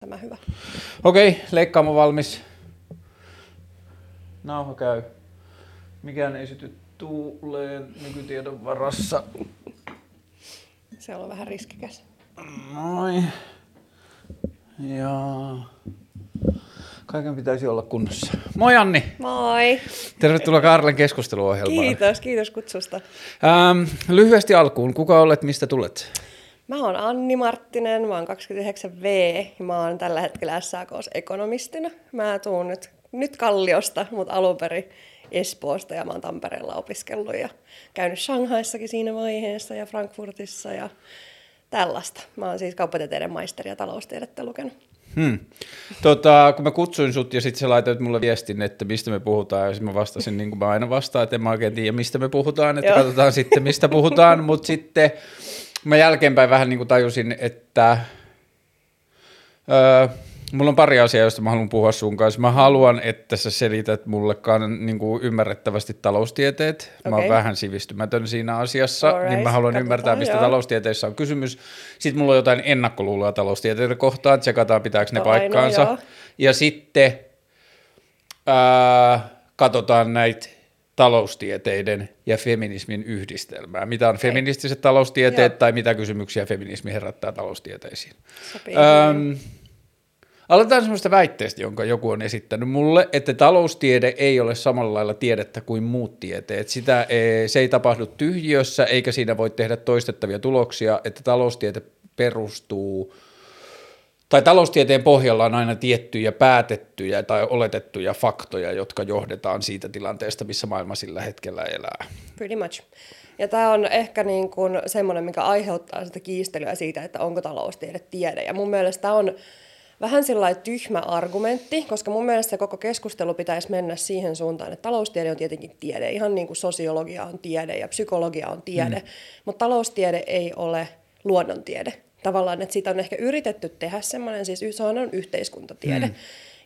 tämä hyvä. Okei, leikkaamo valmis. Nauha käy. Mikään ei syty tuuleen nykytiedon varassa. Se on vähän riskikäs. Noin. Ja kaiken pitäisi olla kunnossa. Moi Anni! Moi! Tervetuloa Karlen keskusteluohjelmaan. Kiitos, kiitos kutsusta. Ähm, lyhyesti alkuun, kuka olet, mistä tulet? Mä oon Anni Marttinen, mä oon 29V ja mä oon tällä hetkellä SAKs ekonomistina. Mä tuun nyt, nyt Kalliosta, mutta alun perin Espoosta ja mä oon Tampereella opiskellut ja käynyt Shanghaissakin siinä vaiheessa ja Frankfurtissa ja tällaista. Mä oon siis kauppatieteiden maisteri ja taloustiedettä lukenut. Hmm. Tota, kun mä kutsuin sut ja sitten sä laitoit mulle viestin, että mistä me puhutaan, ja mä vastasin niin kuin mä aina vastaan, että en mä oikein tiedä, mistä me puhutaan, että Joo. katsotaan sitten, mistä puhutaan, mutta sitten mä jälkeenpäin vähän niin kuin tajusin, että öö, mulla on pari asiaa, joista mä haluan puhua sun kanssa. Mä haluan, että sä selität mullekaan niin kuin ymmärrettävästi taloustieteet. Mä oon vähän sivistymätön siinä asiassa, Alright, niin mä haluan katsotaan, ymmärtää, mistä joo. taloustieteissä on kysymys. Sitten mulla on jotain ennakkoluuloa taloustieteiden kohtaan, tsekataan pitääkö ne no, paikkaansa. Aina, ja sitten ää, katsotaan näitä taloustieteiden ja feminismin yhdistelmää. Mitä on feministiset taloustieteet Joo. tai mitä kysymyksiä feminismi herättää taloustieteisiin. Öm, aloitetaan sellaista väitteestä, jonka joku on esittänyt mulle, että taloustiede ei ole samalla lailla tiedettä kuin muut tieteet. Sitä ei, se ei tapahdu tyhjiössä, eikä siinä voi tehdä toistettavia tuloksia, että taloustiede perustuu – tai taloustieteen pohjalla on aina tiettyjä päätettyjä tai oletettuja faktoja, jotka johdetaan siitä tilanteesta, missä maailma sillä hetkellä elää. Pretty much. Ja tämä on ehkä niin kuin semmoinen, mikä aiheuttaa sitä kiistelyä siitä, että onko taloustiede tiede. Ja mun mielestä tämä on vähän sellainen tyhmä argumentti, koska mun mielestä koko keskustelu pitäisi mennä siihen suuntaan, että taloustiede on tietenkin tiede, ihan niin kuin sosiologia on tiede ja psykologia on tiede, mm. mutta taloustiede ei ole luonnontiede tavallaan, että siitä on ehkä yritetty tehdä semmoinen, siis se on yhteiskuntatiede. Mm.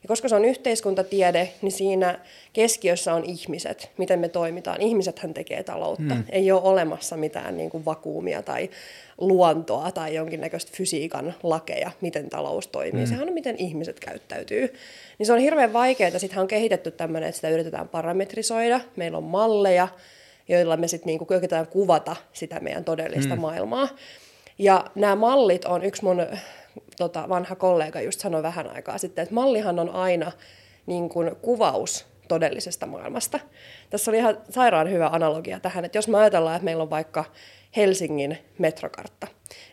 Ja koska se on yhteiskuntatiede, niin siinä keskiössä on ihmiset, miten me toimitaan. Ihmisethän tekee taloutta. Mm. Ei ole olemassa mitään niin kuin vakuumia tai luontoa tai jonkinnäköistä fysiikan lakeja, miten talous toimii. Mm. Sehän on, miten ihmiset käyttäytyy. Niin se on hirveän vaikeaa. Sittenhän on kehitetty tämmöinen, että sitä yritetään parametrisoida. Meillä on malleja, joilla me sitten niin yritetään kuvata sitä meidän todellista mm. maailmaa. Ja nämä mallit on, yksi mun tota, vanha kollega just sanoi vähän aikaa sitten, että mallihan on aina niin kuin kuvaus todellisesta maailmasta. Tässä oli ihan sairaan hyvä analogia tähän, että jos me ajatellaan, että meillä on vaikka Helsingin metrokartta,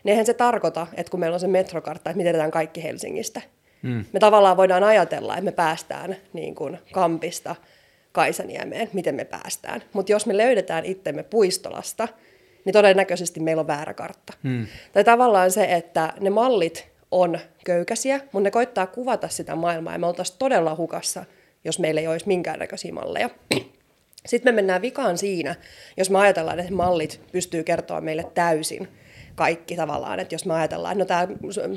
niin eihän se tarkoita, että kun meillä on se metrokartta, että me tiedetään kaikki Helsingistä. Mm. Me tavallaan voidaan ajatella, että me päästään niin kuin Kampista Kaisaniemeen, miten me päästään. Mutta jos me löydetään itsemme Puistolasta, niin todennäköisesti meillä on väärä kartta. Hmm. Tai tavallaan se, että ne mallit on köykäisiä, mutta ne koittaa kuvata sitä maailmaa, ja me oltaisiin todella hukassa, jos meillä ei olisi minkäännäköisiä malleja. Sitten me mennään vikaan siinä, jos me ajatellaan, että mallit pystyy kertoa meille täysin kaikki tavallaan, että jos me ajatellaan, että no tämä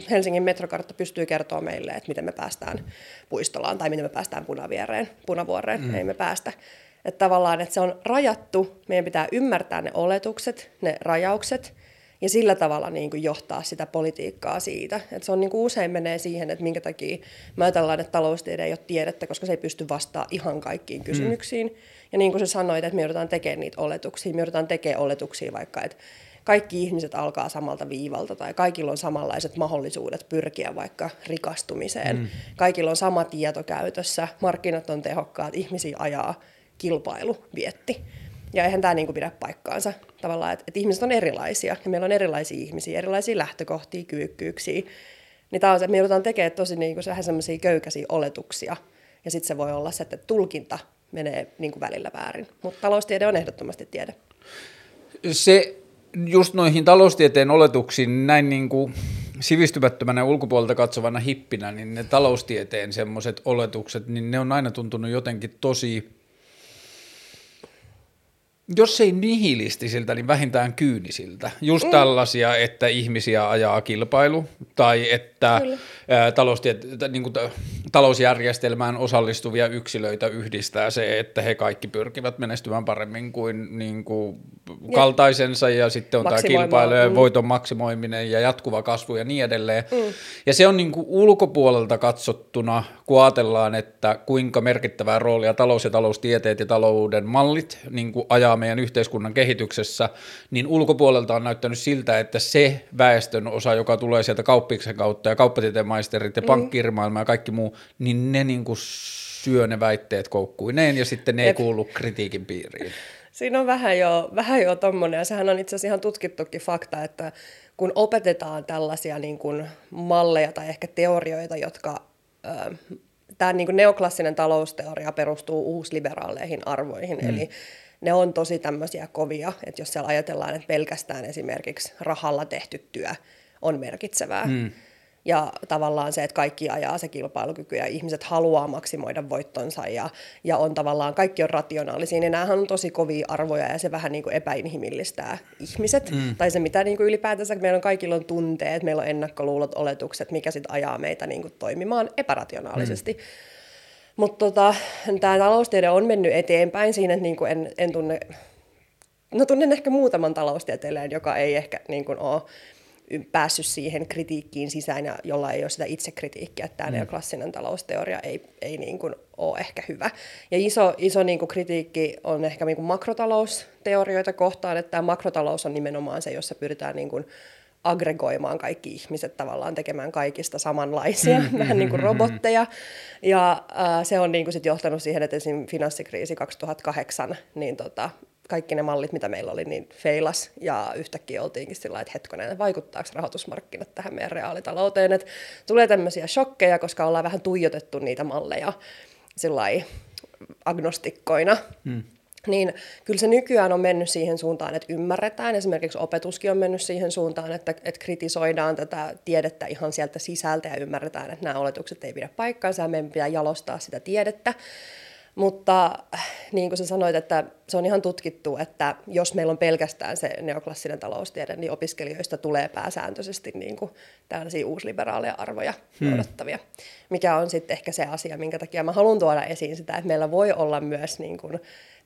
Helsingin metrokartta pystyy kertoa meille, että miten me päästään puistolaan tai miten me päästään punaviereen, punavuoreen, mm. ei me päästä. Että tavallaan, että se on rajattu, meidän pitää ymmärtää ne oletukset, ne rajaukset, ja sillä tavalla niin kuin johtaa sitä politiikkaa siitä. Että se on niin kuin usein menee siihen, että minkä takia me ajatellaan, että taloustiede ei ole tiedettä, koska se ei pysty vastaamaan ihan kaikkiin mm. kysymyksiin. Mm. Ja niin kuin sä sanoit, että me joudutaan tekemään niitä oletuksia, me joudutaan tekemään oletuksia vaikka, että kaikki ihmiset alkaa samalta viivalta tai kaikilla on samanlaiset mahdollisuudet pyrkiä vaikka rikastumiseen. Mm. Kaikilla on sama tieto käytössä, markkinat on tehokkaat, ihmisiä ajaa kilpailu vietti. Ja eihän tämä niin kuin pidä paikkaansa tavallaan, että, että ihmiset on erilaisia ja meillä on erilaisia ihmisiä, erilaisia lähtökohtia, kyvykkyyksiä. Niin tämä on se, että me joudutaan tekemään tosi niin kuin semmoisia köykäisiä oletuksia ja sitten se voi olla se, että tulkinta menee niin kuin välillä väärin. Mutta taloustiede on ehdottomasti tiede. Se just noihin taloustieteen oletuksiin näin niin kuin sivistymättömänä ulkopuolelta katsovana hippinä, niin ne taloustieteen semmoiset oletukset, niin ne on aina tuntunut jotenkin tosi jos ei nihilistisiltä, niin vähintään kyynisiltä. Just mm. tällaisia, että ihmisiä ajaa kilpailu tai että ä, taloustiet, niin kuin, talousjärjestelmään osallistuvia yksilöitä yhdistää se, että he kaikki pyrkivät menestymään paremmin kuin, niin kuin kaltaisensa ja sitten on tämä kilpailu ja mm. voiton maksimoiminen ja jatkuva kasvu ja niin edelleen. Mm. Ja se on niin kuin ulkopuolelta katsottuna, kun ajatellaan, että kuinka merkittävää roolia talous ja taloustieteet ja talouden mallit niin kuin ajaa meidän yhteiskunnan kehityksessä, niin ulkopuolelta on näyttänyt siltä, että se väestön osa, joka tulee sieltä kauppiksen kautta ja kauppatieteen maisterit ja mm. pankkirmaailma ja kaikki muu, niin ne niin kuin syö ne väitteet koukkuineen ja sitten ne ei kuulu kritiikin piiriin. Siinä on vähän jo, vähän jo tommonen, ja sehän on itse asiassa ihan tutkittukin fakta, että kun opetetaan tällaisia niin kuin malleja tai ehkä teorioita, jotka tämä niin kuin neoklassinen talousteoria perustuu uusliberaaleihin arvoihin, mm. eli ne on tosi tämmöisiä kovia, että jos siellä ajatellaan, että pelkästään esimerkiksi rahalla tehty työ on merkitsevää, mm. Ja tavallaan se, että kaikki ajaa se kilpailukyky ja ihmiset haluaa maksimoida voittonsa ja, ja on tavallaan, kaikki on rationaalisia, niin näähän on tosi kovia arvoja ja se vähän niin kuin epäinhimillistää ihmiset. Mm. Tai se, mitä niin kuin ylipäätänsä, meillä on kaikilla on tunteet, meillä on ennakkoluulot, oletukset, mikä sitten ajaa meitä niin kuin toimimaan epärationaalisesti. Mm. Mutta tota, tämä taloustiede on mennyt eteenpäin siinä, että niin kuin en, en tunne, no tunnen ehkä muutaman taloustieteilijän, joka ei ehkä niin kuin ole päässyt siihen kritiikkiin sisään ja jolla ei ole sitä itsekritiikkiä, että tämä mm. klassinen talousteoria ei, ei niin kuin ole ehkä hyvä. Ja iso, iso niin kuin kritiikki on ehkä niin kuin makrotalousteorioita kohtaan, että tämä makrotalous on nimenomaan se, jossa pyritään niin kuin aggregoimaan kaikki ihmiset tavallaan tekemään kaikista samanlaisia, mm, vähän niin kuin robotteja. Ja äh, se on niin kuin sit johtanut siihen, että esimerkiksi finanssikriisi 2008, niin tota, kaikki ne mallit, mitä meillä oli, niin feilas ja yhtäkkiä oltiinkin sillä että hetkonen, vaikuttaako rahoitusmarkkinat tähän meidän reaalitalouteen, että tulee tämmöisiä shokkeja, koska ollaan vähän tuijotettu niitä malleja sillä agnostikkoina. Hmm. Niin kyllä se nykyään on mennyt siihen suuntaan, että ymmärretään. Esimerkiksi opetuskin on mennyt siihen suuntaan, että, että kritisoidaan tätä tiedettä ihan sieltä sisältä ja ymmärretään, että nämä oletukset ei pidä paikkaansa ja meidän pitää jalostaa sitä tiedettä. Mutta niin kuin sä sanoit, että se on ihan tutkittu, että jos meillä on pelkästään se neoklassinen taloustiede, niin opiskelijoista tulee pääsääntöisesti niin kuin tällaisia uusliberaaleja arvoja hmm. noudattavia. Mikä on sitten ehkä se asia, minkä takia mä haluan tuoda esiin sitä, että meillä voi olla myös niin kuin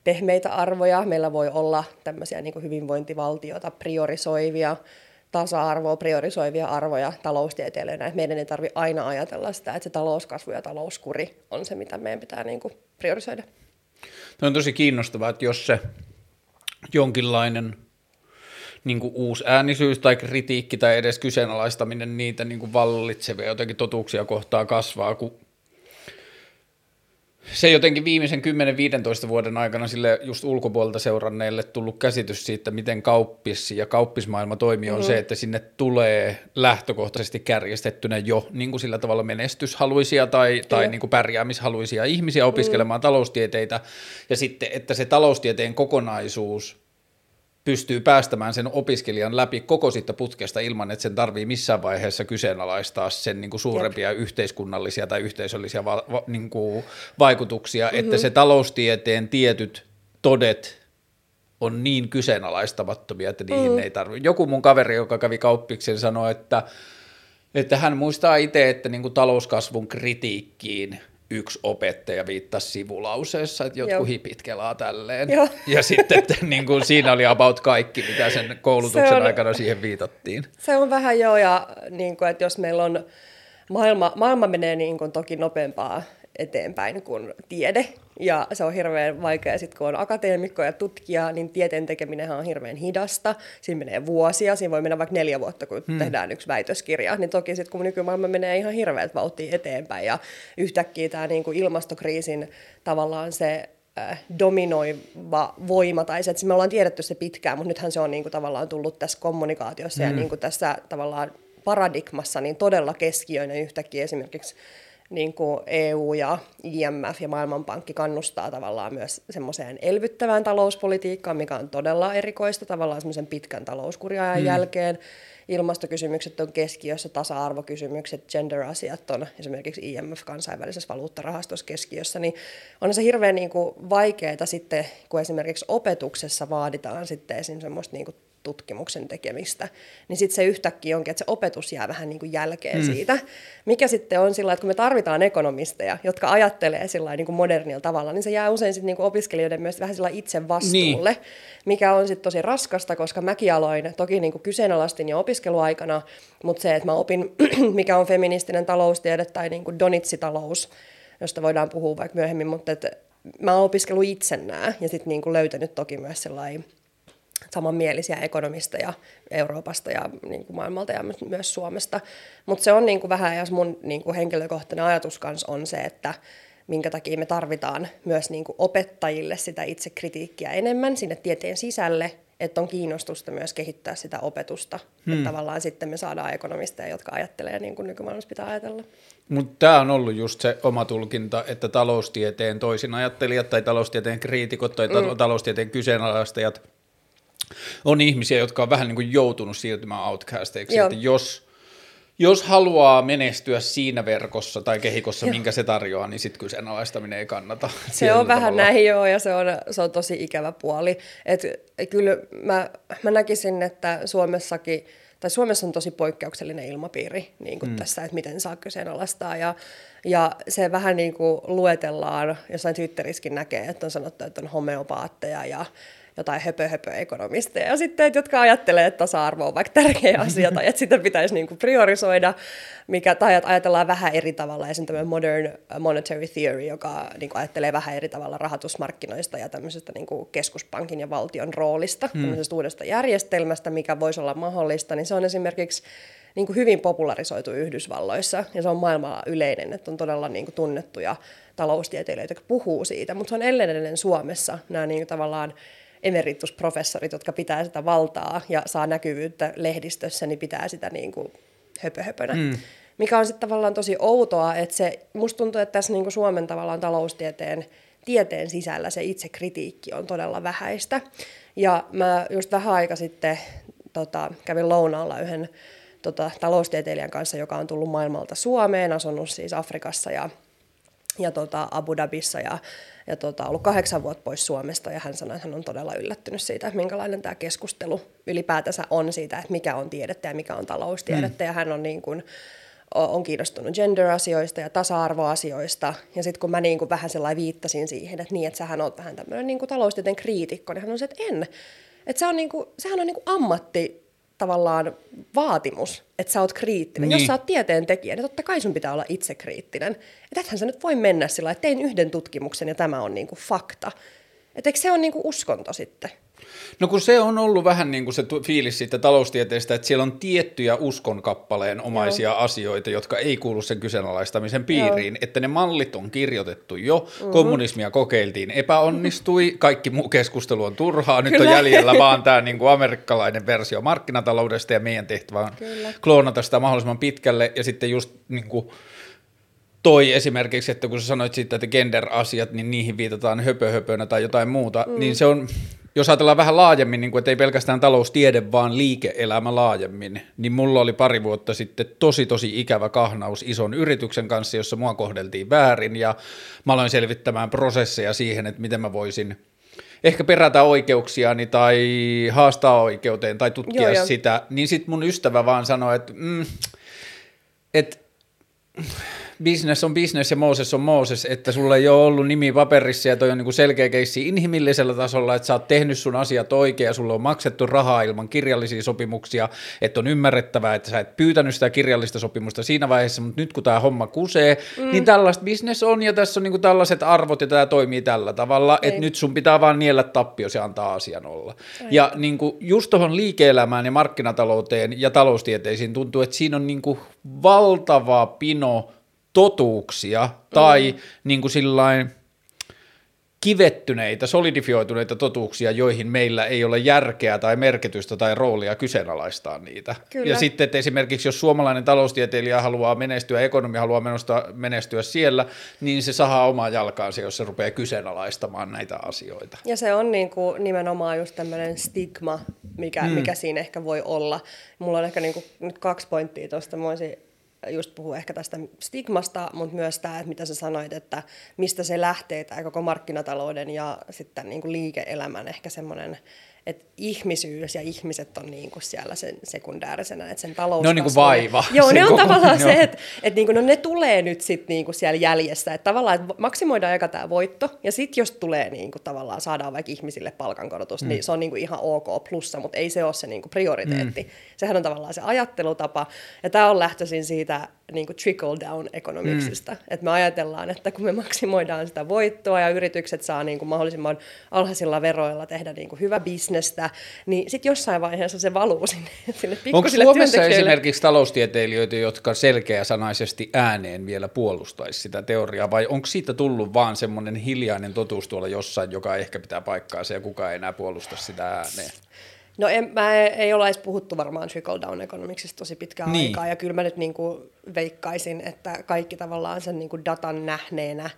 pehmeitä arvoja, meillä voi olla tämmöisiä niin kuin hyvinvointivaltiota priorisoivia tasa-arvoa priorisoivia arvoja taloustieteilijöinä. Meidän ei tarvitse aina ajatella sitä, että se talouskasvu ja talouskuri on se, mitä meidän pitää niin kuin priorisoida. Tämä on tosi kiinnostavaa, että jos se jonkinlainen niin kuin uusi äänisyys tai kritiikki tai edes kyseenalaistaminen niitä niin kuin vallitsevia jotenkin totuuksia kohtaa kasvaa, kun se jotenkin viimeisen 10-15 vuoden aikana sille just ulkopuolelta seuranneille tullut käsitys siitä, miten kauppis ja kauppismaailma toimii, on mm-hmm. se, että sinne tulee lähtökohtaisesti kärjestettynä jo niin kuin sillä tavalla menestyshaluisia tai, tai niin kuin pärjäämishaluisia ihmisiä opiskelemaan mm-hmm. taloustieteitä, ja sitten, että se taloustieteen kokonaisuus pystyy päästämään sen opiskelijan läpi koko siitä putkesta ilman, että sen tarvii missään vaiheessa kyseenalaistaa sen niin kuin suurempia Jep. yhteiskunnallisia tai yhteisöllisiä va- va- niin kuin vaikutuksia, mm-hmm. että se taloustieteen tietyt todet on niin kyseenalaistamattomia, että niihin mm. ei tarvitse. Joku mun kaveri, joka kävi kauppiksen, sanoi, että, että hän muistaa itse, että niin kuin talouskasvun kritiikkiin yksi opettaja viittasi sivulauseessa, että jotkut Joo. hipit kelaa tälleen. Joo. Ja sitten että, niin kuin, siinä oli about kaikki, mitä sen koulutuksen on, aikana siihen viitattiin. Se on vähän joo, ja niin kuin, että jos meillä on, maailma, maailma menee niin kuin toki nopeampaa eteenpäin kuin tiede. Ja se on hirveän vaikea, sitten kun on akateemikko ja tutkija, niin tieteen tekeminen on hirveän hidasta. Siinä menee vuosia, siinä voi mennä vaikka neljä vuotta, kun hmm. tehdään yksi väitöskirja. Niin toki sitten kun nykymaailma menee ihan hirveät vauhtia eteenpäin ja yhtäkkiä tämä niin kuin ilmastokriisin tavallaan se äh, dominoiva voima, tai se, että me ollaan tiedetty se pitkään, mutta nythän se on niin kuin, tavallaan tullut tässä kommunikaatiossa mm. ja hmm. niin kuin tässä tavallaan paradigmassa niin todella keskiöinen yhtäkkiä esimerkiksi niin kuin EU ja IMF ja Maailmanpankki kannustaa tavallaan myös semmoiseen elvyttävään talouspolitiikkaan, mikä on todella erikoista tavallaan semmoisen pitkän talouskuriajan mm. jälkeen. Ilmastokysymykset on keskiössä, tasa-arvokysymykset, gender-asiat on esimerkiksi IMF kansainvälisessä valuuttarahastossa keskiössä, niin on se hirveän niin kuin vaikeaa sitten, kun esimerkiksi opetuksessa vaaditaan sitten esim. semmoista niin kuin tutkimuksen tekemistä, niin sitten se yhtäkkiä onkin, että se opetus jää vähän niin kuin jälkeen mm. siitä. Mikä sitten on sillä, että kun me tarvitaan ekonomisteja, jotka ajattelee sillä niin kuin modernilla tavalla, niin se jää usein sitten niin kuin opiskelijoiden myös vähän sillä itse vastuulle, niin. mikä on sitten tosi raskasta, koska mäkin aloin toki niin kuin kyseenalaistin jo opiskeluaikana, mutta se, että mä opin, mikä on feministinen taloustiede tai niin kuin donitsitalous, josta voidaan puhua vaikka myöhemmin, mutta että mä oon opiskellut itse nämä ja sitten niin kuin löytänyt toki myös sellainen samanmielisiä ekonomisteja Euroopasta ja niin kuin maailmalta ja myös Suomesta. Mutta se on niin kuin vähän, jos mun niin kuin henkilökohtainen ajatus kanssa on se, että minkä takia me tarvitaan myös niin kuin opettajille sitä itse kritiikkiä enemmän sinne tieteen sisälle, että on kiinnostusta myös kehittää sitä opetusta. Hmm. Että tavallaan sitten me saadaan ekonomisteja, jotka ajattelee niin kuin nykymaailmassa pitää ajatella. Mutta tämä on ollut just se oma tulkinta, että taloustieteen toisin ajattelijat tai taloustieteen kriitikot tai mm. taloustieteen kyseenalaistajat – on ihmisiä, jotka on vähän niin kuin joutunut siirtymään outcasteiksi, Joo. että jos, jos haluaa menestyä siinä verkossa tai kehikossa, joo. minkä se tarjoaa, niin sitten kyseenalaistaminen ei kannata. Se on vähän tavalla. näin joo, ja se on, se on tosi ikävä puoli. Et, kyllä mä, mä näkisin, että Suomessakin, tai Suomessa on tosi poikkeuksellinen ilmapiiri niin kuin mm. tässä, että miten saa kyseenalaistaa, ja, ja se vähän niin kuin luetellaan, jossain Twitterissäkin näkee, että on sanottu, että on homeopaatteja ja jotain höpö-höpö-ekonomisteja ja sitten, jotka ajattelee, että tasa-arvo on vaikka tärkeä asia tai että sitä pitäisi niin kuin priorisoida, mikä, tai että ajatellaan vähän eri tavalla. Esimerkiksi modern monetary theory, joka niin kuin ajattelee vähän eri tavalla rahoitusmarkkinoista ja tämmöisestä niin kuin keskuspankin ja valtion roolista, hmm. tämmöisestä uudesta järjestelmästä, mikä voisi olla mahdollista, niin se on esimerkiksi niin kuin hyvin popularisoitu Yhdysvalloissa ja se on maailmalla yleinen, että on todella niin kuin tunnettuja taloustieteilijöitä, jotka puhuu siitä, mutta se on edelleen Suomessa nämä niin kuin tavallaan emeritusprofessorit, jotka pitää sitä valtaa ja saa näkyvyyttä lehdistössä, niin pitää sitä niin kuin höpöhöpönä. Mm. Mikä on sitten tavallaan tosi outoa, että se, musta tuntuu, että tässä niin kuin Suomen tavallaan taloustieteen tieteen sisällä se itse kritiikki on todella vähäistä. Ja mä just vähän aika sitten tota, kävin lounaalla yhden tota, taloustieteilijän kanssa, joka on tullut maailmalta Suomeen, asunut siis Afrikassa ja, ja tota, Abu Dhabissa ja ja tota, ollut kahdeksan vuotta pois Suomesta ja hän sanoi, että hän on todella yllättynyt siitä, että minkälainen tämä keskustelu ylipäätänsä on siitä, että mikä on tiedettä ja mikä on taloustiedettä. Mm. Ja hän on, niin kuin, on kiinnostunut gender-asioista ja tasa-arvoasioista. Ja sitten kun mä niin kuin vähän sellainen viittasin siihen, että niin, että sähän oot vähän tämmöinen niin kuin taloustieteen kriitikko, niin hän on se, että en. Että se on niin kuin, sehän on niin kuin ammatti tavallaan vaatimus, että sä oot kriittinen. Niin. Jos sä oot tieteen tekijä, niin totta kai sun pitää olla itse kriittinen. Että ethän sä nyt voi mennä sillä että tein yhden tutkimuksen ja tämä on niinku fakta. Että eikö se ole niinku uskonto sitten? No kun se on ollut vähän niin kuin se fiilis siitä taloustieteestä, että siellä on tiettyjä uskonkappaleen omaisia Joo. asioita, jotka ei kuulu sen kyseenalaistamisen piiriin, Joo. että ne mallit on kirjoitettu jo, mm-hmm. kommunismia kokeiltiin, epäonnistui, kaikki muu keskustelu on turhaa, nyt Kyllä. on jäljellä vaan tämä niin kuin amerikkalainen versio markkinataloudesta ja meidän tehtävä on Kyllä. kloonata sitä mahdollisimman pitkälle ja sitten just niin kuin toi esimerkiksi, että kun sä sanoit siitä, että gender-asiat, niin niihin viitataan höpöhöpönä tai jotain muuta, mm. niin se on jos ajatellaan vähän laajemmin, niin kuin, että ei pelkästään taloustiede, vaan liike-elämä laajemmin, niin mulla oli pari vuotta sitten tosi tosi ikävä kahnaus ison yrityksen kanssa, jossa mua kohdeltiin väärin ja mä aloin selvittämään prosesseja siihen, että miten mä voisin ehkä perätä oikeuksiani tai haastaa oikeuteen tai tutkia joo, joo. sitä, niin sitten mun ystävä vaan sanoi, että mm, et, business on business ja Mooses on Mooses, että sulla ei ole ollut nimi paperissa ja toi on niin selkeä keissi inhimillisellä tasolla, että sä oot tehnyt sun asiat oikein ja sulla on maksettu rahaa ilman kirjallisia sopimuksia, että on ymmärrettävää, että sä et pyytänyt sitä kirjallista sopimusta siinä vaiheessa, mutta nyt kun tämä homma kusee, mm. niin tällaista business on ja tässä on niin tällaiset arvot ja tämä toimii tällä tavalla, ei. että nyt sun pitää vaan niellä tappio ja antaa asian olla. Ei. Ja niin just tuohon liike-elämään ja markkinatalouteen ja taloustieteisiin tuntuu, että siinä on niin valtava pino totuuksia tai mm. niin kuin sillain, kivettyneitä, solidifioituneita totuuksia, joihin meillä ei ole järkeä tai merkitystä tai roolia kyseenalaistaa niitä. Kyllä. Ja sitten, että esimerkiksi jos suomalainen taloustieteilijä haluaa menestyä, ekonomi haluaa menestyä siellä, niin se sahaa omaa jalkaansa, jos se rupeaa kyseenalaistamaan näitä asioita. Ja se on niin kuin nimenomaan just tämmöinen stigma, mikä, hmm. mikä siinä ehkä voi olla. Mulla on ehkä niin kuin nyt kaksi pointtia tuosta. Mä voisin just puhua ehkä tästä stigmasta, mutta myös tämä, että mitä sä sanoit, että mistä se lähtee, tämä koko markkinatalouden ja sitten niin kuin liike-elämän ehkä semmoinen että ihmisyys ja ihmiset on niin kuin siellä sen sekundäärisenä, että sen talous... Ne on niin kuin vaiva. Joo, ne on koko, tavallaan se, että, että niin kuin, no ne tulee nyt sitten niin kuin siellä jäljessä, että tavallaan että maksimoidaan aika tämä voitto, ja sitten jos tulee niin kuin, tavallaan, saadaan vaikka ihmisille palkankorotus, niin mm. niin se on niin kuin ihan ok plussa, mutta ei se ole se niin kuin prioriteetti. Mm. Sehän on tavallaan se ajattelutapa, ja tämä on lähtöisin siitä niin kuin trickle down economicsista, mm. että me ajatellaan, että kun me maksimoidaan sitä voittoa ja yritykset saa niin kuin mahdollisimman alhaisilla veroilla tehdä niin kuin hyvä bisnes, bisnestä, niin sitten jossain vaiheessa se valuu sinne, sinne Onko Suomessa esimerkiksi taloustieteilijöitä, jotka selkeäsanaisesti ääneen vielä puolustaisi sitä teoriaa, vai onko siitä tullut vaan semmoinen hiljainen totuus tuolla jossain, joka ehkä pitää paikkaansa ja kukaan ei enää puolusta sitä ääneen? No en, mä ei, ei olla edes puhuttu varmaan trickle down economicsista tosi pitkään niin. aikaa, ja kyllä mä nyt niin kuin veikkaisin, että kaikki tavallaan sen niin kuin datan nähneenä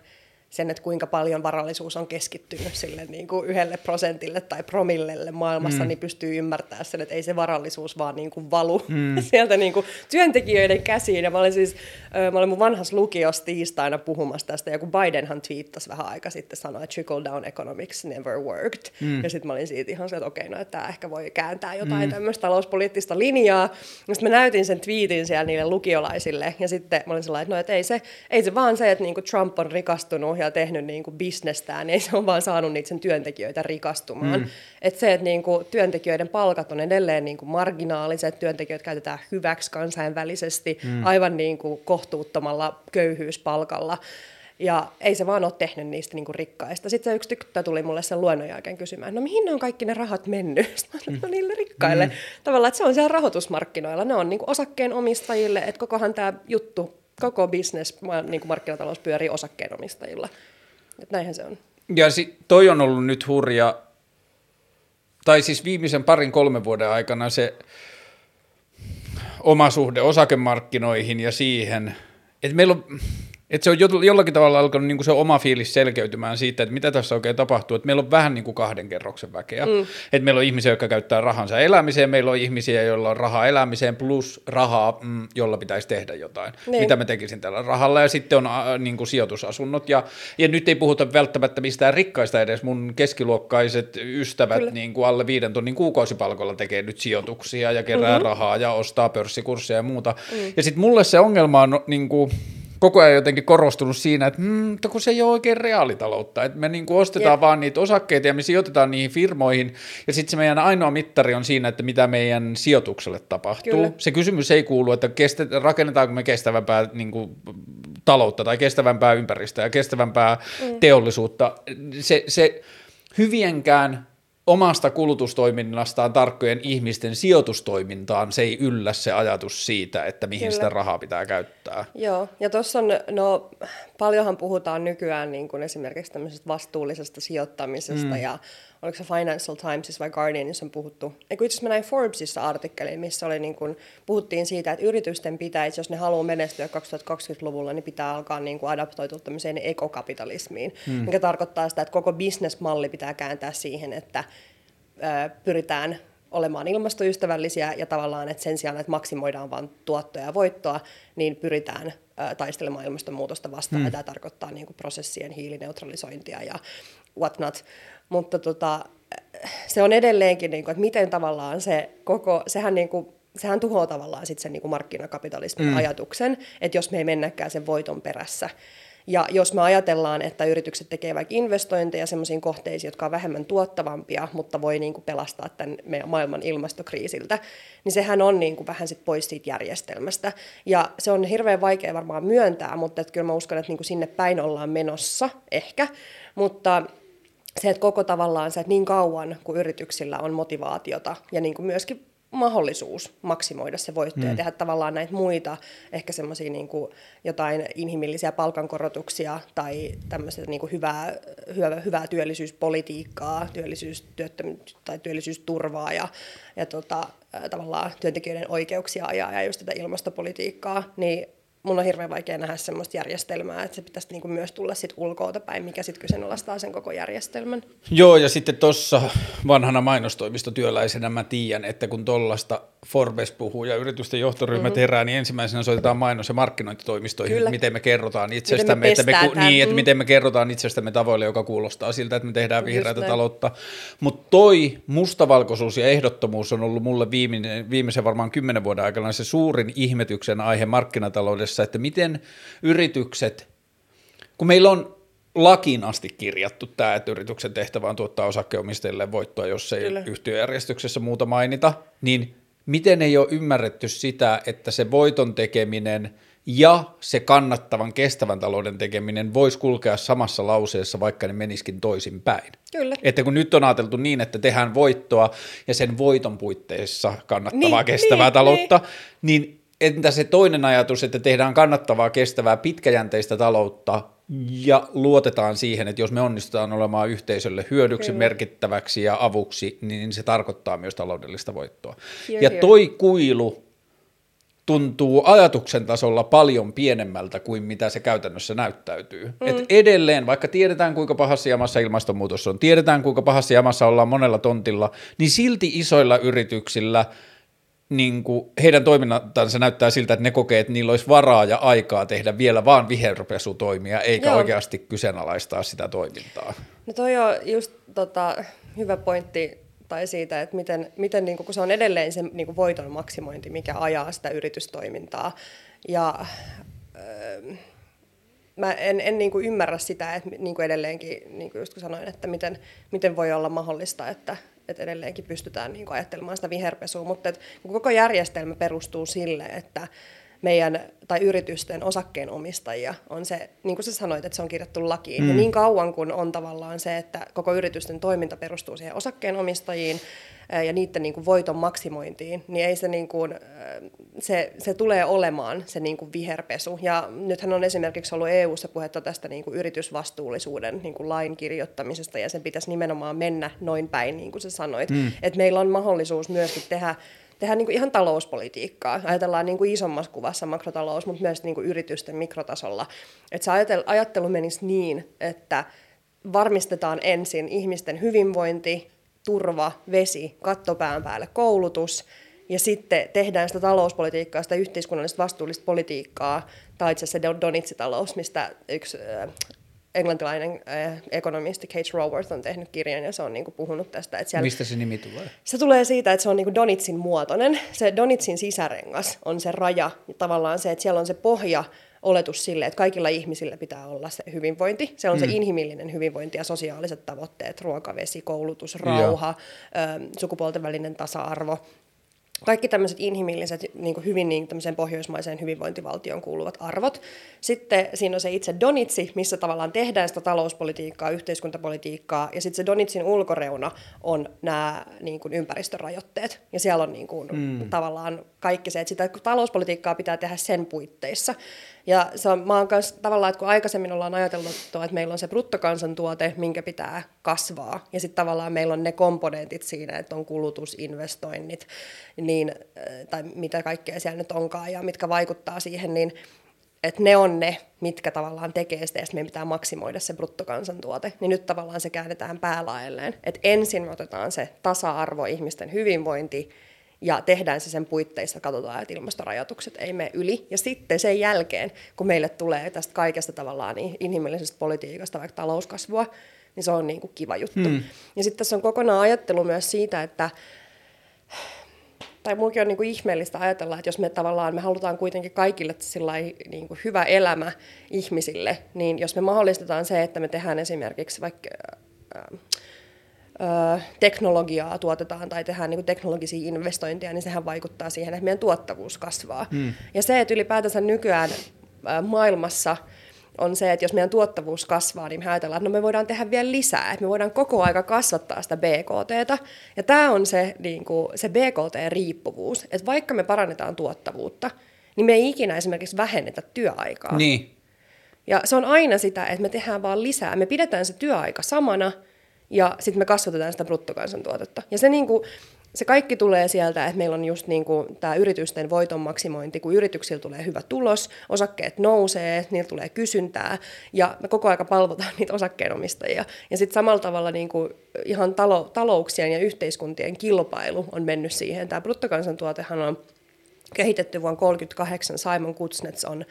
sen, että kuinka paljon varallisuus on keskittynyt sille niin kuin yhdelle prosentille tai promillelle maailmassa, mm. niin pystyy ymmärtämään sen, että ei se varallisuus vaan niin kuin valu mm. sieltä niin kuin työntekijöiden käsiin. Ja mä olin siis, mä olin mun vanhassa lukiossa tiistaina puhumassa tästä, ja kun Bidenhan twiittasi vähän aika sitten, sanoi, että trickle down economics never worked. Mm. Ja sitten mä olin siitä ihan se, että okei, no että tämä ehkä voi kääntää jotain mm. tämmöistä talouspoliittista linjaa. Ja sitten mä näytin sen twiitin siellä niille lukiolaisille, ja sitten mä olin sellainen, että no, että ei se, ei se vaan se, että niin kuin Trump on rikastunut ja tehnyt niin kuin bisnestään, niin se on vaan saanut niitä sen työntekijöitä rikastumaan. Mm. Et se, että niin kuin työntekijöiden palkat on edelleen niin kuin marginaaliset, työntekijät käytetään hyväksi kansainvälisesti mm. aivan niin kuin kohtuuttomalla köyhyyspalkalla. Ja ei se vaan ole tehnyt niistä niinku rikkaista. Sitten se yksi tyttö tuli mulle sen luennon jälkeen kysymään, no mihin ne on kaikki ne rahat mennyt? Sitten no niille rikkaille. Mm. Tavallaan, että se on siellä rahoitusmarkkinoilla. Ne on niinku osakkeenomistajille, että kokohan tämä juttu koko business, niin kuin markkinatalous pyörii osakkeenomistajilla. Että näinhän se on. Ja si- toi on ollut nyt hurja, tai siis viimeisen parin kolmen vuoden aikana se oma suhde osakemarkkinoihin ja siihen, että meillä on että se on jollakin tavalla alkanut niin kuin se oma fiilis selkeytymään siitä, että mitä tässä oikein tapahtuu. Että meillä on vähän niin kuin kahden kerroksen väkeä. Mm. Että meillä on ihmisiä, jotka käyttää rahansa elämiseen, meillä on ihmisiä, joilla on rahaa elämiseen plus rahaa, mm, jolla pitäisi tehdä jotain. Niin. Mitä mä tekisin tällä rahalla. Ja sitten on äh, niin kuin sijoitusasunnot. Ja, ja nyt ei puhuta välttämättä mistään rikkaista edes. Mun keskiluokkaiset ystävät niin kuin alle viiden tonnin kuukausipalkolla tekee nyt sijoituksia ja kerää mm-hmm. rahaa ja ostaa pörssikursseja ja muuta. Mm. Ja sitten mulle se ongelma on niin kuin, koko ajan jotenkin korostunut siinä, että mm, kun se ei ole oikein reaalitaloutta, että me niin kuin ostetaan yep. vaan niitä osakkeita ja me sijoitetaan niihin firmoihin ja sitten se meidän ainoa mittari on siinä, että mitä meidän sijoitukselle tapahtuu. Kyllä. Se kysymys ei kuulu, että kestä, rakennetaanko me kestävämpää niin kuin, taloutta tai kestävämpää ympäristöä ja kestävämpää mm. teollisuutta. Se, se hyvienkään omasta kulutustoiminnastaan tarkkojen ihmisten sijoitustoimintaan se ei yllä se ajatus siitä, että mihin Kyllä. sitä rahaa pitää käyttää. Joo, ja tuossa on, no paljonhan puhutaan nykyään niin kuin esimerkiksi tämmöisestä vastuullisesta sijoittamisesta mm. ja oliko se Financial Timesissa vai Guardianissa on puhuttu, eikö itse asiassa mä näin Forbesissa artikkeliin, missä oli niin kuin, puhuttiin siitä, että yritysten pitäisi, jos ne haluaa menestyä 2020-luvulla, niin pitää alkaa niin kuin adaptoitua tämmöiseen ekokapitalismiin, mm. mikä tarkoittaa sitä, että koko bisnesmalli pitää kääntää siihen, että ö, pyritään olemaan ilmastoystävällisiä ja tavallaan, että sen sijaan, että maksimoidaan vain tuottoja ja voittoa, niin pyritään ö, taistelemaan ilmastonmuutosta vastaan. Mm. Ja tämä tarkoittaa niin kuin prosessien hiilineutralisointia ja whatnot. Mutta tota, se on edelleenkin, niin kuin, että miten tavallaan se koko, sehän niin kuin, sehän tuhoaa tavallaan sit sen niin kuin markkinakapitalismin mm. ajatuksen, että jos me ei mennäkään sen voiton perässä. Ja jos me ajatellaan, että yritykset tekevät vaikka investointeja sellaisiin kohteisiin, jotka on vähemmän tuottavampia, mutta voi niin kuin pelastaa tämän meidän maailman ilmastokriisiltä, niin sehän on niin kuin vähän sit pois siitä järjestelmästä. Ja se on hirveän vaikea varmaan myöntää, mutta että kyllä mä uskon, että niin kuin sinne päin ollaan menossa ehkä. Mutta se, että koko tavallaan se, että niin kauan kuin yrityksillä on motivaatiota ja niin kuin myöskin mahdollisuus maksimoida se voitto mm. ja tehdä tavallaan näitä muita, ehkä semmoisia niin jotain inhimillisiä palkankorotuksia tai tämmöistä niin kuin hyvää, hyvää, hyvää työllisyyspolitiikkaa, työllisyystyöttömy- tai työllisyysturvaa ja, ja tota, tavallaan työntekijöiden oikeuksia ajaa ja just tätä ilmastopolitiikkaa, niin mun on hirveän vaikea nähdä semmoista järjestelmää, että se pitäisi niinku myös tulla sit ulkoota päin, mikä sitten kyseenalaistaa sen koko järjestelmän. Joo, ja sitten tuossa vanhana mainostoimistotyöläisenä mä tiedän, että kun tuollaista Forbes puhuu ja yritysten johtoryhmät mm-hmm. herää, niin ensimmäisenä soitetaan mainos- ja markkinointitoimistoihin, Kyllä. miten me kerrotaan itsestämme, miten me, että me, niin, että mm. miten me kerrotaan itsestämme tavoille, joka kuulostaa siltä, että me tehdään vihreätä taloutta. Mutta toi mustavalkoisuus ja ehdottomuus on ollut mulle viimeinen, viimeisen varmaan kymmenen vuoden aikana se suurin ihmetyksen aihe markkinataloudessa, että miten yritykset, kun meillä on lakiin asti kirjattu tämä, että yrityksen tehtävä on tuottaa osakkeenomistajille voittoa, jos ei Kyllä. yhtiöjärjestyksessä muuta mainita, niin miten ei ole ymmärretty sitä, että se voiton tekeminen ja se kannattavan kestävän talouden tekeminen voisi kulkea samassa lauseessa, vaikka ne meniskin toisinpäin. Kyllä. Että kun nyt on ajateltu niin, että tehdään voittoa ja sen voiton puitteissa kannattavaa niin, kestävää niin, taloutta, niin, niin entä se toinen ajatus, että tehdään kannattavaa, kestävää, pitkäjänteistä taloutta ja luotetaan siihen, että jos me onnistutaan olemaan yhteisölle hyödyksi, Kyllä. merkittäväksi ja avuksi, niin se tarkoittaa myös taloudellista voittoa. Here, ja toi kuilu tuntuu ajatuksen tasolla paljon pienemmältä kuin mitä se käytännössä näyttäytyy. Mm. Et edelleen, vaikka tiedetään kuinka pahassa jamassa ilmastonmuutos on, tiedetään kuinka pahassa jamassa ollaan monella tontilla, niin silti isoilla yrityksillä – niin kuin heidän toiminnantansa näyttää siltä, että ne kokee, että niillä olisi varaa ja aikaa tehdä vielä vaan viherpesutoimia, eikä Joo. oikeasti kyseenalaistaa sitä toimintaa. No toi on just tota, hyvä pointti tai siitä, että miten, miten niin kuin, kun se on edelleen se niin kuin voiton maksimointi, mikä ajaa sitä yritystoimintaa. Ja öö, mä en, en niin kuin ymmärrä sitä, että niin kuin edelleenkin, niin kuin just kun sanoin, että miten, miten voi olla mahdollista, että, että edelleenkin pystytään niin ajattelemaan sitä viherpesua, mutta että koko järjestelmä perustuu sille, että meidän tai yritysten osakkeenomistajia on se, niin kuin sä sanoit, että se on kirjattu lakiin. Mm. Ja niin kauan kun on tavallaan se, että koko yritysten toiminta perustuu siihen osakkeenomistajiin, ja niiden niin kuin voiton maksimointiin, niin ei se, niin kuin, se, se tulee olemaan se niin kuin viherpesu. Ja nythän on esimerkiksi ollut EU-ssa puhetta tästä niin kuin yritysvastuullisuuden niin kuin lain kirjoittamisesta, ja sen pitäisi nimenomaan mennä noin päin, niin kuin sä sanoit. Mm. Että meillä on mahdollisuus myöskin tehdä tehdä niin kuin ihan talouspolitiikkaa. Ajatellaan niin kuin isommassa kuvassa makrotalous, mutta myös niin kuin yritysten mikrotasolla. Että se ajattelu menisi niin, että varmistetaan ensin ihmisten hyvinvointi, turva, vesi, kattopään päälle, koulutus, ja sitten tehdään sitä talouspolitiikkaa, sitä yhteiskunnallista vastuullista politiikkaa, tai itse asiassa Donitsi-talous, mistä yksi äh, englantilainen äh, ekonomisti Kate Raworth on tehnyt kirjan, ja se on niinku puhunut tästä. Että siellä, Mistä se nimi tulee? Se tulee siitä, että se on niinku Donitsin muotoinen. Se Donitsin sisärengas on se raja, ja tavallaan se, että siellä on se pohja, oletus sille, että kaikilla ihmisillä pitää olla se hyvinvointi. Se on mm. se inhimillinen hyvinvointi ja sosiaaliset tavoitteet, ruokavesi, koulutus, rauha, ö, sukupuolten välinen tasa-arvo, kaikki tämmöiset inhimilliset, niin kuin hyvin niin pohjoismaiseen hyvinvointivaltioon kuuluvat arvot. Sitten siinä on se itse donitsi, missä tavallaan tehdään sitä talouspolitiikkaa, yhteiskuntapolitiikkaa, ja sitten se donitsin ulkoreuna on nämä niin kuin ympäristörajoitteet. Ja siellä on niin kuin, mm. tavallaan kaikki se, että sitä talouspolitiikkaa pitää tehdä sen puitteissa. Ja se on, mä oon kanssa, tavallaan, että kun aikaisemmin ollaan ajatellut, että meillä on se bruttokansantuote, minkä pitää kasvaa, ja sitten tavallaan meillä on ne komponentit siinä, että on kulutusinvestoinnit, niin, äh, tai mitä kaikkea siellä nyt onkaan, ja mitkä vaikuttaa siihen, niin että ne on ne, mitkä tavallaan tekee sitä, ja meidän pitää maksimoida se bruttokansantuote, niin nyt tavallaan se käännetään päälaelleen. Että ensin me otetaan se tasa-arvo, ihmisten hyvinvointi, ja tehdään se sen puitteissa, katsotaan, että ilmastorajoitukset ei mene yli. Ja sitten sen jälkeen, kun meille tulee tästä kaikesta tavallaan niin inhimillisestä politiikasta vaikka talouskasvua, niin se on niin kuin kiva juttu. Hmm. Ja sitten tässä on kokonaan ajattelu myös siitä, että tai muukin on niin kuin ihmeellistä ajatella, että jos me tavallaan me halutaan kuitenkin kaikille niin kuin hyvä elämä ihmisille, niin jos me mahdollistetaan se, että me tehdään esimerkiksi vaikka teknologiaa tuotetaan tai tehdään niin teknologisia investointeja, niin sehän vaikuttaa siihen, että meidän tuottavuus kasvaa. Mm. Ja se, että ylipäätänsä nykyään maailmassa on se, että jos meidän tuottavuus kasvaa, niin me ajatellaan, että no me voidaan tehdä vielä lisää, että me voidaan koko aika kasvattaa sitä BKTtä. Ja tämä on se, niin kuin, se BKT-riippuvuus, että vaikka me parannetaan tuottavuutta, niin me ei ikinä esimerkiksi vähennetä työaikaa. Niin. Ja se on aina sitä, että me tehdään vaan lisää. Me pidetään se työaika samana ja sitten me kasvatetaan sitä bruttokansantuotetta. Ja se, niin kuin, se kaikki tulee sieltä, että meillä on just niin kuin tämä yritysten voiton maksimointi, kun yrityksillä tulee hyvä tulos, osakkeet nousee, niillä tulee kysyntää ja me koko aika palvotaan niitä osakkeenomistajia. Ja sitten samalla tavalla niin kuin ihan talo, talouksien ja yhteiskuntien kilpailu on mennyt siihen. Tämä bruttokansantuotehan on kehitetty vuonna 1938, Simon Kuznets on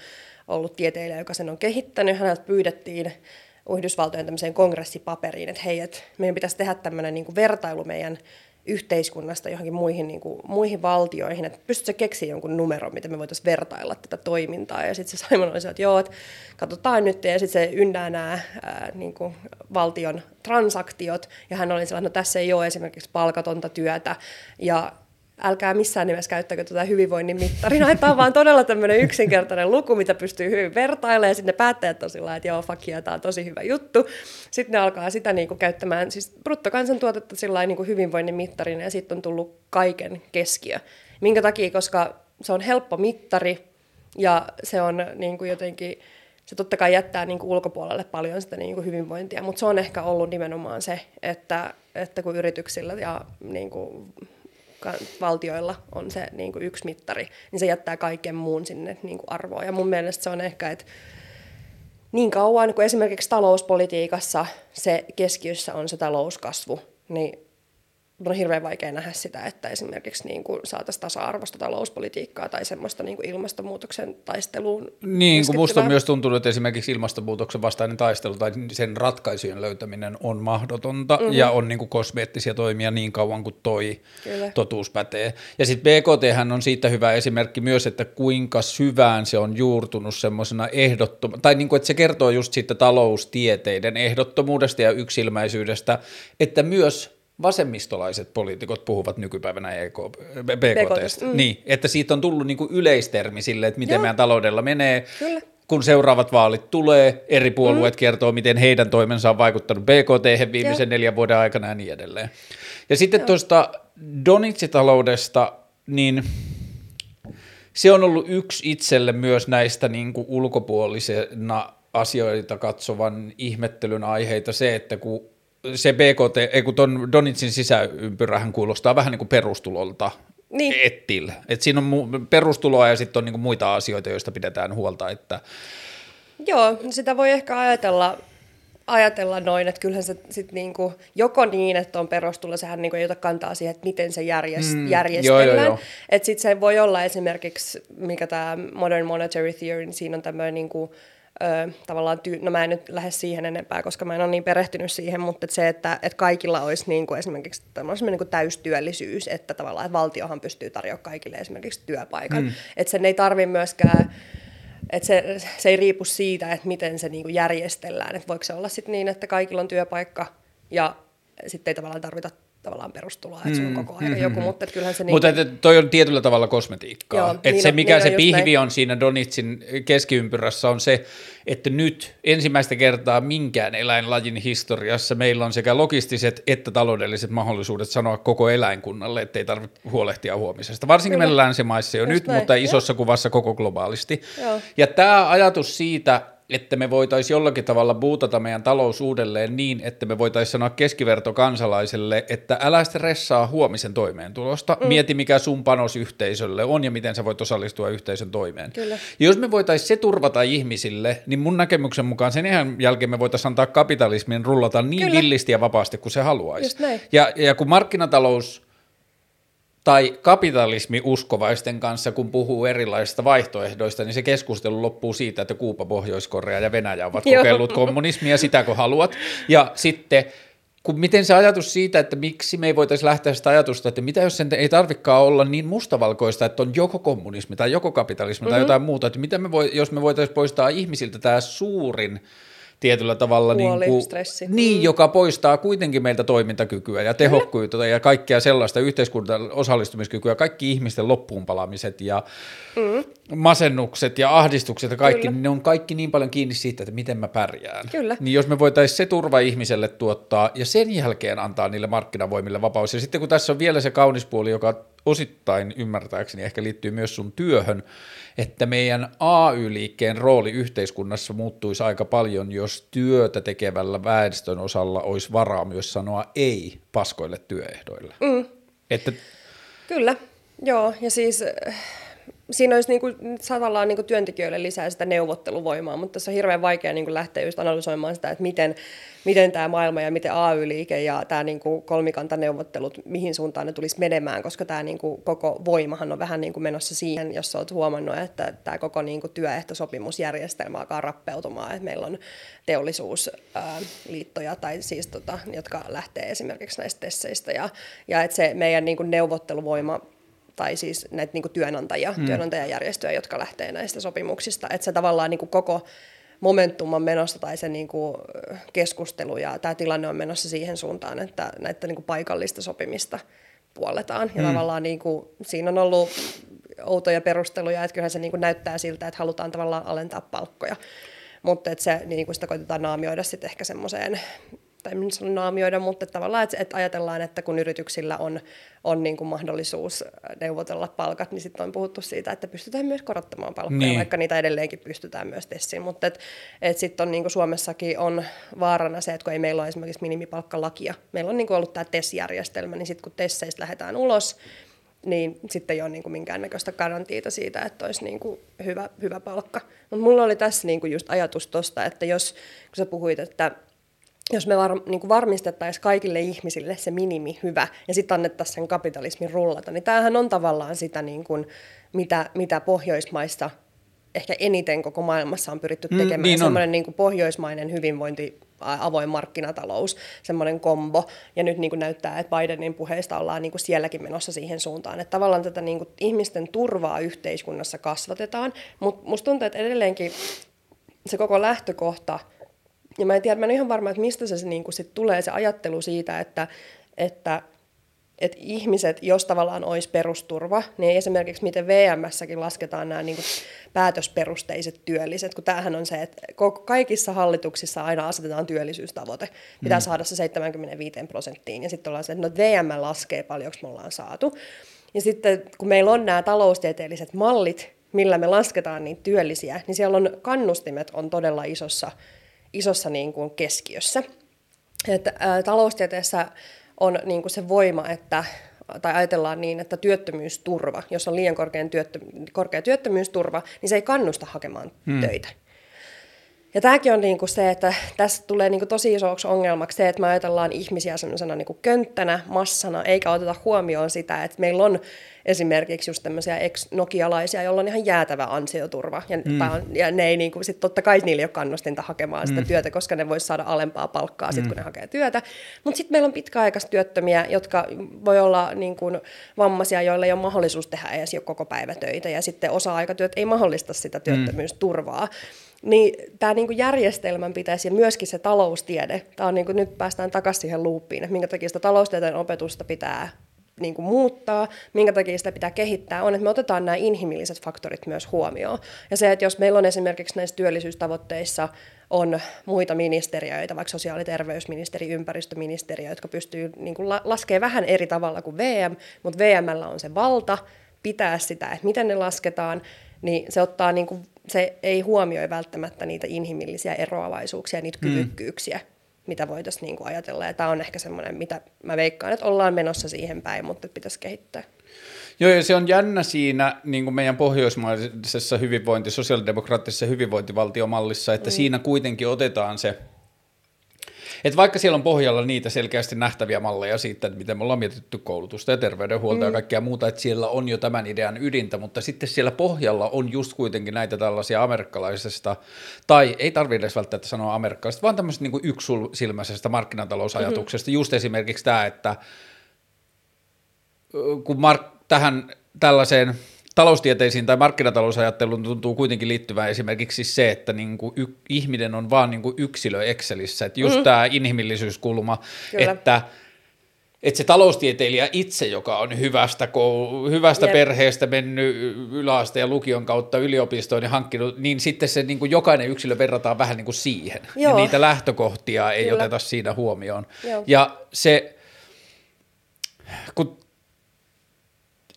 ollut tieteilijä, joka sen on kehittänyt. Häneltä pyydettiin Yhdysvaltojen tämmöiseen kongressipaperiin, että hei, että meidän pitäisi tehdä tämmöinen niin vertailu meidän yhteiskunnasta johonkin muihin, niin kuin, muihin valtioihin, että pystytkö keksiä jonkun numeron, miten me voitaisiin vertailla tätä toimintaa. Ja sitten se Simon oli että joo, että katsotaan nyt, ja sitten se yndää nämä ää, niin kuin valtion transaktiot, ja hän oli sellainen, että no tässä ei ole esimerkiksi palkatonta työtä, ja älkää missään nimessä käyttäkö tätä hyvinvoinnin mittarina. Tämä on vaan todella tämmöinen yksinkertainen luku, mitä pystyy hyvin vertailemaan. Ja sitten ne päättäjät on sillä että joo, fakia, tämä on tosi hyvä juttu. Sitten ne alkaa sitä niin kuin käyttämään, siis bruttokansantuotetta sillä niin kuin hyvinvoinnin mittarina, ja sitten on tullut kaiken keskiö. Minkä takia? Koska se on helppo mittari, ja se on niin kuin jotenkin, se totta kai jättää niin kuin ulkopuolelle paljon sitä niin kuin hyvinvointia, mutta se on ehkä ollut nimenomaan se, että, että kun yrityksillä ja niin kuin valtioilla on se niin kuin yksi mittari, niin se jättää kaiken muun sinne niin kuin arvoa. Ja mun mielestä se on ehkä, että niin kauan kuin esimerkiksi talouspolitiikassa se keskiössä on se talouskasvu, niin on hirveän vaikea nähdä sitä, että esimerkiksi niin kuin saataisiin tasa-arvoista talouspolitiikkaa tai semmoista niin kuin ilmastonmuutoksen taisteluun. Niin, kun musta on myös tuntunut, että esimerkiksi ilmastonmuutoksen vastainen taistelu tai sen ratkaisujen löytäminen on mahdotonta mm-hmm. ja on niin kuin kosmeettisia toimia niin kauan kuin toi Kyllä. totuus pätee. Ja sitten BKT on siitä hyvä esimerkki myös, että kuinka syvään se on juurtunut semmoisena ehdottomana, tai niin kuin, että se kertoo just siitä taloustieteiden ehdottomuudesta ja yksilmäisyydestä, että myös vasemmistolaiset poliitikot puhuvat nykypäivänä EK, BKT. Mm. Niin, että siitä on tullut niin kuin yleistermi sille, että miten Joo. meidän taloudella menee. Kyllä. Kun seuraavat vaalit tulee, eri puolueet mm. kertoo, miten heidän toimensa on vaikuttanut BKT viimeisen Joo. neljän vuoden aikana ja niin edelleen. Ja sitten Joo. tuosta Donitsitaloudesta, niin se on ollut yksi itselle myös näistä niin kuin ulkopuolisena asioita katsovan ihmettelyn aiheita se, että kun se BKT, ei kun ton Donitsin sisäympyrähän kuulostaa vähän niin kuin perustulolta niin. ettil. Et siinä on perustuloa ja sitten on niin kuin muita asioita, joista pidetään huolta. Että... Joo, sitä voi ehkä ajatella ajatella noin, että kyllähän se sit niinku, joko niin, että on perustulo, sehän niinku ei ota kantaa siihen, että miten se järjest, mm, järjestellään. Joo, joo, joo. Että sitten se voi olla esimerkiksi, mikä tämä Modern Monetary Theory, niin siinä on tämmöinen niinku, ö, tavallaan, tyy- no mä en nyt lähde siihen enempää, koska mä en ole niin perehtynyt siihen, mutta se, että, että kaikilla olisi niin kuin esimerkiksi niin kuin täystyöllisyys, että tavallaan että valtiohan pystyy tarjoamaan kaikille esimerkiksi työpaikan. Mm. Että sen ei tarvi myöskään että se, se ei riipu siitä, että miten se niin kuin järjestellään. Että voiko se olla sitten niin, että kaikilla on työpaikka ja sitten ei tavallaan tarvita tavallaan perustuloa, että se on mm, koko ajan mm, joku, mutta kyllähän se... Mutta niin... toi on tietyllä tavalla kosmetiikkaa. Joo, että niin se, mikä niin se pihvi näin. on siinä Donitsin keskiympyrässä, on se, että nyt ensimmäistä kertaa minkään eläinlajin historiassa meillä on sekä logistiset että taloudelliset mahdollisuudet sanoa koko eläinkunnalle, että ei tarvitse huolehtia huomisesta. Varsinkin Kyllä. meillä länsimaissa jo Just nyt, näin. mutta isossa ja. kuvassa koko globaalisti. Joo. Ja tämä ajatus siitä, että me voitaisiin jollakin tavalla buutata meidän talous uudelleen niin, että me voitaisiin sanoa keskiverto kansalaiselle, että älä stressaa huomisen toimeentulosta, mm. mieti mikä sun panos yhteisölle on ja miten sä voit osallistua yhteisön toimeen. Kyllä. Ja jos me voitaisiin se turvata ihmisille, niin mun näkemyksen mukaan sen ihan jälkeen me voitaisiin antaa kapitalismin rullata niin Kyllä. villisti ja vapaasti kuin se haluaisi. Ja, ja kun markkinatalous tai kapitalismi-uskovaisten kanssa, kun puhuu erilaisista vaihtoehdoista, niin se keskustelu loppuu siitä, että Kuupa, Pohjois-Korea ja Venäjä ovat kokeillut kommunismia, sitä kun haluat. Ja sitten kun miten se ajatus siitä, että miksi me ei voitaisiin lähteä sitä ajatusta, että mitä jos sen ei tarvikaan olla niin mustavalkoista, että on joko kommunismi tai joko kapitalismi mm-hmm. tai jotain muuta, että mitä me voi, jos me voitaisiin poistaa ihmisiltä tämä suurin tietyllä tavalla, Huoli, niin, kuin, stressi. niin Mm. joka poistaa kuitenkin meiltä toimintakykyä ja tehokkuutta ja kaikkea sellaista yhteiskunnan osallistumiskykyä, kaikki ihmisten loppuunpalamiset ja mm. masennukset ja ahdistukset ja kaikki, Kyllä. niin ne on kaikki niin paljon kiinni siitä, että miten mä pärjään. Kyllä. Niin jos me voitaisiin se turva ihmiselle tuottaa ja sen jälkeen antaa niille markkinavoimille vapaus. Ja sitten kun tässä on vielä se kaunis puoli, joka osittain ymmärtääkseni ehkä liittyy myös sun työhön, että meidän AY-liikkeen rooli yhteiskunnassa muuttuisi aika paljon, jos työtä tekevällä väestön osalla olisi varaa myös sanoa ei paskoille työehdoille. Mm. Että Kyllä, joo. Ja siis siinä olisi niinku, tavallaan niinku työntekijöille lisää sitä neuvotteluvoimaa, mutta tässä on hirveän vaikea niinku lähteä just analysoimaan sitä, että miten, miten tämä maailma ja miten AY-liike ja tämä niinku kolmikantaneuvottelut, mihin suuntaan ne tulisi menemään, koska tämä niinku koko voimahan on vähän niinku menossa siihen, jos olet huomannut, että tämä koko niinku työehtosopimusjärjestelmä alkaa rappeutumaan, että meillä on teollisuusliittoja tai siis tota, jotka lähtee esimerkiksi näistä tesseistä ja, ja että se meidän niinku neuvotteluvoima tai siis näitä niin kuin työnantajia, mm. työnantajajärjestöjä, jotka lähtee näistä sopimuksista. Että se tavallaan niin kuin koko momentum on menossa tai se niin kuin keskustelu ja tämä tilanne on menossa siihen suuntaan, että näitä niin kuin paikallista sopimista puoletaan. Ja mm. tavallaan niin kuin, siinä on ollut outoja perusteluja, että kyllähän se niin kuin näyttää siltä, että halutaan tavallaan alentaa palkkoja. Mutta että se, niin kuin sitä koitetaan naamioida sitten ehkä semmoiseen tai en sano naamioida, mutta tavallaan, että, että ajatellaan, että kun yrityksillä on, on niin kuin mahdollisuus neuvotella palkat, niin sitten on puhuttu siitä, että pystytään myös korottamaan palkkoja, niin. vaikka niitä edelleenkin pystytään myös tessiin. Mutta et, et sitten on niin kuin Suomessakin on vaarana se, että kun ei meillä ole esimerkiksi minimipalkkalakia, meillä on niin kuin ollut tämä TES-järjestelmä, niin sitten kun TESseistä lähdetään ulos, niin sitten ei ole niin kuin minkäännäköistä garantiita siitä, että olisi niin kuin hyvä, hyvä palkka. Mutta mulla oli tässä niin kuin just ajatus tuosta, että jos, kun sä puhuit, että jos me var, niin varmistettaisiin kaikille ihmisille se minimi hyvä ja sitten annettaisiin sen kapitalismin rullata, niin tämähän on tavallaan sitä, niin kuin, mitä, mitä Pohjoismaissa ehkä eniten koko maailmassa on pyritty Mm, tekemään. niin on. semmoinen niin kuin pohjoismainen hyvinvointi, avoin markkinatalous, semmoinen kombo. Ja nyt niin kuin näyttää, että Bidenin puheista ollaan niin kuin sielläkin menossa siihen suuntaan. Että tavallaan tätä niin kuin ihmisten turvaa yhteiskunnassa kasvatetaan, mutta musta tuntuu, että edelleenkin se koko lähtökohta, ja mä en tiedä, mä en ole ihan varma, että mistä se, se niin kuin sit tulee se ajattelu siitä, että, että, että ihmiset, jos tavallaan olisi perusturva, niin esimerkiksi miten VMssäkin lasketaan nämä niin kuin päätösperusteiset työlliset, kun tämähän on se, että kaikissa hallituksissa aina asetetaan työllisyystavoite. Pitää mm. saada se 75 prosenttiin, ja sitten ollaan se, että no VM laskee paljonko me ollaan saatu. Ja sitten kun meillä on nämä taloustieteelliset mallit, millä me lasketaan niitä työllisiä, niin siellä on kannustimet on todella isossa, isossa niin kuin keskiössä. Että, ää, taloustieteessä on niin kuin se voima, että tai ajatellaan niin, että työttömyysturva, jos on liian työttö, korkea työttömyysturva, niin se ei kannusta hakemaan hmm. töitä. Ja tämäkin on niinku se, että tässä tulee niinku tosi isoksi ongelmaksi se, että me ajatellaan ihmisiä sellaisena niinku könttänä, massana, eikä oteta huomioon sitä, että meillä on esimerkiksi just tämmöisiä ex-nokialaisia, joilla on ihan jäätävä ansioturva. Ja, mm. on, ja ne ei niinku, sit totta kai niillä ei ole kannustinta hakemaan sitä mm. työtä, koska ne voisi saada alempaa palkkaa sit, mm. kun ne hakee työtä. Mutta sitten meillä on pitkäaikaistyöttömiä, jotka voi olla niinku vammaisia, joilla ei ole mahdollisuus tehdä edes jo koko päivä töitä. Ja sitten osa-aikatyöt ei mahdollista sitä työttömyysturvaa. Niin tämä niinku järjestelmän pitäisi, ja myöskin se taloustiede, tää on niinku, nyt päästään takaisin siihen luuppiin, että minkä takia sitä taloustieteen opetusta pitää niin kuin muuttaa, minkä takia sitä pitää kehittää, on, että me otetaan nämä inhimilliset faktorit myös huomioon. Ja se, että jos meillä on esimerkiksi näissä työllisyystavoitteissa on muita ministeriöitä, vaikka sosiaali- ja terveysministeri, ympäristöministeriö, jotka pystyy niin kuin la- laskemaan vähän eri tavalla kuin VM, mutta VMllä on se valta pitää sitä, että miten ne lasketaan, niin se ottaa niin kuin, se ei huomioi välttämättä niitä inhimillisiä eroavaisuuksia, niitä kyvykkyyksiä, mitä voitaisiin niin kuin ajatella. Ja tämä on ehkä semmoinen, mitä mä veikkaan, että ollaan menossa siihen päin, mutta pitäisi kehittää. Joo, ja se on jännä siinä niin kuin meidän pohjoismaisessa hyvinvointi, sosiaalidemokraattisessa hyvinvointivaltiomallissa, että mm. siinä kuitenkin otetaan se, että vaikka siellä on pohjalla niitä selkeästi nähtäviä malleja siitä, että miten me ollaan mietitty koulutusta ja terveydenhuoltoa mm. ja kaikkea muuta, että siellä on jo tämän idean ydintä, mutta sitten siellä pohjalla on just kuitenkin näitä tällaisia amerikkalaisesta, tai ei tarvitse edes välttämättä sanoa amerikkalaisesta, vaan tämmöisestä niin kuin yksilmäisestä markkinatalousajatuksesta, mm-hmm. just esimerkiksi tämä, että kun Mark tähän tällaiseen taloustieteisiin tai markkinatalousajatteluun tuntuu kuitenkin liittyvän esimerkiksi se, että niin kuin y- ihminen on vaan niin kuin yksilö Excelissä, että just mm. tämä inhimillisyyskulma, Kyllä. että että se taloustieteilijä itse, joka on hyvästä, koulu, hyvästä perheestä mennyt yläaste ja lukion kautta yliopistoon ja hankkinut, niin sitten se niin kuin jokainen yksilö verrataan vähän niin kuin siihen. Joo. Ja niitä lähtökohtia ei Kyllä. oteta siinä huomioon. Joo. Ja se, kun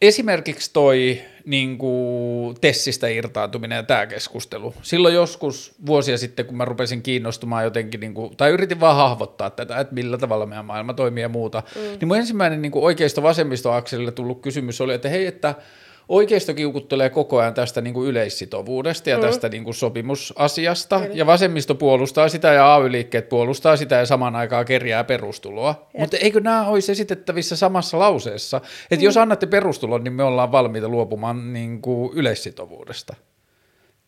esimerkiksi toi niin kuin Tessistä irtaantuminen ja tämä keskustelu. Silloin joskus vuosia sitten, kun mä rupesin kiinnostumaan jotenkin, niin kuin, tai yritin vaan hahvottaa tätä, että millä tavalla meidän maailma toimii ja muuta, mm. niin mun ensimmäinen niin oikeista vasemmistoakselille tullut kysymys oli, että hei, että – oikeisto kiukuttelee koko ajan tästä niin kuin yleissitovuudesta ja mm. tästä niin kuin sopimusasiasta, Kyllä. ja vasemmisto puolustaa sitä ja AY-liikkeet puolustaa sitä ja samaan aikaan kerjää perustuloa. Mutta eikö nämä olisi esitettävissä samassa lauseessa, että mm. jos annatte perustulon, niin me ollaan valmiita luopumaan niin kuin yleissitovuudesta.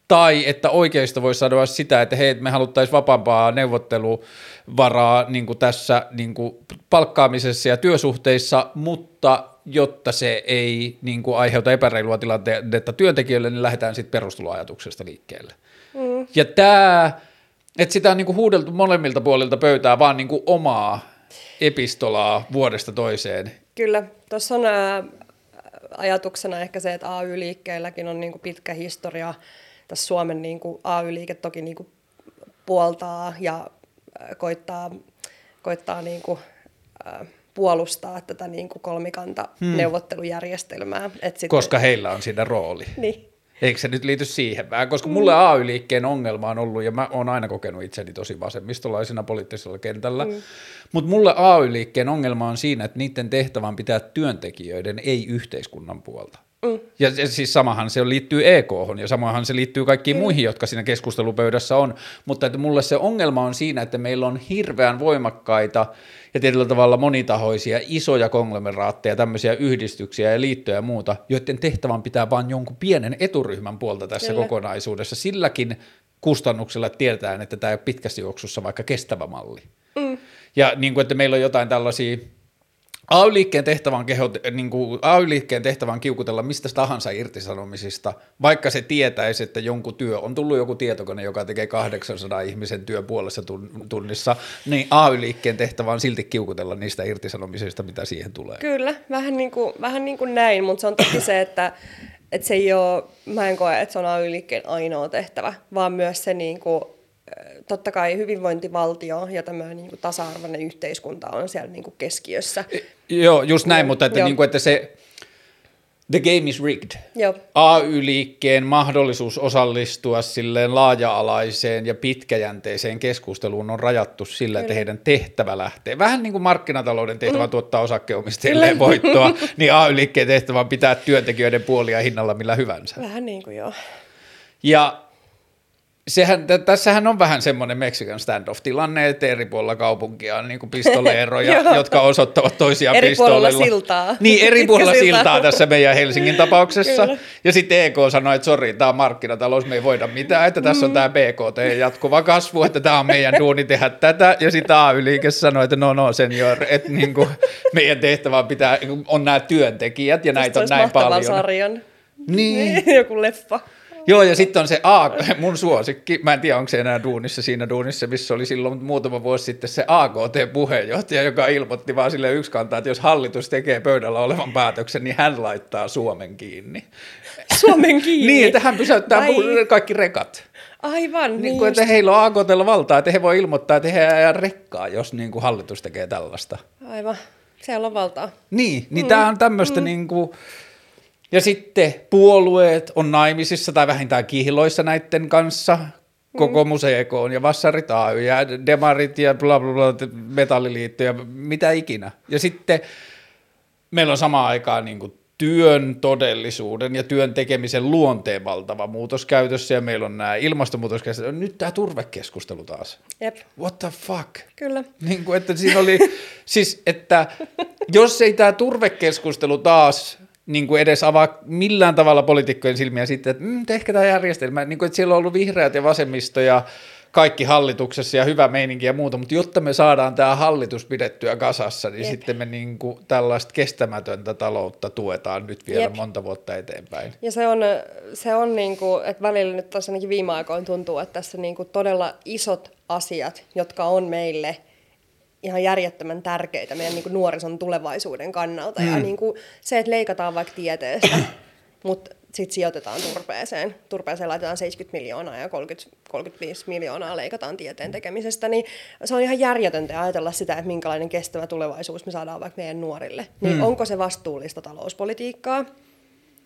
Tai että oikeisto voisi sanoa sitä, että hei, me haluttaisiin vapaampaa neuvotteluvaraa niin kuin tässä niin kuin palkkaamisessa ja työsuhteissa, mutta jotta se ei niin kuin aiheuta epäreilua tilannetta työntekijöille, niin lähdetään sitten perustuloajatuksesta liikkeelle. Mm. Ja tämä, että sitä on niin kuin huudeltu molemmilta puolilta pöytää vaan niin kuin omaa epistolaa vuodesta toiseen. Kyllä, tuossa on ää, ajatuksena ehkä se, että AY-liikkeelläkin on niin kuin pitkä historia. Tässä Suomen niin kuin AY-liike toki niin kuin puoltaa ja koittaa, koittaa niin kuin, ää, puolustaa tätä niin kuin kolmikanta hmm. neuvottelujärjestelmää. Et sitten... Koska heillä on siinä rooli. Niin. Eikö se nyt liity siihen vähän? Koska mulle mm. AY-liikkeen ongelma on ollut, ja mä oon aina kokenut itseni tosi vasemmistolaisena poliittisella kentällä, mm. mutta mulle AY-liikkeen ongelma on siinä, että niiden tehtävän pitää työntekijöiden, ei yhteiskunnan puolta. Mm. Ja, siis samahan se liittyy EK, ja samahan se liittyy kaikkiin mm. muihin, jotka siinä keskustelupöydässä on, mutta että mulle se ongelma on siinä, että meillä on hirveän voimakkaita ja tietyllä tavalla monitahoisia, isoja konglomeraatteja, tämmöisiä yhdistyksiä ja liittoja ja muuta, joiden tehtävän pitää vain jonkun pienen eturyhmän puolta tässä Kyllä. kokonaisuudessa. Silläkin kustannuksella tiedetään, että tämä ei ole pitkässä juoksussa vaikka kestävä malli. Mm. Ja niin kuin, että meillä on jotain tällaisia AY-liikkeen tehtävä kehot, niin kuin, AY-liikkeen tehtävä on kiukutella mistä tahansa irtisanomisista, vaikka se tietäisi, että jonkun työ, on tullut joku tietokone, joka tekee 800 ihmisen työ puolessa tunnissa, niin AY-liikkeen tehtävä on silti kiukutella niistä irtisanomisista, mitä siihen tulee. Kyllä, vähän niin kuin, vähän niin kuin näin, mutta se on toki se, että, että se ei ole, mä en koe, että se on AY-liikkeen ainoa tehtävä, vaan myös se niin kuin, totta kai hyvinvointivaltio ja tämmöinen niin kuin tasa-arvoinen yhteiskunta on siellä niin kuin keskiössä. Joo, just näin, mutta että, niin kuin, että se the game is rigged. Joo. AY-liikkeen mahdollisuus osallistua silleen laaja-alaiseen ja pitkäjänteiseen keskusteluun on rajattu sillä, että heidän tehtävä lähtee. Vähän niin kuin markkinatalouden tehtävä mm. tuottaa osakkeenomistajille voittoa, niin AY-liikkeen tehtävä on pitää työntekijöiden puolia hinnalla millä hyvänsä. Vähän niin kuin joo. Ja sehän, t- tässähän on vähän semmoinen Mexican standoff-tilanne, että eri puolilla kaupunkia on niin pistoleeroja, jotka osoittavat toisiaan eri pistoleilla. Eri puolilla siltaa. Niin, eri puolilla siltaa tässä meidän Helsingin tapauksessa. Kyllä. Ja sitten EK sanoi, että sori, tämä on markkinatalous, me ei voida mitään, että tässä on mm. tämä BKT jatkuva kasvu, että tämä on meidän duuni tehdä tätä. Ja sitten AY-liike sanoi, että no no senior, että niin kuin meidän tehtävä pitää, on nämä työntekijät ja näitä on näin paljon. sarjan. Niin. Joku leffa. Joo, ja sitten on se A, mun suosikki, mä en tiedä onko se enää duunissa siinä duunissa, missä oli silloin muutama vuosi sitten se AKT-puheenjohtaja, joka ilmoitti vaan sille yksi kantaa, että jos hallitus tekee pöydällä olevan päätöksen, niin hän laittaa Suomen kiinni. Suomen kiinni? niin, että hän pysäyttää Vai... kaikki rekat. Aivan. Niin, niin kuin, että heillä on AKTlla valtaa, että he voi ilmoittaa, että he ajan rekkaa, jos niin kuin hallitus tekee tällaista. Aivan. Siellä on valtaa. Niin, niin mm. tämä on tämmöistä mm. niin kuin, ja sitten puolueet on naimisissa tai vähintään kihloissa näiden kanssa, koko mm. museekoon ja Vassarit AY ja Demarit ja bla bla bla, metalliliitto ja mitä ikinä. Ja sitten meillä on samaan aikaan niin kuin työn todellisuuden ja työn tekemisen luonteen valtava muutos käytössä ja meillä on nämä ilmastonmuutoskeskustelut. Nyt tämä turvekeskustelu taas. Jep. What the fuck? Kyllä. Niin kuin, että siinä oli, siis että jos ei tämä turvekeskustelu taas niin kuin edes avaa millään tavalla poliitikkojen silmiä sitten, että mm, tehkää tämä järjestelmä, niin kuin, että siellä on ollut vihreät ja vasemmisto ja kaikki hallituksessa ja hyvä meininki ja muuta, mutta jotta me saadaan tämä hallitus pidettyä kasassa, niin Jep. sitten me niin kuin tällaista kestämätöntä taloutta tuetaan nyt vielä Jep. monta vuotta eteenpäin. Ja se on, se on niin kuin, että välillä nyt tässä ainakin viime aikoina tuntuu, että tässä niin kuin todella isot asiat, jotka on meille ihan järjettömän tärkeitä meidän niin kuin nuorison tulevaisuuden kannalta. Mm. Ja niin kuin se, että leikataan vaikka tieteestä, mutta sitten sijoitetaan turpeeseen. Turpeeseen laitetaan 70 miljoonaa ja 30, 35 miljoonaa leikataan tieteen tekemisestä, niin se on ihan järjetöntä ajatella sitä, että minkälainen kestävä tulevaisuus me saadaan vaikka meidän nuorille. Niin mm. onko se vastuullista talouspolitiikkaa?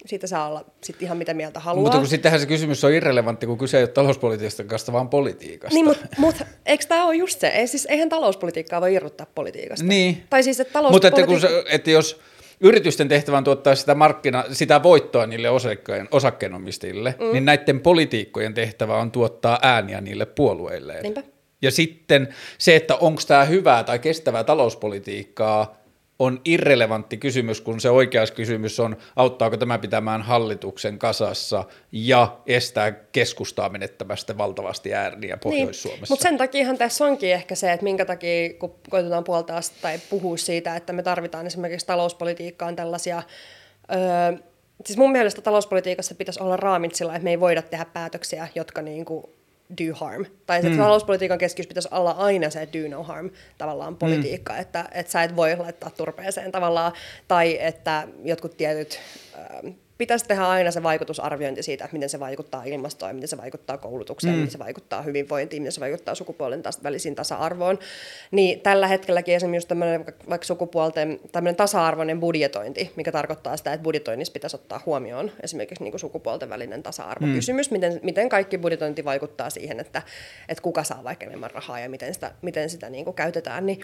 Siitä saa olla sitten ihan mitä mieltä haluaa. Mutta kun sittenhän se kysymys on irrelevantti, kun kyse ei ole talouspolitiikasta, vaan politiikasta. Niin, mutta mut, eikö tämä ole just se? Ei, siis, eihän talouspolitiikkaa voi irrottaa politiikasta. Niin. Tai siis, että talouspolitiikka... Mutta että, kun, että jos yritysten tehtävän tuottaa sitä, markkina, sitä voittoa niille osakkeen, osakkeenomistajille, mm. niin näiden politiikkojen tehtävä on tuottaa ääniä niille puolueille. Niinpä. Ja sitten se, että onko tämä hyvää tai kestävää talouspolitiikkaa, on irrelevantti kysymys, kun se oikea kysymys on, auttaako tämä pitämään hallituksen kasassa ja estää keskustaa menettämästä valtavasti ääniä Pohjois-Suomessa. Niin, mutta sen takiahan tässä onkin ehkä se, että minkä takia, kun koitetaan puolta tai puhua siitä, että me tarvitaan esimerkiksi talouspolitiikkaan tällaisia... Öö, siis mun mielestä talouspolitiikassa pitäisi olla raamit sillä, että me ei voida tehdä päätöksiä, jotka niin kuin do harm. Tai mm. talouspolitiikan keskiössä pitäisi olla aina se do no harm tavallaan politiikka, mm. että, että sä et voi laittaa turpeeseen tavallaan, tai että jotkut tietyt äh, pitäisi tehdä aina se vaikutusarviointi siitä, että miten se vaikuttaa ilmastoon, miten se vaikuttaa koulutukseen, mm. miten se vaikuttaa hyvinvointiin, miten se vaikuttaa sukupuolen taas, välisiin tasa-arvoon. Niin tällä hetkelläkin esimerkiksi tämmöinen vaikka sukupuolten tämmöinen tasa-arvoinen budjetointi, mikä tarkoittaa sitä, että budjetoinnissa pitäisi ottaa huomioon esimerkiksi niin kuin sukupuolten välinen tasa-arvokysymys, mm. miten, miten kaikki budjetointi vaikuttaa siihen, että, että kuka saa vaikka enemmän rahaa ja miten sitä, miten sitä niin kuin käytetään, niin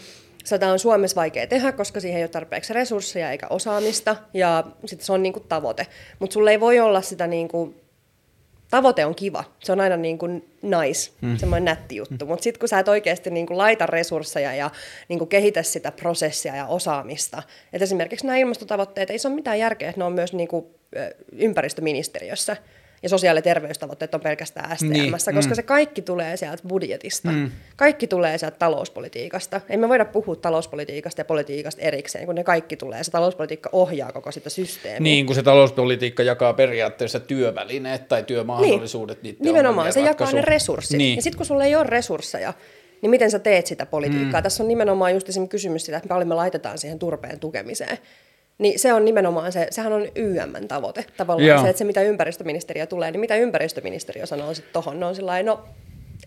sitä on Suomessa vaikea tehdä, koska siihen ei ole tarpeeksi resursseja eikä osaamista, ja sitten se on niin kuin tavoite. Mutta sulla ei voi olla sitä niin kuin, tavoite on kiva, se on aina niin kuin nice, mm. semmoinen nätti juttu, mm. mutta sitten kun sä et oikeasti niin kuin laita resursseja ja niin kuin kehitä sitä prosessia ja osaamista, että esimerkiksi nämä ilmastotavoitteet, ei se ole mitään järkeä, että ne on myös niin kuin ympäristöministeriössä, ja sosiaali- ja terveystavoitteet on pelkästään STM, niin, koska mm. se kaikki tulee sieltä budjetista. Mm. Kaikki tulee sieltä talouspolitiikasta. Ei me voida puhua talouspolitiikasta ja politiikasta erikseen, kun ne kaikki tulee. Se talouspolitiikka ohjaa koko sitä systeemiä. Niin, kun se talouspolitiikka jakaa periaatteessa työvälineet tai työmahdollisuudet. Niin. Nimenomaan, se jakaa ne resurssit. Niin. Ja sitten kun sulla ei ole resursseja, niin miten sä teet sitä politiikkaa? Mm. Tässä on nimenomaan just kysymys siitä, että paljon me laitetaan siihen turpeen tukemiseen. Niin se on nimenomaan se, sehän on YMn tavoite. Tavallaan Joo. se, että se mitä ympäristöministeriö tulee, niin mitä ympäristöministeriö sanoo sitten tohon, ne on sillä no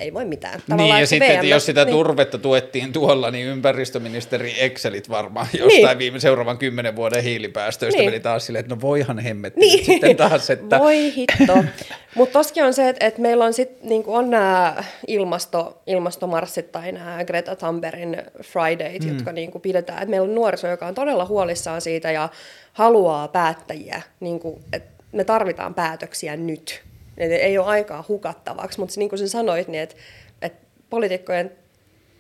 ei voi mitään. Niin, Tavallaan niin, ja sitten, VM, jos sitä niin. turvetta tuettiin tuolla, niin ympäristöministeri Excelit varmaan jostain niin. viime seuraavan kymmenen vuoden hiilipäästöistä niin. meni taas silleen, että no voihan hemmetti niin. sitten taas. Että... Voi hitto. Mutta toskin on se, että, että meillä on sitten niin on nämä ilmasto, ilmastomarssit tai nämä Greta Thunbergin Fridayt, mm. jotka niin kuin pidetään. Että meillä on nuoriso, joka on todella huolissaan siitä ja haluaa päättäjiä, niin kuin, että me tarvitaan päätöksiä nyt että ei ole aikaa hukattavaksi, mutta niin kuin sä sanoit, niin että, että poliitikkojen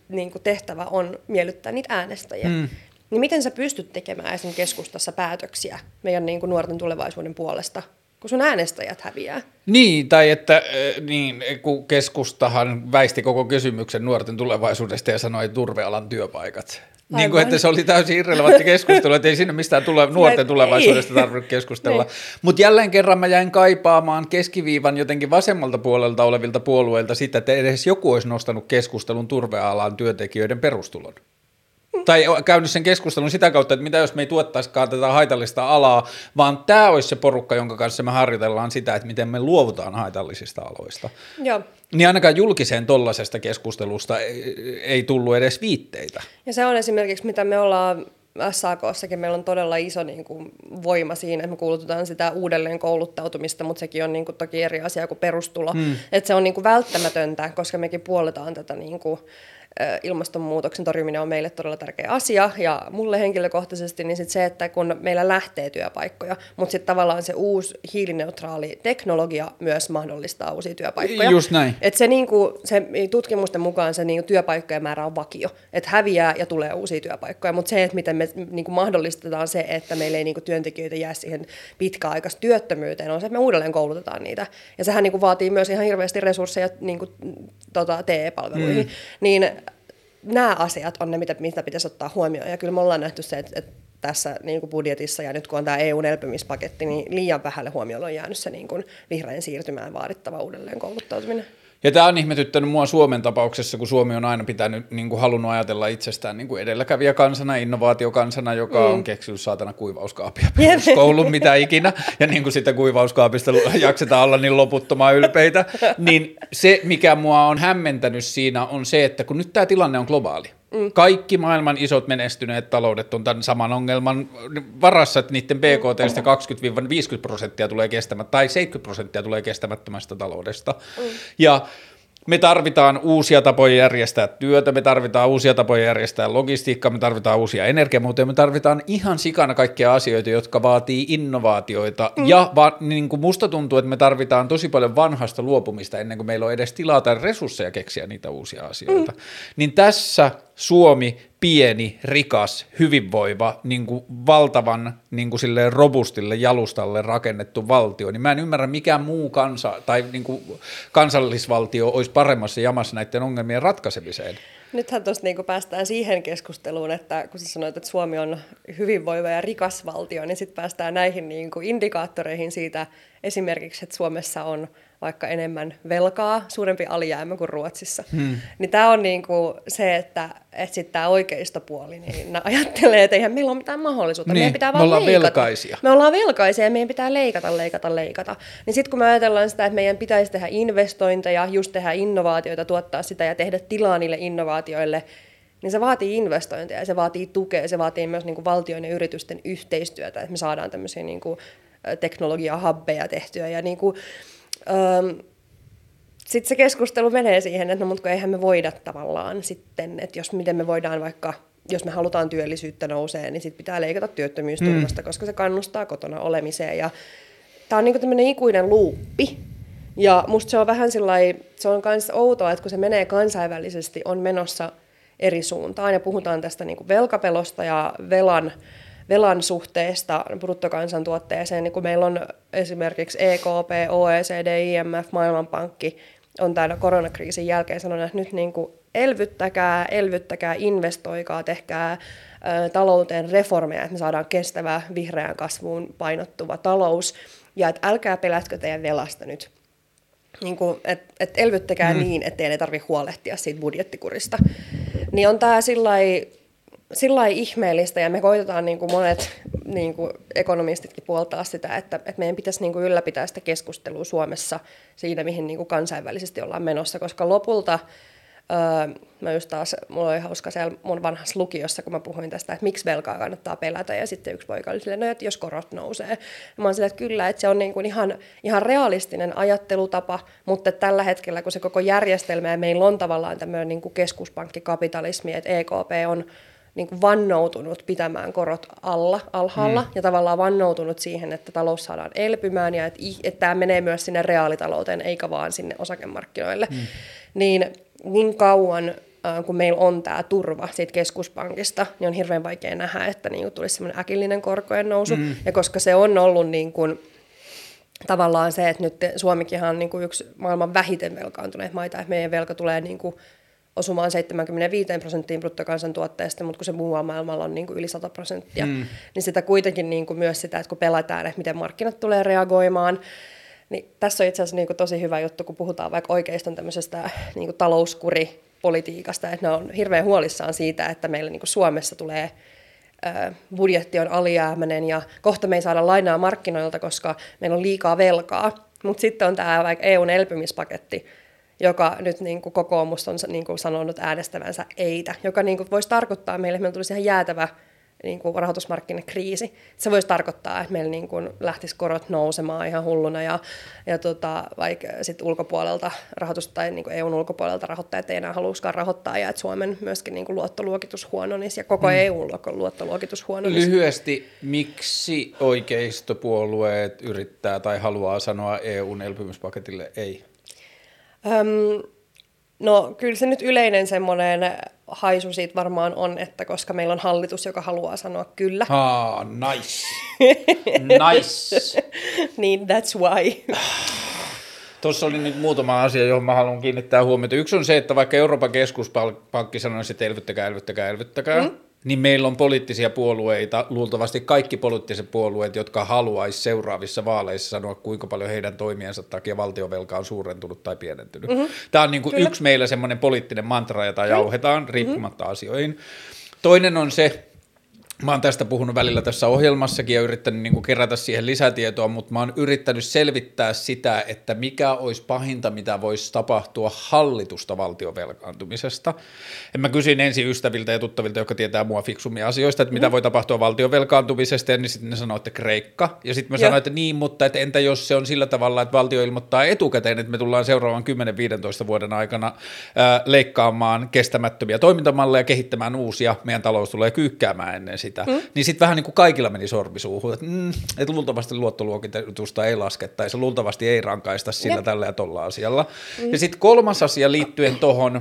niin kuin tehtävä on miellyttää niitä äänestäjiä. Mm. Niin miten sä pystyt tekemään esimerkiksi keskustassa päätöksiä meidän niin kuin nuorten tulevaisuuden puolesta, kun sun äänestäjät häviää? Niin, tai että niin, kun keskustahan väisti koko kysymyksen nuorten tulevaisuudesta ja sanoi turvealan työpaikat. Niin kuin, että se oli täysin irrelevantti keskustelu, että ei sinne mistään tule, nuorten tulevaisuudesta tarvitse keskustella. Niin. Mutta jälleen kerran mä jäin kaipaamaan keskiviivan jotenkin vasemmalta puolelta olevilta puolueilta sitä, että edes joku olisi nostanut keskustelun turvealan työntekijöiden perustulon tai käynyt sen keskustelun sitä kautta, että mitä jos me ei tuottaisikaan tätä haitallista alaa, vaan tämä olisi se porukka, jonka kanssa me harjoitellaan sitä, että miten me luovutaan haitallisista aloista. Joo. Niin ainakaan julkiseen tollaisesta keskustelusta ei, ei tullut edes viitteitä. Ja se on esimerkiksi, mitä me ollaan SAKssakin meillä on todella iso niin kuin, voima siinä, että me kuulutetaan sitä uudelleen kouluttautumista, mutta sekin on niin kuin, toki eri asia kuin perustulo. Mm. Että se on niin kuin, välttämätöntä, koska mekin puoletaan tätä niin kuin, ilmastonmuutoksen torjuminen on meille todella tärkeä asia, ja mulle henkilökohtaisesti niin sit se, että kun meillä lähtee työpaikkoja, mutta sitten tavallaan se uusi hiilineutraali teknologia myös mahdollistaa uusia työpaikkoja. Just näin. Et se, niinku, se tutkimusten mukaan se niinku, työpaikkojen määrä on vakio, että häviää ja tulee uusia työpaikkoja, mutta se, että miten me niinku, mahdollistetaan se, että meillä ei niinku, työntekijöitä jää siihen pitkäaikaista työttömyyteen, on se, että me uudelleen koulutetaan niitä. Ja sehän niinku, vaatii myös ihan hirveästi resursseja niinku, tota, TE-palveluihin. Mm. Niin nämä asiat on ne, mitä, mitä pitäisi ottaa huomioon. Ja kyllä me ollaan nähty se, että, että tässä niin kuin budjetissa ja nyt kun on tämä EUn elpymispaketti, niin liian vähälle huomioon on jäänyt se niin kuin vihreän siirtymään vaadittava uudelleen kouluttautuminen. Ja tämä on ihmetyttänyt mua Suomen tapauksessa, kun Suomi on aina pitänyt, niin kuin halunnut ajatella itsestään niin kuin edelläkävijä kansana, innovaatiokansana, joka mm. on keksinyt saatana kuivauskaapia peruskoulun, mitä ikinä, ja niin kuin sitä kuivauskaapista jaksetaan olla niin loputtoman ylpeitä, niin se, mikä mua on hämmentänyt siinä, on se, että kun nyt tämä tilanne on globaali, Mm. Kaikki maailman isot menestyneet taloudet on tämän saman ongelman varassa, että niiden BKT 20-50 prosenttia tulee kestämättä, tai 70 prosenttia tulee kestämättömästä taloudesta. Mm. Ja me tarvitaan uusia tapoja järjestää työtä, me tarvitaan uusia tapoja järjestää logistiikkaa, me tarvitaan uusia energiamuotoja, me tarvitaan ihan sikana kaikkia asioita, jotka vaatii innovaatioita. Mm. Ja va, niin kuin musta tuntuu, että me tarvitaan tosi paljon vanhasta luopumista ennen kuin meillä on edes tilaa tai resursseja keksiä niitä uusia asioita. Mm. Niin tässä Suomi, pieni, rikas, hyvinvoiva, niin kuin valtavan niin kuin silleen robustille jalustalle rakennettu valtio, niin mä en ymmärrä, mikä muu kansa tai niin kuin kansallisvaltio olisi paremmassa jamassa näiden ongelmien ratkaisemiseen. Nythän tuossa niin päästään siihen keskusteluun, että kun sä sanoit, että Suomi on hyvinvoiva ja rikas valtio, niin sitten päästään näihin niin kuin indikaattoreihin siitä esimerkiksi, että Suomessa on vaikka enemmän velkaa, suurempi alijäämä kuin Ruotsissa. Hmm. Niin tämä on niinku se, että, että sitten tämä oikeistopuoli niin ajattelee, että eihän meillä ole mitään mahdollisuutta. Niin, meidän pitää me vaan ollaan leikata. velkaisia. Me ollaan velkaisia ja meidän pitää leikata, leikata, leikata. Niin sitten kun me ajatellaan sitä, että meidän pitäisi tehdä investointeja, just tehdä innovaatioita, tuottaa sitä ja tehdä tilaa niille innovaatioille, niin se vaatii investointeja, se vaatii tukea, se vaatii myös niin kuin valtion ja yritysten yhteistyötä, että me saadaan tämmöisiä niin kuin teknologia-hubbeja tehtyä ja niin kuin, sitten se keskustelu menee siihen, että no mutta eihän me voida tavallaan sitten, että jos miten me voidaan vaikka, jos me halutaan työllisyyttä nousee, niin sitten pitää leikata työttömyysturvasta, mm. koska se kannustaa kotona olemiseen. Ja tämä on niinku tämmöinen ikuinen luuppi. Ja musta se on vähän sillai, se on myös outoa, että kun se menee kansainvälisesti, on menossa eri suuntaan ja puhutaan tästä niinku velkapelosta ja velan velan suhteesta bruttokansantuotteeseen, niin kun meillä on esimerkiksi EKP, OECD, IMF, Maailmanpankki on täällä koronakriisin jälkeen sanonut, että nyt niin kuin elvyttäkää, elvyttäkää, investoikaa, tehkää talouteen reformeja, että me saadaan kestävä vihreään kasvuun painottuva talous, ja että älkää pelätkö teidän velasta nyt. Niin kuin, et, et elvyttäkää mm. niin, ettei ne tarvitse huolehtia siitä budjettikurista. Niin on tämä sillä sillä ihmeellistä, ja me koitetaan niin kuin monet niin kuin ekonomistitkin puoltaa sitä, että, että meidän pitäisi niin kuin ylläpitää sitä keskustelua Suomessa siinä, mihin niin kuin kansainvälisesti ollaan menossa, koska lopulta Öö, mä just taas, mulla oli hauska siellä mun vanhassa lukiossa, kun mä puhuin tästä, että miksi velkaa kannattaa pelätä, ja sitten yksi poika oli silleen, no että jos korot nousee. Ja mä oon silleen, että kyllä, että se on niin kuin ihan, ihan realistinen ajattelutapa, mutta tällä hetkellä, kun se koko järjestelmä, ja meillä on tavallaan tämmöinen niin kuin keskuspankkikapitalismi, että EKP on niin kuin vannoutunut pitämään korot alla, alhaalla mm. ja tavallaan vannoutunut siihen, että talous saadaan elpymään ja että, että tämä menee myös sinne reaalitalouteen eikä vaan sinne osakemarkkinoille. Mm. Niin niin kauan äh, kun meillä on tämä turva siitä keskuspankista, niin on hirveän vaikea nähdä, että niin kuin tulisi semmoinen äkillinen korkojen nousu. Mm. Ja koska se on ollut niin kuin, tavallaan se, että nyt Suomikin on niin kuin yksi maailman vähiten velkaantuneet maita, että meidän velka tulee niin kuin osumaan 75 prosenttiin bruttokansantuotteesta, mutta kun se muu maailmalla on niin kuin yli 100 prosenttia, mm. niin sitä kuitenkin niin kuin myös sitä, että kun pelataan, että miten markkinat tulee reagoimaan, niin tässä on itse asiassa niin kuin tosi hyvä juttu, kun puhutaan vaikka oikeiston tämmöisestä niin kuin talouskuripolitiikasta, että ne on hirveän huolissaan siitä, että meillä niin kuin Suomessa tulee budjetti on alijäämäinen ja kohta me ei saada lainaa markkinoilta, koska meillä on liikaa velkaa. Mutta sitten on tämä vaikka EUn elpymispaketti, joka nyt niin kuin kokoomus on niin kuin sanonut äänestävänsä eitä, joka niin kuin voisi tarkoittaa meille, että meillä tulisi ihan jäätävä niin kuin rahoitusmarkkinakriisi. Se voisi tarkoittaa, että meillä niin kuin lähtisi korot nousemaan ihan hulluna ja, ja tota, vaikka sit ulkopuolelta rahoitus tai niin kuin EUn ulkopuolelta rahoittajat ei enää haluaisikaan rahoittaa ja että Suomen myöskin niin kuin luottoluokitus huononisi ja koko mm. EUn luottoluokitus huononisi. Lyhyesti, miksi oikeistopuolueet yrittää tai haluaa sanoa EUn elpymispaketille ei? Öm, no kyllä se nyt yleinen semmoinen haisu siitä varmaan on, että koska meillä on hallitus, joka haluaa sanoa kyllä. Ah, nice. nice. niin, that's why. Tuossa oli nyt muutama asia, johon mä haluan kiinnittää huomiota. Yksi on se, että vaikka Euroopan keskuspankki sanoisi, että elvyttäkää, elvyttäkää, elvyttäkää, mm niin meillä on poliittisia puolueita, luultavasti kaikki poliittiset puolueet, jotka haluaisi seuraavissa vaaleissa sanoa, kuinka paljon heidän toimiensa takia valtiovelka on suurentunut tai pienentynyt. Mm-hmm. Tämä on niin kuin yksi meillä semmoinen poliittinen mantra, jota jauhetaan riippumatta mm-hmm. asioihin. Toinen on se, Mä oon tästä puhunut välillä tässä ohjelmassakin ja yrittänyt niin kerätä siihen lisätietoa, mutta mä oon yrittänyt selvittää sitä, että mikä olisi pahinta, mitä voisi tapahtua hallitusta valtiovelkaantumisesta. Ja mä kysyin ensin ystäviltä ja tuttavilta, jotka tietää mua fiksumia asioista, että mitä mm. voi tapahtua valtiovelkaantumisesta, ja niin sitten ne sanoi, että Kreikka. Ja sitten mä sanoin, että niin, mutta että entä jos se on sillä tavalla, että valtio ilmoittaa etukäteen, että me tullaan seuraavan 10-15 vuoden aikana ää, leikkaamaan kestämättömiä toimintamalleja, kehittämään uusia, meidän talous tulee kyykkäämään ennen sitä sitä, mm. niin sitten vähän niin kuin kaikilla meni sormisuuhun, että mm, et luultavasti luottoluokitusta ei laskettaisi, luultavasti ei rankaista sillä Jep. tällä ja tolla asialla. Mm. Ja sitten kolmas asia liittyen tuohon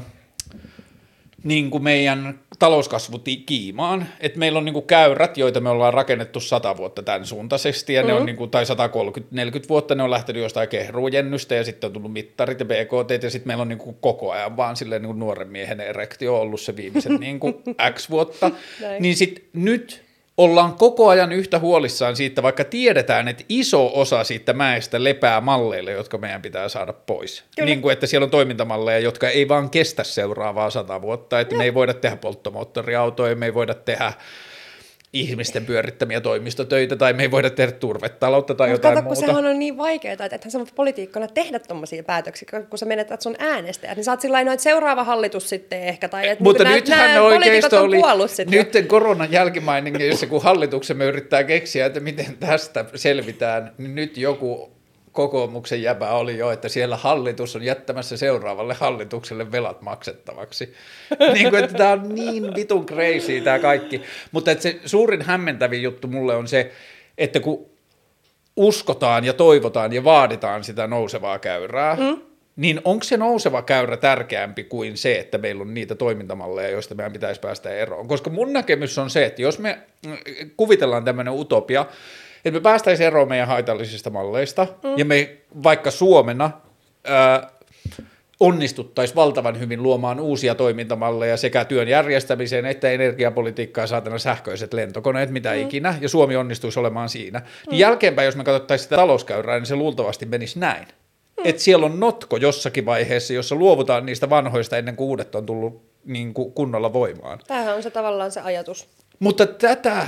niin kuin meidän talouskasvu kiimaan, että meillä on niin kuin käyrät, joita me ollaan rakennettu sata vuotta tämän suuntaisesti, ja mm-hmm. ne on mm. niin kuin, tai 130-40 vuotta ne on lähtenyt jostain kehruujennystä, ja sitten on tullut mittarit ja BKT, ja sitten meillä on niin kuin koko ajan vaan silleen niin kuin nuoren miehen erektio ollut se viimeiset niin kuin X vuotta, niin sitten nyt ollaan koko ajan yhtä huolissaan siitä, vaikka tiedetään, että iso osa siitä mäestä lepää malleille, jotka meidän pitää saada pois. Kyllä. Niin kuin, että siellä on toimintamalleja, jotka ei vaan kestä seuraavaa sata vuotta, että no. me ei voida tehdä polttomoottoriautoja, me ei voida tehdä ihmisten pyörittämiä toimistotöitä tai me ei voida tehdä turvetaloutta tai Mut jotain kato, muuta. kun sehän on niin vaikeaa, että ethän sä politiikkana tehdä tuommoisia päätöksiä, kun sä menetät sun äänestäjät, niin sä oot sillä että seuraava hallitus sitten ehkä, tai että Mutta nythän oikeisto oli, nyt koronan jälkimainingeissa, kun hallituksemme yrittää keksiä, että miten tästä selvitään, niin nyt joku kokoomuksen jäbä oli jo, että siellä hallitus on jättämässä seuraavalle hallitukselle velat maksettavaksi. niin kuin, että tämä on niin vitun crazy tämä kaikki. Mutta että se suurin hämmentävin juttu mulle on se, että kun uskotaan ja toivotaan ja vaaditaan sitä nousevaa käyrää, mm. niin onko se nouseva käyrä tärkeämpi kuin se, että meillä on niitä toimintamalleja, joista meidän pitäisi päästä eroon? Koska mun näkemys on se, että jos me kuvitellaan tämmöinen utopia, että me päästäisiin eroon meidän haitallisista malleista, mm. ja me vaikka Suomena ää, onnistuttaisiin valtavan hyvin luomaan uusia toimintamalleja sekä työn järjestämiseen että energiapolitiikkaa saatana sähköiset lentokoneet, mitä mm. ikinä, ja Suomi onnistuisi olemaan siinä. Niin mm. Niin jälkeenpäin, jos me katsottaisiin sitä talouskäyrää, niin se luultavasti menisi näin. Mm. Että siellä on notko jossakin vaiheessa, jossa luovutaan niistä vanhoista ennen kuin uudet on tullut niin kuin kunnolla voimaan. Tämähän on se tavallaan se ajatus. Mutta tätä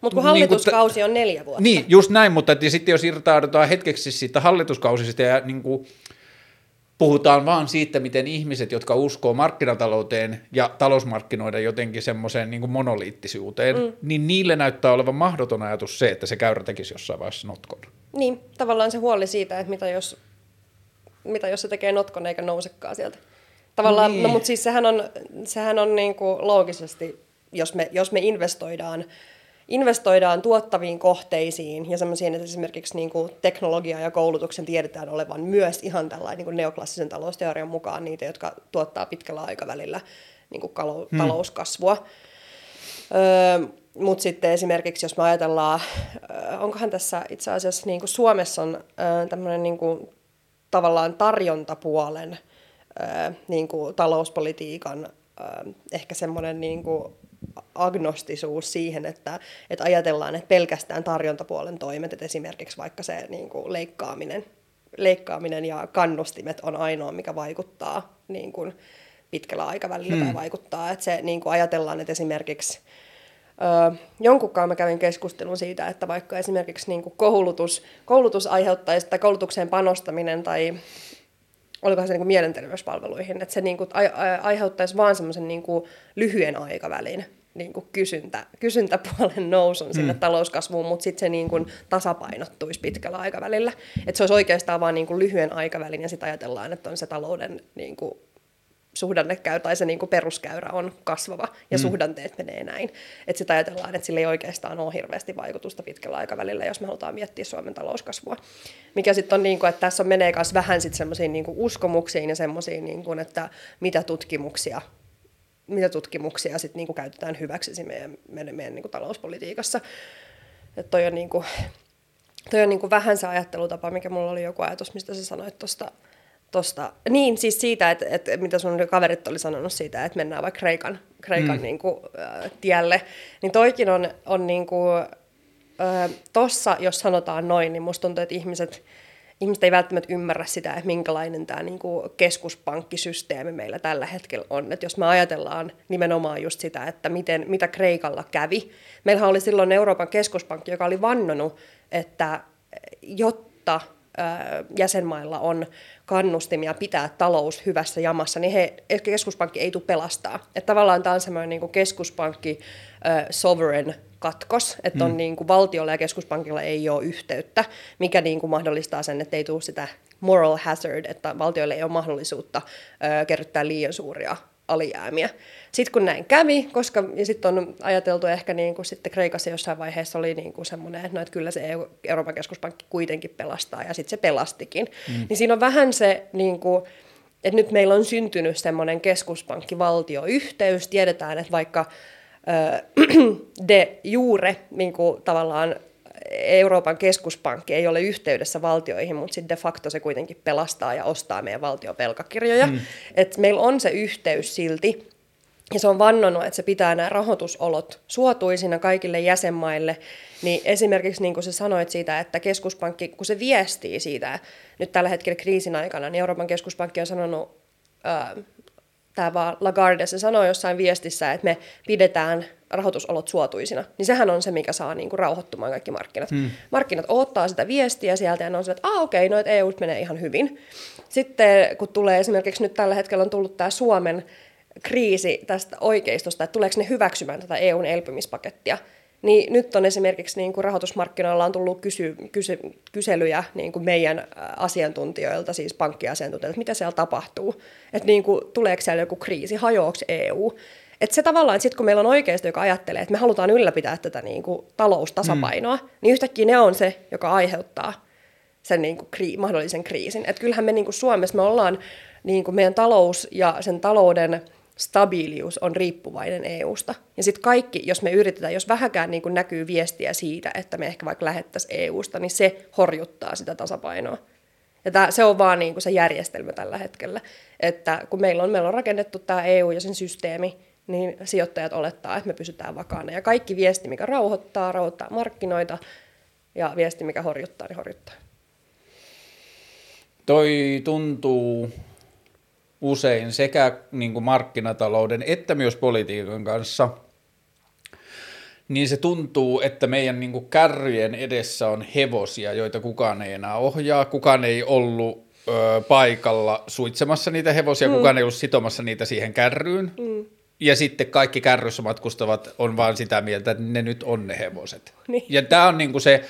mutta kun hallituskausi niin, on neljä vuotta. Niin, just näin, mutta että sitten jos irtaudutaan hetkeksi siitä hallituskausista ja niin kuin puhutaan vaan siitä, miten ihmiset, jotka uskoo markkinatalouteen ja talousmarkkinoiden jotenkin semmoiseen niin monoliittisuuteen, mm. niin niille näyttää olevan mahdoton ajatus se, että se käyrä tekisi jossain vaiheessa notkon. Niin, tavallaan se huoli siitä, että mitä jos, mitä jos se tekee notkon eikä nousekaan sieltä. Tavallaan, niin. no mutta siis sehän on, sehän on niin kuin loogisesti, jos me, jos me investoidaan investoidaan tuottaviin kohteisiin ja semmoisiin, että esimerkiksi niin kuin teknologia ja koulutuksen tiedetään olevan myös ihan tällainen niin kuin neoklassisen talousteorian mukaan niitä, jotka tuottaa pitkällä aikavälillä niin kuin kalou- hmm. talouskasvua. Öö, Mutta sitten esimerkiksi, jos me ajatellaan, öö, onkohan tässä itse asiassa niin kuin Suomessa on öö, tämmöinen niin kuin, tavallaan tarjontapuolen öö, niin kuin talouspolitiikan öö, ehkä semmoinen niin kuin agnostisuus siihen, että, että ajatellaan, että pelkästään tarjontapuolen toimet, että esimerkiksi vaikka se niin kuin leikkaaminen, leikkaaminen ja kannustimet on ainoa, mikä vaikuttaa niin kuin pitkällä aikavälillä hmm. tai vaikuttaa. Että se niin kuin ajatellaan, että esimerkiksi Öö, jonkunkaan mä kävin keskustelun siitä, että vaikka esimerkiksi niin kuin koulutus, koulutus aiheuttaisi, tai koulutukseen panostaminen tai olikohan se niin kuin mielenterveyspalveluihin, että se niin kuin aiheuttaisi vaan semmoisen niin kuin lyhyen aikavälin niin kuin kysyntä, kysyntäpuolen nousun sinne mm. talouskasvuun, mutta sitten se niin kuin tasapainottuisi pitkällä aikavälillä. Että se olisi oikeastaan vain niin kuin lyhyen aikavälin ja sitten ajatellaan, että on se talouden niin kuin suhdannekäy tai se niin kuin peruskäyrä on kasvava ja mm. suhdanteet menee näin. Että sitten ajatellaan, että sillä ei oikeastaan ole hirveästi vaikutusta pitkällä aikavälillä, jos me halutaan miettiä Suomen talouskasvua. Mikä sitten on, niin kuin, että tässä on menee myös vähän sitten semmoisiin niin uskomuksiin ja semmoisiin, niin kuin, että mitä tutkimuksia mitä tutkimuksia sit niinku käytetään hyväksi meidän, meidän, meidän niinku talouspolitiikassa. Et toi on, niinku, toi on niinku vähän se ajattelutapa, mikä mulla oli joku ajatus, mistä sä sanoit tuosta tosta, niin siis siitä, että, että mitä sun kaverit oli sanonut siitä, että mennään vaikka Kreikan, Kreikan mm. niin kuin, äh, tielle, niin toikin on, on niin kuin, äh, tossa, jos sanotaan noin, niin musta tuntuu, että ihmiset, ihmiset ei välttämättä ymmärrä sitä, että minkälainen tämä niin kuin keskuspankkisysteemi meillä tällä hetkellä on. Että jos me ajatellaan nimenomaan just sitä, että miten, mitä Kreikalla kävi. Meillähän oli silloin Euroopan keskuspankki, joka oli vannonut, että jotta jäsenmailla on kannustimia pitää talous hyvässä jamassa, niin he, keskuspankki ei tule pelastaa. Että tavallaan tämä on semmoinen niin keskuspankki äh, sovereign katkos, että on mm. niin kuin valtiolla ja keskuspankilla ei ole yhteyttä, mikä niin kuin mahdollistaa sen, että ei tule sitä moral hazard, että valtioille ei ole mahdollisuutta äh, kerryttää liian suuria alijäämiä. Sitten kun näin kävi, koska ja sitten on ajateltu ehkä niin kuin sitten Kreikassa jossain vaiheessa oli niin kuin semmoinen, että, no, että kyllä se EU, Euroopan keskuspankki kuitenkin pelastaa ja sitten se pelastikin. Mm. Niin siinä on vähän se, niin kuin, että nyt meillä on syntynyt semmoinen keskuspankkivaltioyhteys. Tiedetään, että vaikka de jure niin kuin tavallaan Euroopan keskuspankki ei ole yhteydessä valtioihin, mutta sitten de facto se kuitenkin pelastaa ja ostaa meidän valtiopelkakirjoja. Mm. Et meillä on se yhteys silti, ja se on vannonut, että se pitää nämä rahoitusolot suotuisina kaikille jäsenmaille, niin esimerkiksi niin kuin sä sanoit siitä, että keskuspankki, kun se viestii siitä nyt tällä hetkellä kriisin aikana, niin Euroopan keskuspankki on sanonut, ää, tämä vaan Lagarde, se sanoi jossain viestissä, että me pidetään rahoitusolot suotuisina, niin sehän on se, mikä saa niin kuin rauhoittumaan kaikki markkinat. Hmm. Markkinat odottaa sitä viestiä sieltä ja ne on sille, että ah, okei, okay, no, EU menee ihan hyvin. Sitten kun tulee esimerkiksi nyt tällä hetkellä on tullut tämä Suomen kriisi tästä oikeistosta, että tuleeko ne hyväksymään tätä EUn elpymispakettia, niin nyt on esimerkiksi niin kuin rahoitusmarkkinoilla on tullut kysy, kysy, kyselyjä niin kuin meidän asiantuntijoilta, siis pankkiasiantuntijoilta, että mitä siellä tapahtuu. Että niin kuin, tuleeko siellä joku kriisi, hajoako EU. Että se tavallaan, että sitten kun meillä on oikeisto, joka ajattelee, että me halutaan ylläpitää tätä niin kuin taloustasapainoa, mm. niin yhtäkkiä ne on se, joka aiheuttaa sen niin kuin kri- mahdollisen kriisin. Että kyllähän me niin kuin Suomessa me ollaan, niin kuin meidän talous ja sen talouden stabiilius on riippuvainen EUsta. Ja sitten kaikki, jos me yritetään, jos vähäkään niin näkyy viestiä siitä, että me ehkä vaikka lähettäisiin EUsta, niin se horjuttaa sitä tasapainoa. Ja tää, se on vaan niin se järjestelmä tällä hetkellä. Että kun meillä on, meillä on rakennettu tämä EU ja sen systeemi, niin sijoittajat olettaa, että me pysytään vakaana. Ja kaikki viesti, mikä rauhoittaa, rauhoittaa markkinoita, ja viesti, mikä horjuttaa, niin horjuttaa. Toi tuntuu usein sekä niin kuin markkinatalouden että myös politiikan kanssa, niin se tuntuu, että meidän niin kuin kärryjen edessä on hevosia, joita kukaan ei enää ohjaa. Kukaan ei ollut ö, paikalla suitsemassa niitä hevosia, mm. kukaan ei ollut sitomassa niitä siihen kärryyn. Mm. Ja sitten kaikki kärryssä matkustavat on vaan sitä mieltä, että ne nyt on ne hevoset. Niin. Ja tämä on niin kuin se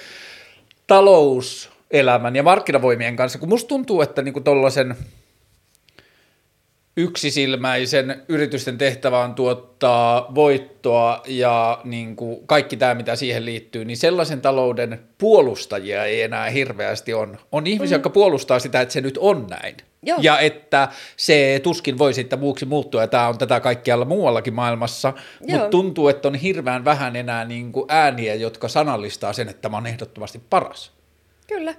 talouselämän ja markkinavoimien kanssa, kun musta tuntuu, että niin kuin tollaisen – yksisilmäisen yritysten tehtävä on tuottaa voittoa ja niin kuin kaikki tämä, mitä siihen liittyy, niin sellaisen talouden puolustajia ei enää hirveästi on. On ihmisiä, mm. jotka puolustaa sitä, että se nyt on näin. Joo. Ja että se tuskin voi sitten muuksi muuttua, ja tämä on tätä kaikkialla muuallakin maailmassa, mutta tuntuu, että on hirveän vähän enää niin kuin ääniä, jotka sanallistaa sen, että tämä on ehdottomasti paras. Kyllä.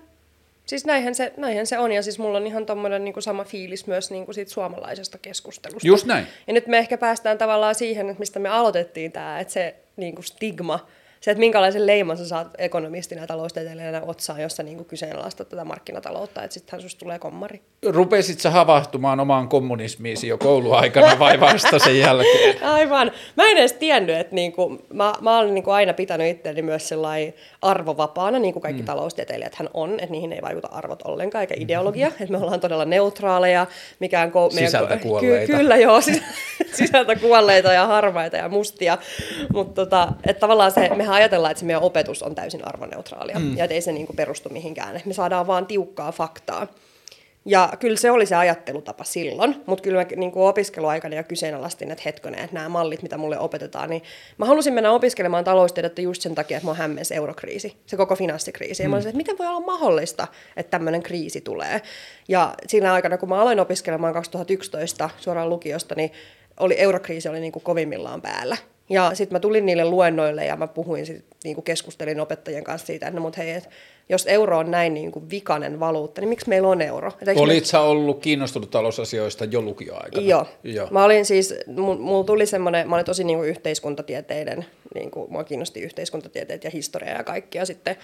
Siis näinhän se, näinhän se on, ja siis mulla on ihan tommonen niin sama fiilis myös niin kuin siitä suomalaisesta keskustelusta. Just näin. Ja nyt me ehkä päästään tavallaan siihen, että mistä me aloitettiin tämä, että se niin kuin stigma se, että minkälaisen leiman sä saat ekonomistina ja taloustieteilijänä otsaan, jos sä niin kyseenalaistat tätä markkinataloutta, että sittenhän susta tulee kommari. Rupesit sä havahtumaan omaan kommunismiisi jo kouluaikana vai vasta sen jälkeen? Aivan. Mä en edes tiennyt, että niin kuin, mä, mä olen niin kuin aina pitänyt itseäni myös sellainen arvovapaana, niin kuin kaikki mm. taloustieteilijät hän on, että niihin ei vaikuta arvot ollenkaan, eikä ideologia, että me ollaan todella neutraaleja, mikään ko- Sisältä kuolleita. Ky- kyllä joo, sis- sisältä kuolleita ja harmaita ja mustia, mutta tota, että tavallaan se, mehän ajatellaan, että se meidän opetus on täysin arvoneutraalia, mm. ja ei se niin kuin perustu mihinkään, että me saadaan vaan tiukkaa faktaa. Ja kyllä se oli se ajattelutapa silloin, mutta kyllä mä niin kuin opiskeluaikana jo kyseenalaistin, että hetkonen, että nämä mallit, mitä mulle opetetaan, niin mä halusin mennä opiskelemaan taloustiedettä just sen takia, että mä hämmensi eurokriisi, se koko finanssikriisi. Mm. Ja mä olisin, että miten voi olla mahdollista, että tämmöinen kriisi tulee. Ja siinä aikana, kun mä aloin opiskelemaan 2011 suoraan lukiosta, niin oli, eurokriisi oli niin kuin kovimmillaan päällä. Ja sitten mä tulin niille luennoille ja mä puhuin, sit, niin kuin keskustelin opettajien kanssa siitä, että no mut hei, et jos euro on näin niin kuin vikainen valuutta, niin miksi meillä on euro? Olit me... sä ollut kiinnostunut talousasioista jo lukioaikana? Joo. Joo. Mä olin siis, mulla tuli semmoinen, mä olin tosi niin kuin yhteiskuntatieteiden, niin kuin, mua kiinnosti yhteiskuntatieteet ja historia ja kaikki, ja sitten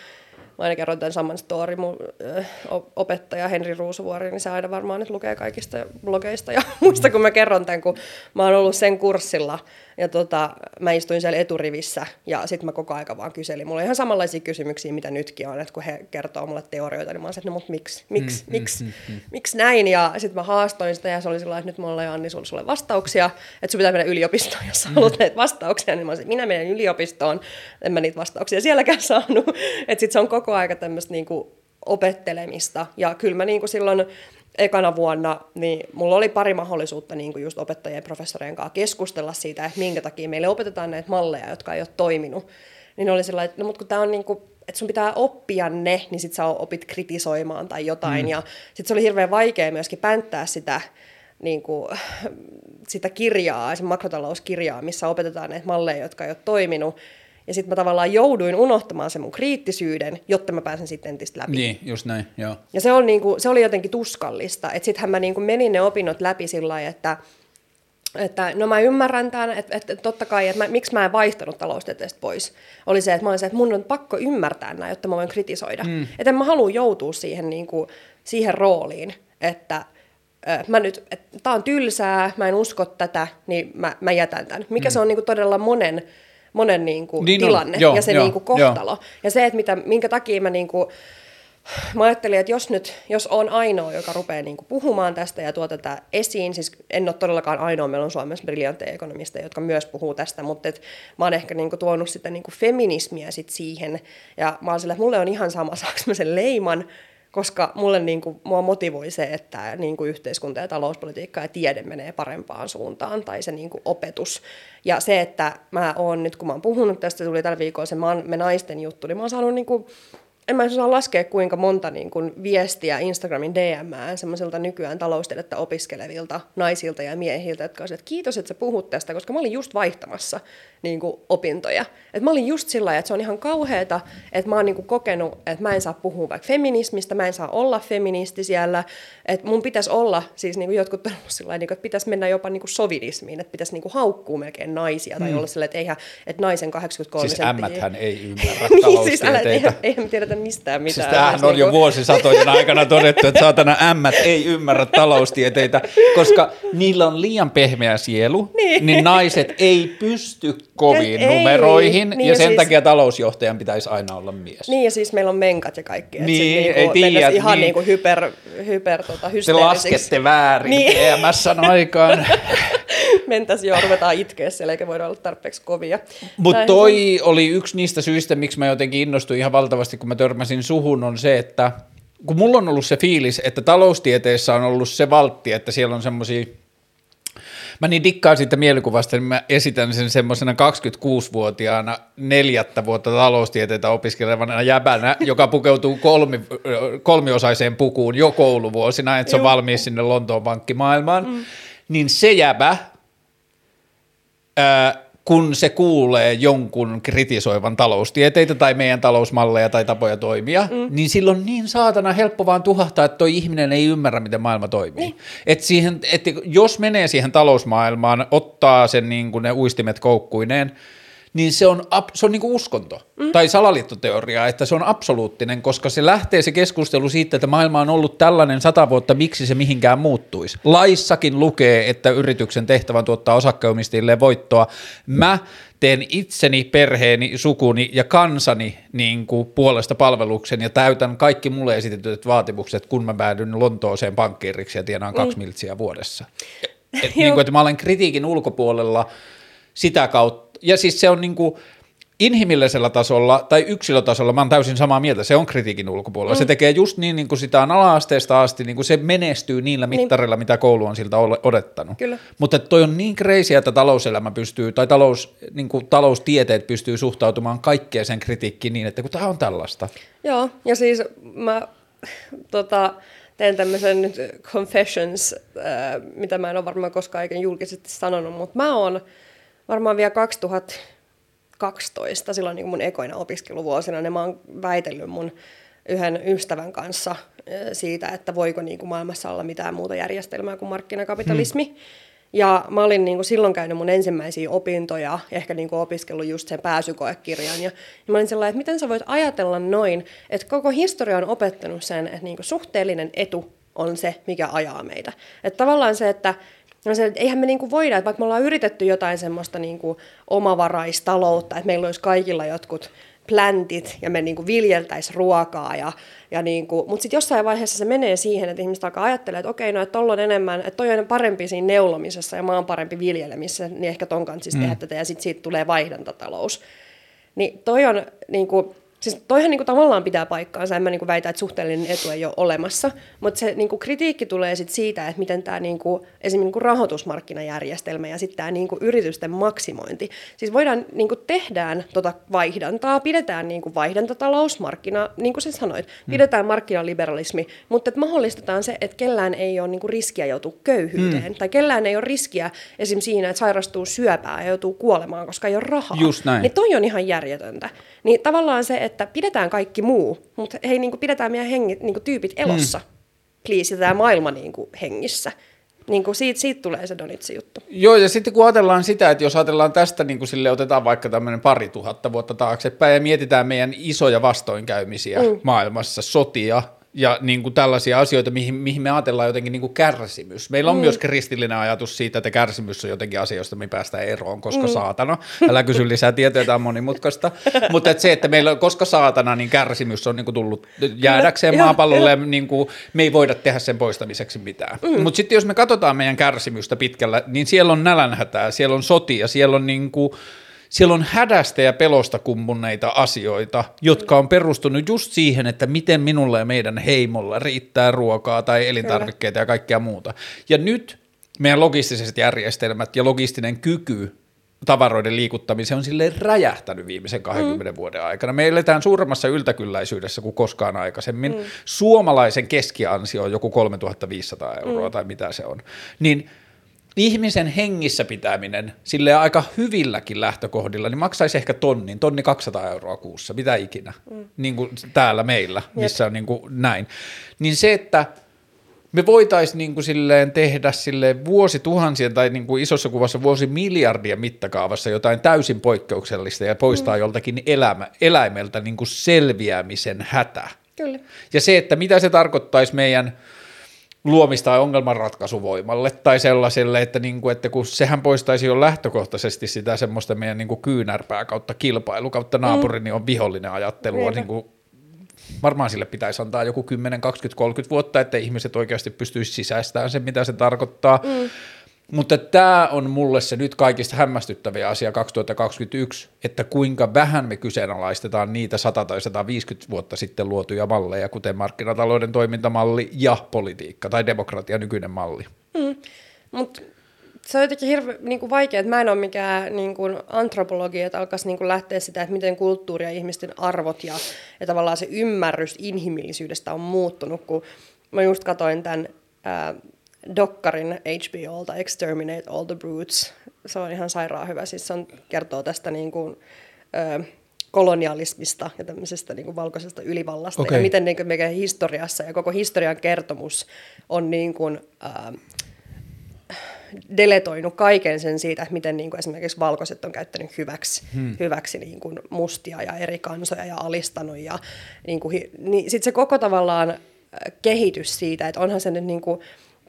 mä aina kerron tämän saman story, mun opettaja Henri Ruusuvuori, niin se aina varmaan nyt lukee kaikista blogeista ja muista, kun mä kerron tämän, kun mä oon ollut sen kurssilla, ja tota, mä istuin siellä eturivissä ja sitten mä koko aika vaan kyselin. Mulla oli ihan samanlaisia kysymyksiä, mitä nytkin on, että kun he kertoo mulle teorioita, niin mä oon että no mut miksi, miksi, mm, miksi, mm, mm, mm. miksi näin? Ja sitten mä haastoin sitä ja se oli sillä että nyt mulla on Anni sulle, sulle vastauksia, että sun pitää mennä yliopistoon, jos sä mm. haluat näitä vastauksia. Niin mä olisin, minä menen yliopistoon, en mä niitä vastauksia sielläkään saanut. Että sitten se on koko aika tämmöistä niinku opettelemista. Ja kyllä mä niinku silloin ekana vuonna, niin mulla oli pari mahdollisuutta niin kuin just opettajien ja professorien kanssa keskustella siitä, että minkä takia meille opetetaan näitä malleja, jotka ei ole toiminut. Niin oli sellainen, että no, mutta kun tämä on niin kuin, että sun pitää oppia ne, niin sit sä opit kritisoimaan tai jotain. Mm. Ja sit se oli hirveän vaikea myöskin pänttää sitä, niin kuin, sitä kirjaa, se makrotalouskirjaa, missä opetetaan näitä malleja, jotka ei ole toiminut. Ja sitten mä tavallaan jouduin unohtamaan sen mun kriittisyyden, jotta mä pääsen sitten entistä läpi. Niin, just näin, joo. Ja se, on niinku, se oli jotenkin tuskallista. Että sittenhän mä niinku menin ne opinnot läpi sillä lailla, että että no mä ymmärrän tämän, että, että totta kai, että mä, miksi mä en vaihtanut taloustieteestä pois, oli se, että mä olin se, että mun on pakko ymmärtää nämä, jotta mä voin kritisoida. Mm. Että en mä halua joutua siihen, niin kuin, siihen rooliin, että mä nyt, että tää on tylsää, mä en usko tätä, niin mä, mä jätän tämän. Mikä mm. se on niin kuin todella monen monen niin kuin, niin tilanne joo, ja se joo, niin kuin, kohtalo. Joo. Ja se, että mitä, minkä takia mä, niin kuin, mä ajattelin, että jos nyt, jos on ainoa, joka rupeaa niin kuin, puhumaan tästä ja tuo tätä esiin, siis en ole todellakaan ainoa, meillä on Suomessa briljantteja ekonomisteja, jotka myös puhuu tästä, mutta et, mä oon ehkä niin kuin, tuonut sitä niin kuin, feminismiä sit siihen, ja mä oon sillä, että mulle on ihan sama, saanko mä sen leiman, koska mulle niin kuin, mua motivoi se, että niin kuin yhteiskunta ja talouspolitiikka ja tiede menee parempaan suuntaan, tai se niin kuin, opetus. Ja se, että mä oon nyt, kun mä oon puhunut tästä, tuli tällä viikolla se me naisten juttu, niin mä oon saanut niin kuin, en mä osaa laskea kuinka monta niin kuin, viestiä Instagramin DMään semmoisilta nykyään taloustiedettä opiskelevilta naisilta ja miehiltä, jotka olisivat, että kiitos, että sä puhut tästä, koska mä olin just vaihtamassa niin kuin, opintoja. Et mä olin just sillä lailla, että se on ihan kauheata, että mä oon niin kuin, kokenut, että mä en saa puhua vaikka feminismistä, mä en saa olla feministi siellä, että mun pitäisi olla, siis niin kuin jotkut on sillä niin kuin, että pitäisi mennä jopa niin kuin sovinismiin, että pitäisi niin kuin, haukkua melkein naisia, tai hmm. olla sillä, että eihän, että naisen 83 Siis ämmäthän ei ymmärrä niin, siis älä, eihän, eihän tiedetä mistään mitään. Siis tämähän on niin kuin... jo vuosisatojen aikana todettu, että saatana ämmät ei ymmärrä taloustieteitä, koska niillä on liian pehmeä sielu, niin, niin naiset ei pysty koviin ja numeroihin, niin, ja sen siis, takia talousjohtajan pitäisi aina olla mies. Niin, ja siis meillä on menkat ja kaikki. Niin, niinku, ei tiedä. Ihan niin. kuin hyper, hyper tota, Te laskette väärin niin. EMSn aikaan. Mentäisiin jo, ruvetaan itkeä siellä, eikä voida olla tarpeeksi kovia. Mutta toi on... oli yksi niistä syistä, miksi mä jotenkin innostuin ihan valtavasti, kun mä törmäsin suhun, on se, että kun mulla on ollut se fiilis, että taloustieteessä on ollut se valtti, että siellä on semmoisia Mä niin dikkaan siitä mielikuvasta, niin mä esitän sen semmoisena 26-vuotiaana neljättä vuotta taloustieteitä opiskelevana jäbänä, joka pukeutuu kolmi, kolmiosaiseen pukuun jo kouluvuosina, että se on valmis sinne Lontoon pankkimaailmaan. Mm. Niin se jäbä, ää, kun se kuulee jonkun kritisoivan taloustieteitä tai meidän talousmalleja tai tapoja toimia, mm. niin silloin niin saatana helppo vaan tuhahtaa, että toi ihminen ei ymmärrä, miten maailma toimii. Mm. Et siihen, et jos menee siihen talousmaailmaan, ottaa sen niin kuin ne uistimet koukkuineen, niin se on, se on niin kuin uskonto mm. tai salaliittoteoria, että se on absoluuttinen, koska se lähtee se keskustelu siitä, että maailma on ollut tällainen sata vuotta, miksi se mihinkään muuttuisi. Laissakin lukee, että yrityksen tehtävä on tuottaa osakkeenomistajille voittoa. Mä teen itseni, perheeni, sukuni ja kansani niin kuin puolesta palveluksen ja täytän kaikki mulle esitetyt vaatimukset, kun mä päädyn Lontooseen pankkiiriksi ja tienaan kaksi mm. miltsiä vuodessa. Et niin kuin, että mä olen kritiikin ulkopuolella sitä kautta, ja siis se on niin kuin, inhimillisellä tasolla tai yksilötasolla mä oon täysin samaa mieltä, se on kritiikin ulkopuolella. Mm. Se tekee just niin, niin kuin sitä on ala-asteesta asti, niin kuin se menestyy niillä niin. mittareilla, niin. mitä koulu on siltä odottanut. Kyllä. Mutta toi on niin kreisiä, että talouselämä pystyy, tai talous, niin kuin taloustieteet pystyy suhtautumaan kaikkeen sen kritiikkiin niin, että kun tämä on tällaista. Joo, ja siis mä tota, teen tämmöisen nyt confessions, äh, mitä mä en ole varmaan koskaan eikä julkisesti sanonut, mutta mä oon varmaan vielä 2000 12, silloin niin mun ekoina opiskeluvuosina, niin mä oon väitellyt mun yhden ystävän kanssa siitä, että voiko niin kuin maailmassa olla mitään muuta järjestelmää kuin markkinakapitalismi. Hmm. Ja mä olin niin kuin silloin käynyt mun ensimmäisiä opintoja, ehkä niin kuin opiskellut just sen pääsykoekirjan. Ja, ja mä olin sellainen, että miten sä voit ajatella noin, että koko historia on opettanut sen, että niin kuin suhteellinen etu on se, mikä ajaa meitä. Että tavallaan se, että No se, että eihän me niinku voida, että vaikka me ollaan yritetty jotain semmoista niinku omavaraistaloutta, että meillä olisi kaikilla jotkut plantit ja me niinku viljeltäisiin ruokaa. Ja, ja niinku, mutta sitten jossain vaiheessa se menee siihen, että ihmiset alkaa ajattelemaan, että okei, no että on enemmän, että toi on parempi siinä neulomisessa ja mä oon parempi viljelemisessä, niin ehkä ton kanssa siis mm. tehdä tätä ja sitten siitä tulee vaihdantatalous. Niin toi on niinku, Siis toihan niinku tavallaan pitää paikkaansa, en mä niinku väitä, että suhteellinen etu ei ole olemassa, mutta se niinku kritiikki tulee sit siitä, että miten tämä niinku, esimerkiksi niinku rahoitusmarkkinajärjestelmä ja sitten tämä niinku yritysten maksimointi. Siis voidaan, niinku tehdään tota vaihdantaa, pidetään niinku vaihdantatalous, markkina, niin kuin sä sanoit, hmm. pidetään markkinaliberalismi, mutta että mahdollistetaan se, että kellään ei ole niinku riskiä joutua köyhyyteen, hmm. tai kellään ei ole riskiä esimerkiksi siinä, että sairastuu syöpää ja joutuu kuolemaan, koska ei ole rahaa. Just näin. Niin toi on ihan järjetöntä. Niin tavallaan se, että pidetään kaikki muu, mutta hei, niin kuin pidetään meidän hengit, niin kuin tyypit elossa. Hmm. Please, tämä maailma niin kuin hengissä. Niin kuin siitä, siitä tulee se Donitsi juttu. Joo, ja sitten kun ajatellaan sitä, että jos ajatellaan tästä, niin kuin sille otetaan vaikka tämmöinen pari tuhatta vuotta taaksepäin ja mietitään meidän isoja vastoinkäymisiä mm. maailmassa, sotia, ja niin kuin tällaisia asioita, mihin, mihin me ajatellaan jotenkin niin kuin kärsimys. Meillä on mm. myös kristillinen ajatus siitä, että kärsimys on jotenkin asia, josta me päästään eroon, koska mm. saatana. Älä kysy lisää tietoja, tämä on monimutkaista. Mutta et se, että meillä on, koska saatana, niin kärsimys on niin kuin tullut jäädäkseen maapallolle, ja niin kuin, me ei voida tehdä sen poistamiseksi mitään. Mm. Mutta sitten jos me katsotaan meidän kärsimystä pitkällä, niin siellä on nälänhätää, siellä on sotia, siellä on niin kuin, siellä on hädästä ja pelosta kummunneita asioita, jotka on perustunut just siihen, että miten minulle ja meidän heimolla riittää ruokaa tai elintarvikkeita Kyllä. ja kaikkea muuta. Ja nyt meidän logistiset järjestelmät ja logistinen kyky tavaroiden liikuttamiseen on silleen räjähtänyt viimeisen 20 mm. vuoden aikana. Me eletään suuremmassa yltäkylläisyydessä kuin koskaan aikaisemmin. Mm. Suomalaisen keskiansio on joku 3500 euroa mm. tai mitä se on. Niin – ihmisen hengissä pitäminen sille aika hyvilläkin lähtökohdilla, niin maksaisi ehkä tonnin, tonni 200 euroa kuussa, mitä ikinä, mm. niin kuin täällä meillä, missä Jep. on niin kuin näin. Niin se, että me voitaisiin niin kuin silleen tehdä sille vuosituhansien tai niin kuin isossa kuvassa vuosimiljardien mittakaavassa jotain täysin poikkeuksellista ja poistaa mm. joltakin elämä, eläimeltä niin kuin selviämisen hätä. Kyllä. Ja se, että mitä se tarkoittaisi meidän – luomista tai ongelmanratkaisuvoimalle tai sellaiselle, että, niin kuin, että kun sehän poistaisi jo lähtökohtaisesti sitä semmoista meidän niin kuin kyynärpää kautta kilpailu kautta naapurini mm. niin on vihollinen ajattelua, niin kuin, varmaan sille pitäisi antaa joku 10, 20, 30 vuotta, että ihmiset oikeasti pystyisivät sisäistämään sen, mitä se tarkoittaa. Mm. Mutta tämä on mulle se nyt kaikista hämmästyttäviä asia 2021, että kuinka vähän me kyseenalaistetaan niitä 100 tai 150 vuotta sitten luotuja malleja, kuten markkinatalouden toimintamalli ja politiikka tai demokratia nykyinen malli. Mm. Mutta se on jotenkin hirveän niin vaikea, että mä en ole mikään niin kuin antropologi, että alkaisi niin kuin lähteä sitä, että miten kulttuuri ja ihmisten arvot ja, ja tavallaan se ymmärrys inhimillisyydestä on muuttunut, kun mä just katoin tämän dokkarin HBOlta Exterminate All the Brutes. Se on ihan sairaan hyvä. Siis se on, kertoo tästä niin kuin, ö, kolonialismista ja tämmöisestä niin kuin valkoisesta ylivallasta okay. ja miten niin kuin meidän historiassa ja koko historian kertomus on niin kuin, ö, deletoinut kaiken sen siitä, että miten niin kuin esimerkiksi valkoiset on käyttänyt hyväksi, hmm. hyväksi niin kuin mustia ja eri kansoja ja alistanut. Ja niin kuin, niin sitten se koko tavallaan kehitys siitä, että onhan se nyt niin kuin,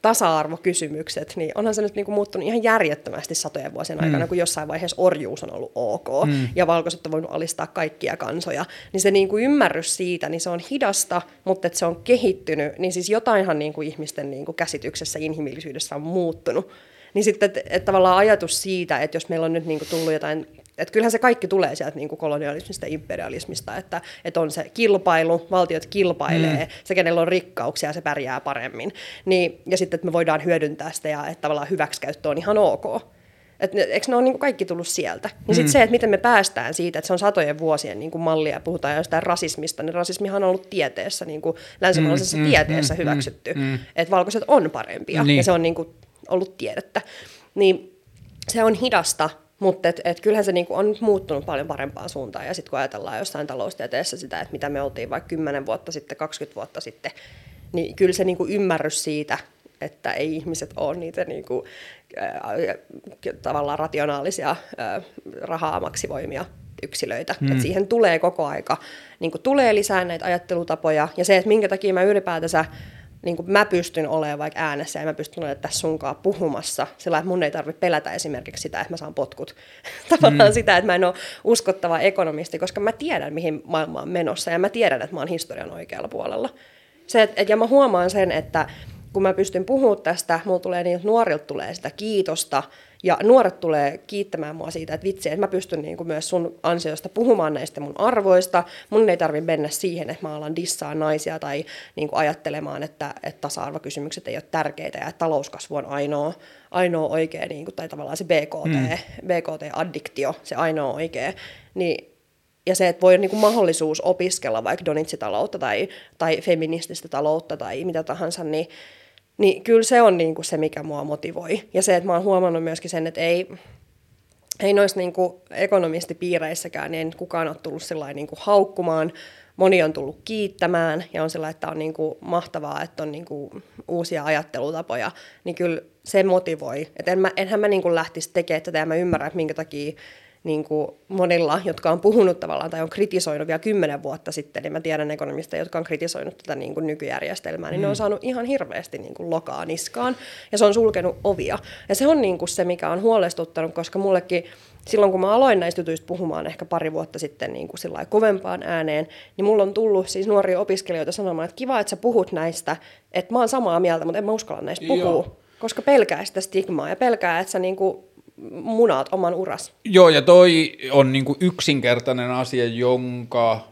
tasa-arvokysymykset, niin onhan se nyt niin kuin muuttunut ihan järjettömästi satojen vuosien aikana, mm. kun jossain vaiheessa orjuus on ollut ok, mm. ja valkoiset on voinut alistaa kaikkia kansoja. Niin se niin kuin ymmärrys siitä, niin se on hidasta, mutta että se on kehittynyt, niin siis jotainhan niin kuin ihmisten niin kuin käsityksessä, inhimillisyydessä on muuttunut. Niin sitten, että, että tavallaan ajatus siitä, että jos meillä on nyt niin kuin tullut jotain että kyllähän se kaikki tulee sieltä niin kuin kolonialismista ja imperialismista, että, että on se kilpailu, valtiot kilpailee, mm. se kenellä on rikkauksia, se pärjää paremmin. Niin, ja sitten, että me voidaan hyödyntää sitä ja että tavallaan hyväksikäyttö on ihan ok. Et, eikö ne ole niin kaikki tullut sieltä? Niin mm. sitten se, että miten me päästään siitä, että se on satojen vuosien niin kuin mallia, puhutaan jostain rasismista, niin rasismihan on ollut tieteessä, niin kuin länsimaalaisessa mm, mm, tieteessä mm, hyväksytty, mm, mm. että valkoiset on parempia, niin. ja se on niin kuin ollut tiedettä. Niin se on hidasta, mutta et, et kyllähän se niinku on nyt muuttunut paljon parempaan suuntaan. Ja sitten kun ajatellaan jossain taloustieteessä sitä, että mitä me oltiin vaikka 10 vuotta sitten, 20 vuotta sitten, niin kyllä se niinku ymmärrys siitä, että ei ihmiset ole niitä niinku, äh, tavallaan rationaalisia äh, rahaa maksivoimia yksilöitä. Hmm. Et siihen tulee koko aika, niin tulee lisää näitä ajattelutapoja. Ja se, että minkä takia mä ylipäätänsä niin kuin mä pystyn olemaan vaikka äänessä ja mä pystyn olemaan tässä sunkaan puhumassa, sillä että mun ei tarvitse pelätä esimerkiksi sitä, että mä saan potkut. Tavallaan mm. sitä, että mä en ole uskottava ekonomisti, koska mä tiedän, mihin maailma on menossa ja mä tiedän, että mä oon historian oikealla puolella. Se, et, et, ja mä huomaan sen, että kun mä pystyn puhumaan tästä, mulla tulee niin, että nuorilta tulee sitä kiitosta, ja nuoret tulee kiittämään mua siitä, että vitsi, että mä pystyn niin kuin myös sun ansiosta puhumaan näistä mun arvoista. Mun ei tarvitse mennä siihen, että mä alan dissaa naisia tai niin kuin ajattelemaan, että, että tasa-arvokysymykset ei ole tärkeitä ja että talouskasvu on ainoa, ainoa oikea, niin kuin, tai tavallaan se BKT, mm. BKT-addiktio, se ainoa oikea. Niin ja se, että voi niin kuin mahdollisuus opiskella vaikka donitsitaloutta tai, tai feminististä taloutta tai mitä tahansa, niin niin kyllä se on niin kuin se, mikä mua motivoi. Ja se, että mä oon huomannut myöskin sen, että ei, ei noissa niin kuin ekonomistipiireissäkään niin kukaan ole tullut niin kuin haukkumaan. Moni on tullut kiittämään ja on sellainen, että on niin kuin mahtavaa, että on niin kuin uusia ajattelutapoja. Niin kyllä se motivoi. Et en mä, enhän mä niin kuin lähtisi tekemään tätä ja mä ymmärrän, että minkä takia niin kuin monilla, jotka on puhunut tavallaan tai on kritisoinut vielä kymmenen vuotta sitten, niin mä tiedän ekonomista, jotka on kritisoinut tätä niin kuin nykyjärjestelmää, niin mm. ne on mm. saanut ihan hirveästi niin kuin lokaa niskaan ja se on sulkenut ovia. Ja se on niin kuin se, mikä on huolestuttanut, koska mullekin silloin kun mä aloin näistä jutuista puhumaan ehkä pari vuotta sitten niin kuin sillä kovempaan ääneen, niin mulla on tullut siis nuoria opiskelijoita sanomaan, että kiva, että sä puhut näistä, että mä oon samaa mieltä, mutta en mä uskalla näistä puhua, Joo. koska pelkää sitä stigmaa ja pelkää, että sä niin kuin munaat oman uras. Joo, ja toi on niinku yksinkertainen asia, jonka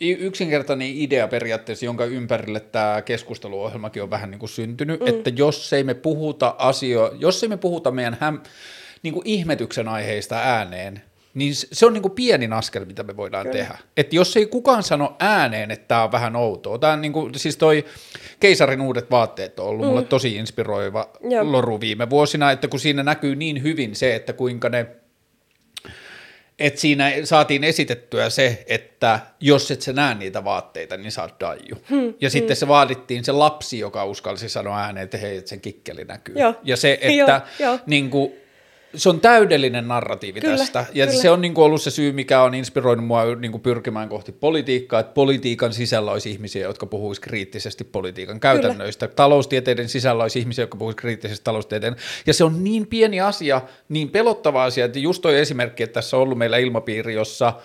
yksinkertainen idea periaatteessa, jonka ympärille tämä keskusteluohjelmakin on vähän niin kuin syntynyt, mm. että jos ei me puhuta asio, jos ei me puhuta meidän häm, niin kuin ihmetyksen aiheista ääneen, niin se on niin kuin pienin askel, mitä me voidaan Kyllä. tehdä. Että jos ei kukaan sano ääneen, että tämä on vähän outoa, tämä on niin kuin, siis toi keisarin uudet vaatteet on ollut mm. mulle tosi inspiroiva Joo. loru viime vuosina, että kun siinä näkyy niin hyvin se, että kuinka ne että siinä saatiin esitettyä se, että jos et sä näe niitä vaatteita, niin saat daiju. Hmm, ja sitten hmm. se vaadittiin se lapsi, joka uskalsi sanoa ääneen, että hei, että sen kikkeli näkyy. Joo. Ja se, että jo, jo. Niin kuin, se on täydellinen narratiivi kyllä, tästä. Ja kyllä. se on niin kuin ollut se syy, mikä on inspiroinut mua niin kuin pyrkimään kohti politiikkaa, että politiikan sisällä olisi ihmisiä, jotka puhuisivat kriittisesti politiikan käytännöistä. Kyllä. Taloustieteiden sisällä olisi ihmisiä, jotka puhuisivat kriittisesti taloustieteen. Ja se on niin pieni asia, niin pelottava asia, että just toi esimerkki, että tässä on ollut meillä ilmapiiri, jossa –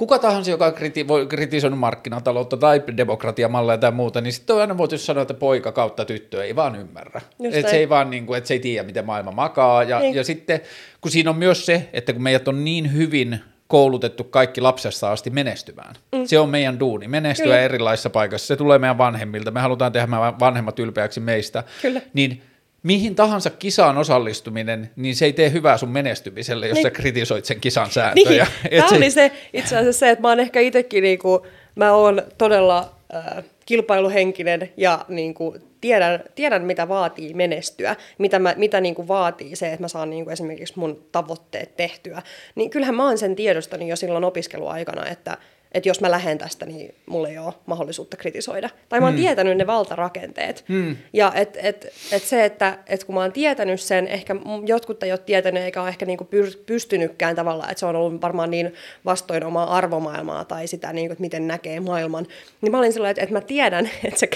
kuka tahansa, joka kriti- voi kritisoinut markkinataloutta tai demokratiamalleja tai muuta, niin sitten on aina voitu sanoa, että poika kautta tyttö ei vaan ymmärrä. Että se ei vaan niin kuin, että se ei tiedä, miten maailma makaa. Ja, niin. ja sitten, kun siinä on myös se, että kun meidät on niin hyvin koulutettu kaikki lapsesta asti menestymään. Mm. Se on meidän duuni, menestyä Kyllä. erilaisissa paikoissa. Se tulee meidän vanhemmilta. Me halutaan tehdä vanhemmat ylpeäksi meistä. Kyllä. Niin mihin tahansa kisaan osallistuminen, niin se ei tee hyvää sun menestymiselle, jos niin. sä kritisoit sen kisan sääntöjä. Niin. Tämä se... oli se itse asiassa se, että mä oon ehkä itsekin, niinku, mä oon todella äh, kilpailuhenkinen ja niinku, tiedän, tiedän, mitä vaatii menestyä, mitä, mä, mitä niinku vaatii se, että mä saan niinku esimerkiksi mun tavoitteet tehtyä. Niin kyllähän mä oon sen tiedostanut jo silloin opiskeluaikana, että että jos mä lähden tästä, niin mulla ei ole mahdollisuutta kritisoida. Tai mä oon mm. tietänyt ne valtarakenteet. Mm. Ja et, et, et se, että et kun mä oon tietänyt sen, ehkä jotkut ei ole tietänyt eikä ole ehkä niinku pystynytkään tavallaan, että se on ollut varmaan niin vastoin omaa arvomaailmaa tai sitä, niinku, että miten näkee maailman. Niin mä olin sellainen, että, että mä tiedän, että se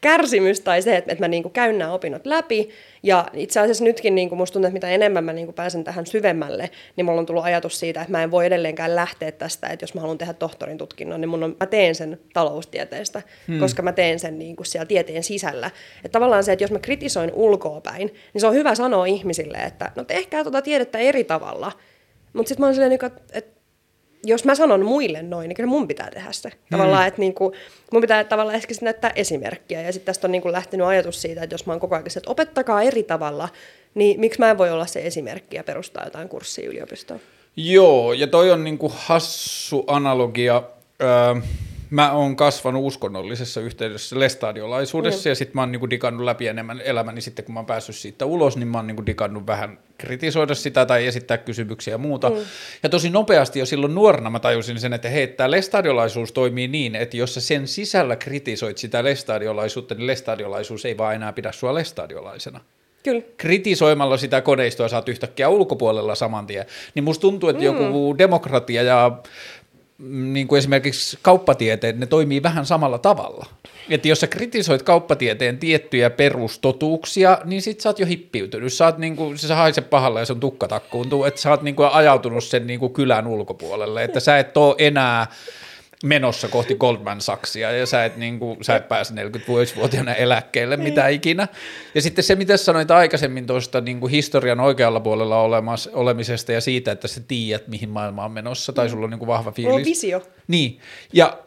kärsimys tai se, että, että mä niinku käyn nämä opinnot läpi, ja itse asiassa nytkin niin kuin musta tuntuu, että mitä enemmän mä niin kuin pääsen tähän syvemmälle, niin mulla on tullut ajatus siitä, että mä en voi edelleenkään lähteä tästä, että jos mä haluan tehdä tohtorin tutkinnon, niin mun on, mä teen sen taloustieteestä, hmm. koska mä teen sen niin kuin siellä tieteen sisällä. Että tavallaan se, että jos mä kritisoin ulkoapäin, niin se on hyvä sanoa ihmisille, että no tehkää tuota tiedettä eri tavalla. Mutta sitten mä oon silleen, niinku, että jos mä sanon muille noin, niin kyllä mun pitää tehdä se. Tavallaan, hmm. että niinku, mun pitää tavallaan ehkä näyttää esimerkkiä. Ja sitten tästä on niinku lähtenyt ajatus siitä, että jos mä oon koko ajan että opettakaa eri tavalla, niin miksi mä en voi olla se esimerkki ja perustaa jotain kurssia yliopistoon? Joo, ja toi on niinku hassu analogia. Öö, mä oon kasvanut uskonnollisessa yhteydessä lestadiolaisuudessa mm. ja sitten mä oon niinku digannut läpi enemmän elämäni sitten kun mä oon päässyt siitä ulos, niin mä oon niinku digannut vähän kritisoida sitä tai esittää kysymyksiä ja muuta. Mm. Ja tosi nopeasti jo silloin nuorena mä tajusin sen, että hei, tämä lestadiolaisuus toimii niin, että jos sä sen sisällä kritisoit sitä lestadiolaisuutta, niin lestadiolaisuus ei vaan enää pidä sua lestadiolaisena. Kyllä. kritisoimalla sitä koneistoa saat yhtäkkiä ulkopuolella saman tien. Niin musta tuntuu, että mm. joku demokratia ja niin kuin esimerkiksi kauppatieteet, ne toimii vähän samalla tavalla. Että jos sä kritisoit kauppatieteen tiettyjä perustotuuksia, niin sit sä oot jo hippiytynyt. Sä oot niin kuin, se haise pahalla ja sun tukka takkuuntuu, että sä oot niin kuin ajautunut sen niin kuin kylän ulkopuolelle, että sä et ole enää menossa kohti Goldman Sachsia ja sä et, niin kuin, sä et pääse 40-vuotiaana eläkkeelle, mitä niin. ikinä. Ja sitten se, mitä sanoit aikaisemmin tuosta niin kuin historian oikealla puolella olemas, olemisesta ja siitä, että sä tiedät, mihin maailma on menossa, tai mm. sulla on niin kuin vahva fiilis. Mulla on visio. Niin, ja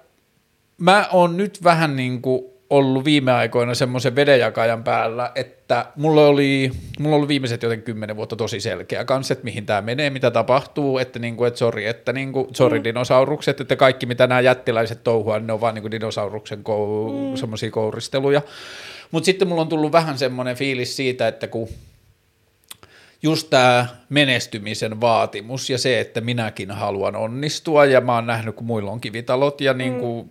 mä oon nyt vähän niin kuin ollut viime aikoina semmoisen vedenjakajan päällä, että mulla oli, mulla oli viimeiset joten kymmenen vuotta tosi selkeä kanssa, että mihin tämä menee, mitä tapahtuu, että niinku, et sori, että niinku, sori mm. dinosaurukset, että kaikki mitä nämä jättiläiset touhua, niin ne on vaan niinku dinosauruksen kou, mm. semmoisia kouristeluja. Mutta sitten mulla on tullut vähän semmoinen fiilis siitä, että kun just tämä menestymisen vaatimus ja se, että minäkin haluan onnistua ja mä oon nähnyt, kun muilla on kivitalot ja mm. niin kuin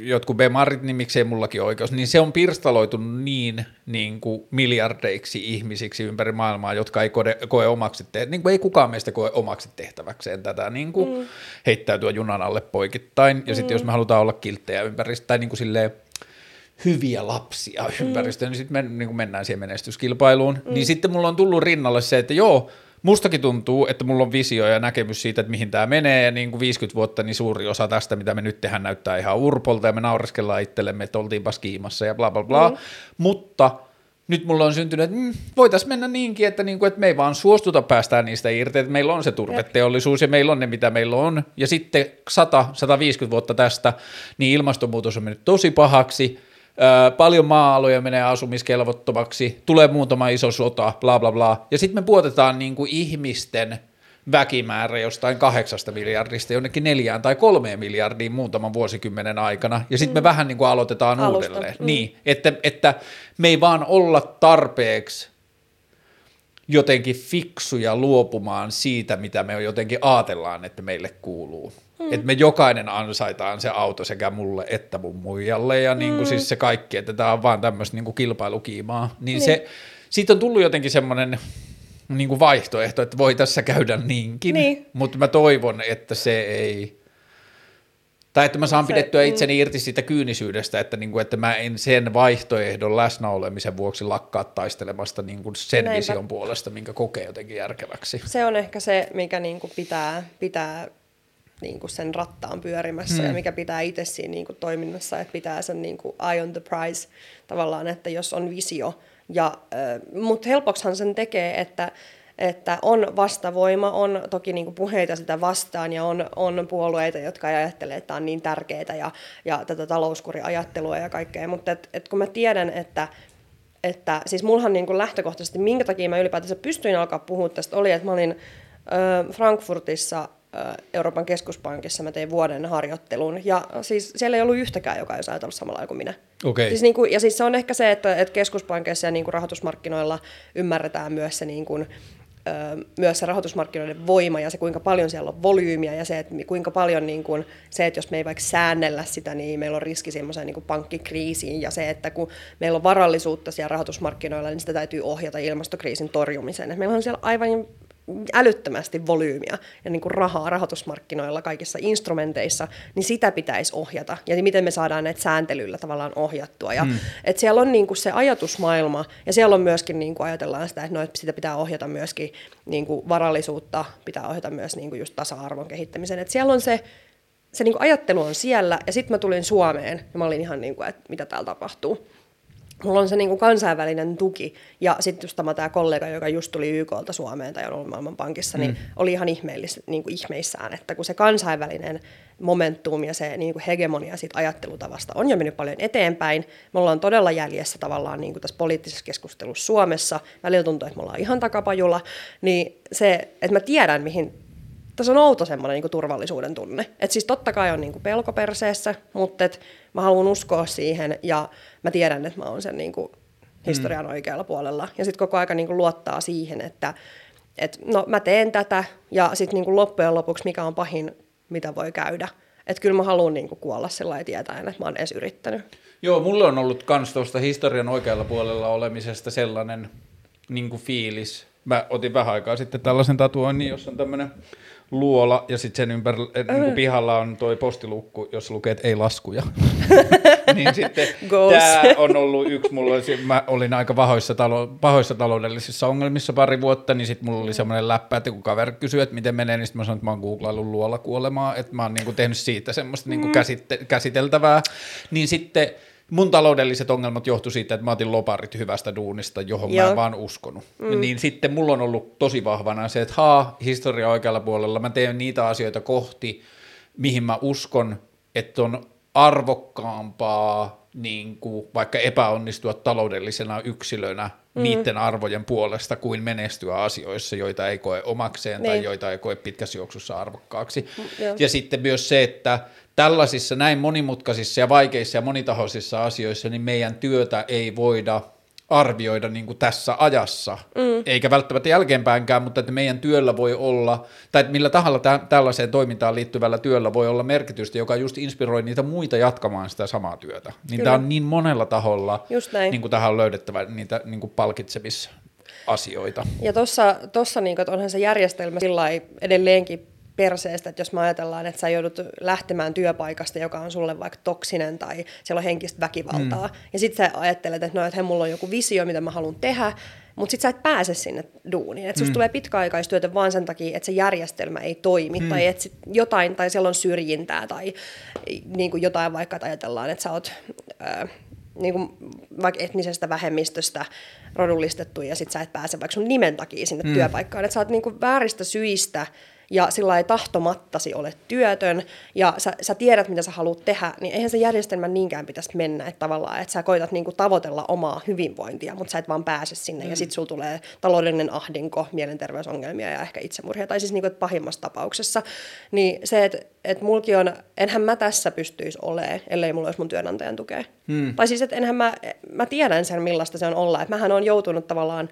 jotkut bemarit, niin miksei mullakin oikeus, niin se on pirstaloitunut niin, niin kuin miljardeiksi ihmisiksi ympäri maailmaa, jotka ei koe, koe omaksi tehtäväksi, niin kuin ei kukaan meistä koe omaksi tehtäväkseen tätä niin kuin mm. heittäytyä junan alle poikittain, ja mm. sitten jos me halutaan olla kilttejä ympäristä, tai niin kuin silleen, hyviä lapsia mm. ympäristöön, niin sitten me niin mennään siihen menestyskilpailuun. Mm. Niin sitten mulla on tullut rinnalle se, että joo, mustakin tuntuu, että mulla on visio ja näkemys siitä, että mihin tämä menee, ja niin kuin 50 vuotta, niin suuri osa tästä, mitä me nyt tehdään, näyttää ihan urpolta, ja me naureskellaan itsellemme, että oltiinpas kiimassa ja bla bla bla, mm. mutta nyt mulla on syntynyt, että mm, voitaisiin mennä niinkin, että, niin kuin, että me ei vaan suostuta päästään niistä irti, että meillä on se turveteollisuus ja meillä on ne, mitä meillä on, ja sitten 100-150 vuotta tästä, niin ilmastonmuutos on mennyt tosi pahaksi, paljon maa-aloja menee asumiskelvottomaksi, tulee muutama iso sota, bla bla bla, ja sitten me puotetaan niin kuin ihmisten väkimäärä jostain kahdeksasta miljardista jonnekin neljään tai kolmeen miljardiin muutaman vuosikymmenen aikana, ja sitten me mm. vähän niin kuin aloitetaan Alusta. uudelleen. Mm. Niin, että, että me ei vaan olla tarpeeksi jotenkin fiksuja luopumaan siitä, mitä me jotenkin ajatellaan, että meille kuuluu. Mm. Että me jokainen ansaitaan se auto sekä mulle että mun muijalle ja niin kuin mm. siis se kaikki, että tämä on vaan tämmöistä niin kuin kilpailukiimaa. Niin, niin. se, siitä on tullut jotenkin semmoinen niin kuin vaihtoehto, että voi tässä käydä niinkin, niin. mutta mä toivon, että se ei... Tai että mä saan se, pidettyä mm. itseni mm. irti siitä kyynisyydestä, että, niin kuin, että mä en sen vaihtoehdon läsnäolemisen vuoksi lakkaa taistelemasta niin kuin sen Näinpä. vision puolesta, minkä kokee jotenkin järkeväksi. Se on ehkä se, mikä niin kuin pitää, pitää niin kuin sen rattaan pyörimässä hmm. ja mikä pitää itse siinä niin kuin toiminnassa, että pitää sen niin kuin eye on the prize tavallaan, että jos on visio. Ja, äh, mutta helpoksihan sen tekee, että, että on vastavoima, on toki niin kuin puheita sitä vastaan ja on, on puolueita, jotka ajattelee, että tämä on niin tärkeää ja, ja tätä talouskuriajattelua ja kaikkea, mutta et, et kun mä tiedän, että että siis mullahan niin kuin lähtökohtaisesti, minkä takia mä ylipäätänsä pystyin alkaa puhua tästä, oli, että mä olin ö, Frankfurtissa Euroopan keskuspankissa mä tein vuoden harjoittelun. Ja siis siellä ei ollut yhtäkään, joka olisi ajatellut samalla kuin minä. Okay. Siis niin kuin, ja siis se on ehkä se, että, että keskuspankissa ja niin kuin rahoitusmarkkinoilla ymmärretään myös se niin kuin, myös se rahoitusmarkkinoiden voima ja se, kuinka paljon siellä on volyymiä ja se, että kuinka paljon niin kuin, se, että jos me ei vaikka säännellä sitä, niin meillä on riski semmoiseen niin pankkikriisiin ja se, että kun meillä on varallisuutta siellä rahoitusmarkkinoilla, niin sitä täytyy ohjata ilmastokriisin torjumiseen. Et meillä on siellä aivan älyttömästi volyymiä ja niin kuin rahaa rahoitusmarkkinoilla kaikissa instrumenteissa, niin sitä pitäisi ohjata. Ja miten me saadaan näitä sääntelyllä tavallaan ohjattua. Ja, mm. et siellä on niin kuin se ajatusmaailma, ja siellä on myöskin, niin kuin ajatellaan sitä, että no, että sitä pitää ohjata myöskin niin kuin varallisuutta, pitää ohjata myös niin kuin just tasa-arvon kehittämisen. Et siellä on se, se niin kuin ajattelu on siellä, ja sitten mä tulin Suomeen, ja mä olin ihan niin kuin, että mitä täällä tapahtuu mulla on se niin kuin kansainvälinen tuki. Ja sitten just tämä, tämä kollega, joka just tuli YKlta Suomeen tai on ollut Maailmanpankissa, niin mm. oli ihan ihmeellis, niin kuin ihmeissään, että kun se kansainvälinen momentum ja se niin kuin hegemonia siitä ajattelutavasta on jo mennyt paljon eteenpäin. Me ollaan todella jäljessä tavallaan niin kuin tässä poliittisessa keskustelussa Suomessa. Välillä tuntuu, että me ollaan ihan takapajulla. Niin se, että mä tiedän, mihin tässä on outo semmoinen niin turvallisuuden tunne. Että siis totta kai on niin kuin pelko perseessä, mutta et mä haluan uskoa siihen ja mä tiedän, että mä oon sen niin kuin historian mm. oikealla puolella. Ja sitten koko aika niin kuin luottaa siihen, että et, no mä teen tätä ja sitten niin loppujen lopuksi mikä on pahin, mitä voi käydä. Että kyllä mä haluan niin kuin kuolla sillä tietäen, että mä oon edes yrittänyt. Joo, mulle on ollut kans tuosta historian oikealla puolella olemisesta sellainen niin kuin fiilis. Mä otin vähän aikaa sitten tällaisen tatuoinnin, jossa on tämmöinen luola ja sitten sen ympärillä, niin kuin pihalla on toi postilukku, jossa lukee, että ei laskuja. niin sitten tämä on ollut yksi, mulla oli, mä olin aika pahoissa, talo, pahoissa taloudellisissa ongelmissa pari vuotta, niin sitten mulla oli semmoinen läppä, että kun kaveri kysyi, että miten menee, niin sitten mä sanoin, että mä oon googlaillut luola kuolemaa, että mä oon niin kuin tehnyt siitä semmoista niin kuin mm. käsitte, käsiteltävää. Niin sitten mun taloudelliset ongelmat johtu siitä, että mä otin loparit hyvästä duunista, johon Joo. mä en vaan uskonut. Mm. Niin sitten mulla on ollut tosi vahvana se, että haa, historia oikealla puolella, mä teen niitä asioita kohti, mihin mä uskon, että on arvokkaampaa niin kuin vaikka epäonnistua taloudellisena yksilönä mm. niiden arvojen puolesta kuin menestyä asioissa, joita ei koe omakseen niin. tai joita ei koe pitkässä juoksussa arvokkaaksi. Mm, ja sitten myös se, että tällaisissa näin monimutkaisissa ja vaikeissa ja monitahoisissa asioissa niin meidän työtä ei voida arvioida niin kuin tässä ajassa, mm. eikä välttämättä jälkeenpäinkään, mutta että meidän työllä voi olla, tai että millä tahalla tä- tällaiseen toimintaan liittyvällä työllä voi olla merkitystä, joka just inspiroi niitä muita jatkamaan sitä samaa työtä. Niin tämä on niin monella taholla, niin kuin tähän on löydettävä niitä niin kuin palkitsemissa asioita. Ja tuossa niin onhan se järjestelmä sillä edelleenkin perseestä, että jos me ajatellaan, että sä joudut lähtemään työpaikasta, joka on sulle vaikka toksinen tai siellä on henkistä väkivaltaa, mm. ja sitten sä ajattelet, että no, että mulla on joku visio, mitä mä haluan tehdä, mutta sitten sä et pääse sinne duuniin. Että susta mm. tulee pitkäaikaistyötä vaan sen takia, että se järjestelmä ei toimi, mm. tai että jotain, tai siellä on syrjintää, tai niin kuin jotain vaikka, että ajatellaan, että sä oot... Äh, niin kuin vaikka etnisestä vähemmistöstä rodullistettu ja sit sä et pääse vaikka sun nimen takia sinne mm. työpaikkaan. Että sä oot niin kuin vääristä syistä ja sillä ei tahtomattasi ole työtön ja sä, sä tiedät, mitä sä haluat tehdä, niin eihän se järjestelmä niinkään pitäisi mennä, että tavallaan, että sä koitat niinku tavoitella omaa hyvinvointia, mutta sä et vaan pääse sinne mm. ja sitten sulla tulee taloudellinen ahdinko, mielenterveysongelmia ja ehkä itsemurhia, tai siis niinku, että pahimmassa tapauksessa, niin se, että et mulki on, enhän mä tässä pystyisi olemaan, ellei mulla olisi mun työnantajan tukea. Mm. Tai siis, että enhän mä, mä tiedän sen, millaista se on olla, että mähän on joutunut tavallaan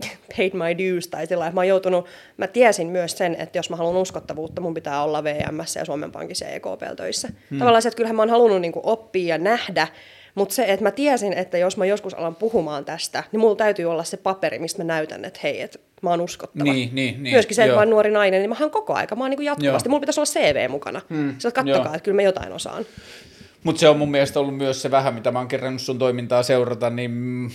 paid my dues tai sillä että mä joutunut, mä tiesin myös sen, että jos mä haluan uskottavuutta, mun pitää olla VMS ja Suomen Pankissa ja EKP töissä. Hmm. Tavallaan se, että kyllähän mä oon halunnut niin oppia ja nähdä, mutta se, että mä tiesin, että jos mä joskus alan puhumaan tästä, niin mulla täytyy olla se paperi, mistä mä näytän, että hei, että mä oon uskottava. Niin, niin, niin, Myöskin se, että joo. mä oon nuori nainen, niin mä oon koko aika, mä oon niin jatkuvasti. Joo. Mulla pitäisi olla CV mukana. Hmm. Sä kattokaa, joo. että kyllä mä jotain osaan. Mutta se on mun mielestä ollut myös se vähän, mitä mä oon kerännyt sun toimintaa seurata, niin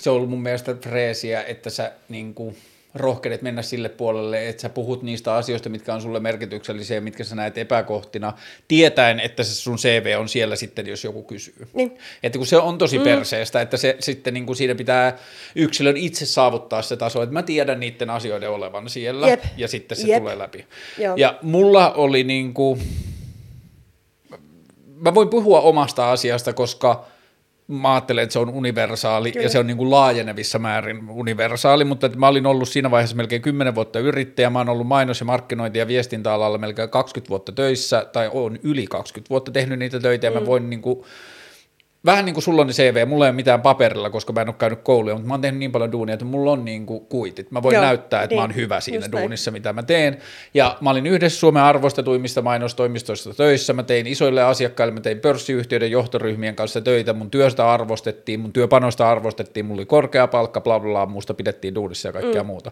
se on ollut mun mielestä freesiä, että sä niin kuin, rohkenet mennä sille puolelle, että sä puhut niistä asioista, mitkä on sulle merkityksellisiä, mitkä sä näet epäkohtina, tietäen, että se sun CV on siellä sitten, jos joku kysyy. Niin. Että kun se on tosi mm. perseestä, että se sitten niin kuin siinä pitää yksilön itse saavuttaa se taso, että mä tiedän niiden asioiden olevan siellä, Jep. ja sitten se Jep. tulee läpi. Joo. Ja mulla oli niin kuin, mä voin puhua omasta asiasta, koska – mä ajattelen, että se on universaali Kyllä. ja se on niin kuin laajenevissa määrin universaali, mutta että mä olin ollut siinä vaiheessa melkein 10 vuotta yrittäjä, mä oon ollut mainos- ja markkinointi- ja viestintäalalla melkein 20 vuotta töissä, tai on yli 20 vuotta tehnyt niitä töitä, ja mm. mä voin niin kuin vähän niin kuin sulla on ne CV, mulla ei ole mitään paperilla, koska mä en ole käynyt kouluja, mutta mä oon tehnyt niin paljon duunia, että mulla on niin kuin kuitit. Mä voin Joo, näyttää, että niin, mä oon niin, hyvä siinä duunissa, näin. mitä mä teen. Ja mä olin yhdessä Suomen arvostetuimmista mainostoimistoista töissä, mä tein isoille asiakkaille, mä tein pörssiyhtiöiden johtoryhmien kanssa töitä, mun työstä arvostettiin, mun työpanosta arvostettiin, mulla oli korkea palkka, bla bla bla, musta pidettiin duunissa ja kaikkea mm. muuta.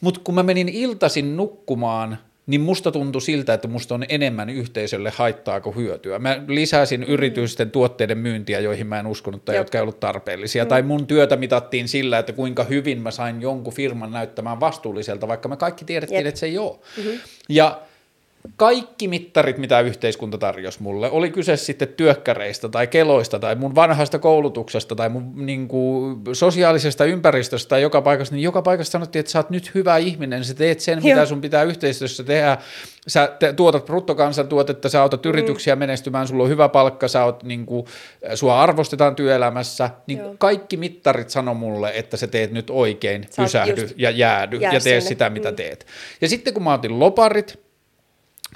Mutta kun mä menin iltasin nukkumaan, niin musta tuntui siltä, että musta on enemmän yhteisölle haittaa kuin hyötyä. Mä lisäsin mm. yritysten tuotteiden myyntiä, joihin mä en uskonut tai Jop. jotka ei ollut tarpeellisia. Mm. Tai mun työtä mitattiin sillä, että kuinka hyvin mä sain jonkun firman näyttämään vastuulliselta, vaikka me kaikki tiedettiin, Jep. että se ei ole. Mm-hmm. Ja kaikki mittarit, mitä yhteiskunta tarjosi mulle, oli kyse sitten työkkäreistä tai keloista tai mun vanhasta koulutuksesta tai mun niin kuin, sosiaalisesta ympäristöstä tai joka paikassa, niin joka paikassa sanottiin, että sä oot nyt hyvä ihminen, sä teet sen, Joo. mitä sun pitää yhteistyössä tehdä, sä te, tuotat bruttokansantuotetta, sä autat mm. yrityksiä menestymään, sulla on hyvä palkka, sä oot, niin kuin, sua arvostetaan työelämässä, niin Joo. kaikki mittarit sano mulle, että sä teet nyt oikein, sä pysähdy ja jäädy ja tee sinne. sitä, mitä mm. teet. Ja sitten kun mä otin loparit,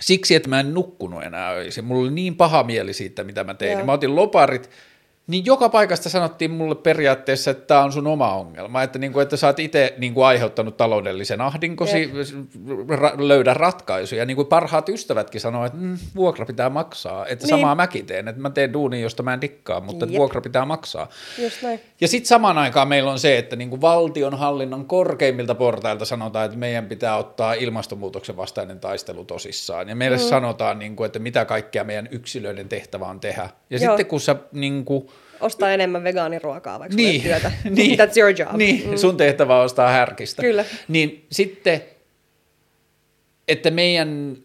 siksi, että mä en nukkunut enää öisin. Mulla oli niin paha mieli siitä, mitä mä tein. Mä otin loparit, niin joka paikasta sanottiin mulle periaatteessa, että tämä on sun oma ongelma, että, niin kuin, että sä oot itse niin kuin, aiheuttanut taloudellisen ahdinkosi, ra- löydä ratkaisuja. Niin kuin parhaat ystävätkin sanoo, että mm, vuokra pitää maksaa, että niin. samaa mäkin teen, että mä teen duunia, josta mä en dikkaa, mutta että vuokra pitää maksaa. Just näin. Ja sitten samaan aikaan meillä on se, että niin kuin valtionhallinnon korkeimmilta portailta sanotaan, että meidän pitää ottaa ilmastonmuutoksen vastainen taistelu tosissaan. Ja meille mm. sanotaan, niin kuin, että mitä kaikkea meidän yksilöiden tehtävä on tehdä. Ja Joo. sitten kun sä niin kuin, ostaa enemmän vegaaniruokaa, vaikka niin, työtä. niin, That's your job. Niin, mm. sun tehtävä on ostaa härkistä. Kyllä. Niin sitten, että meidän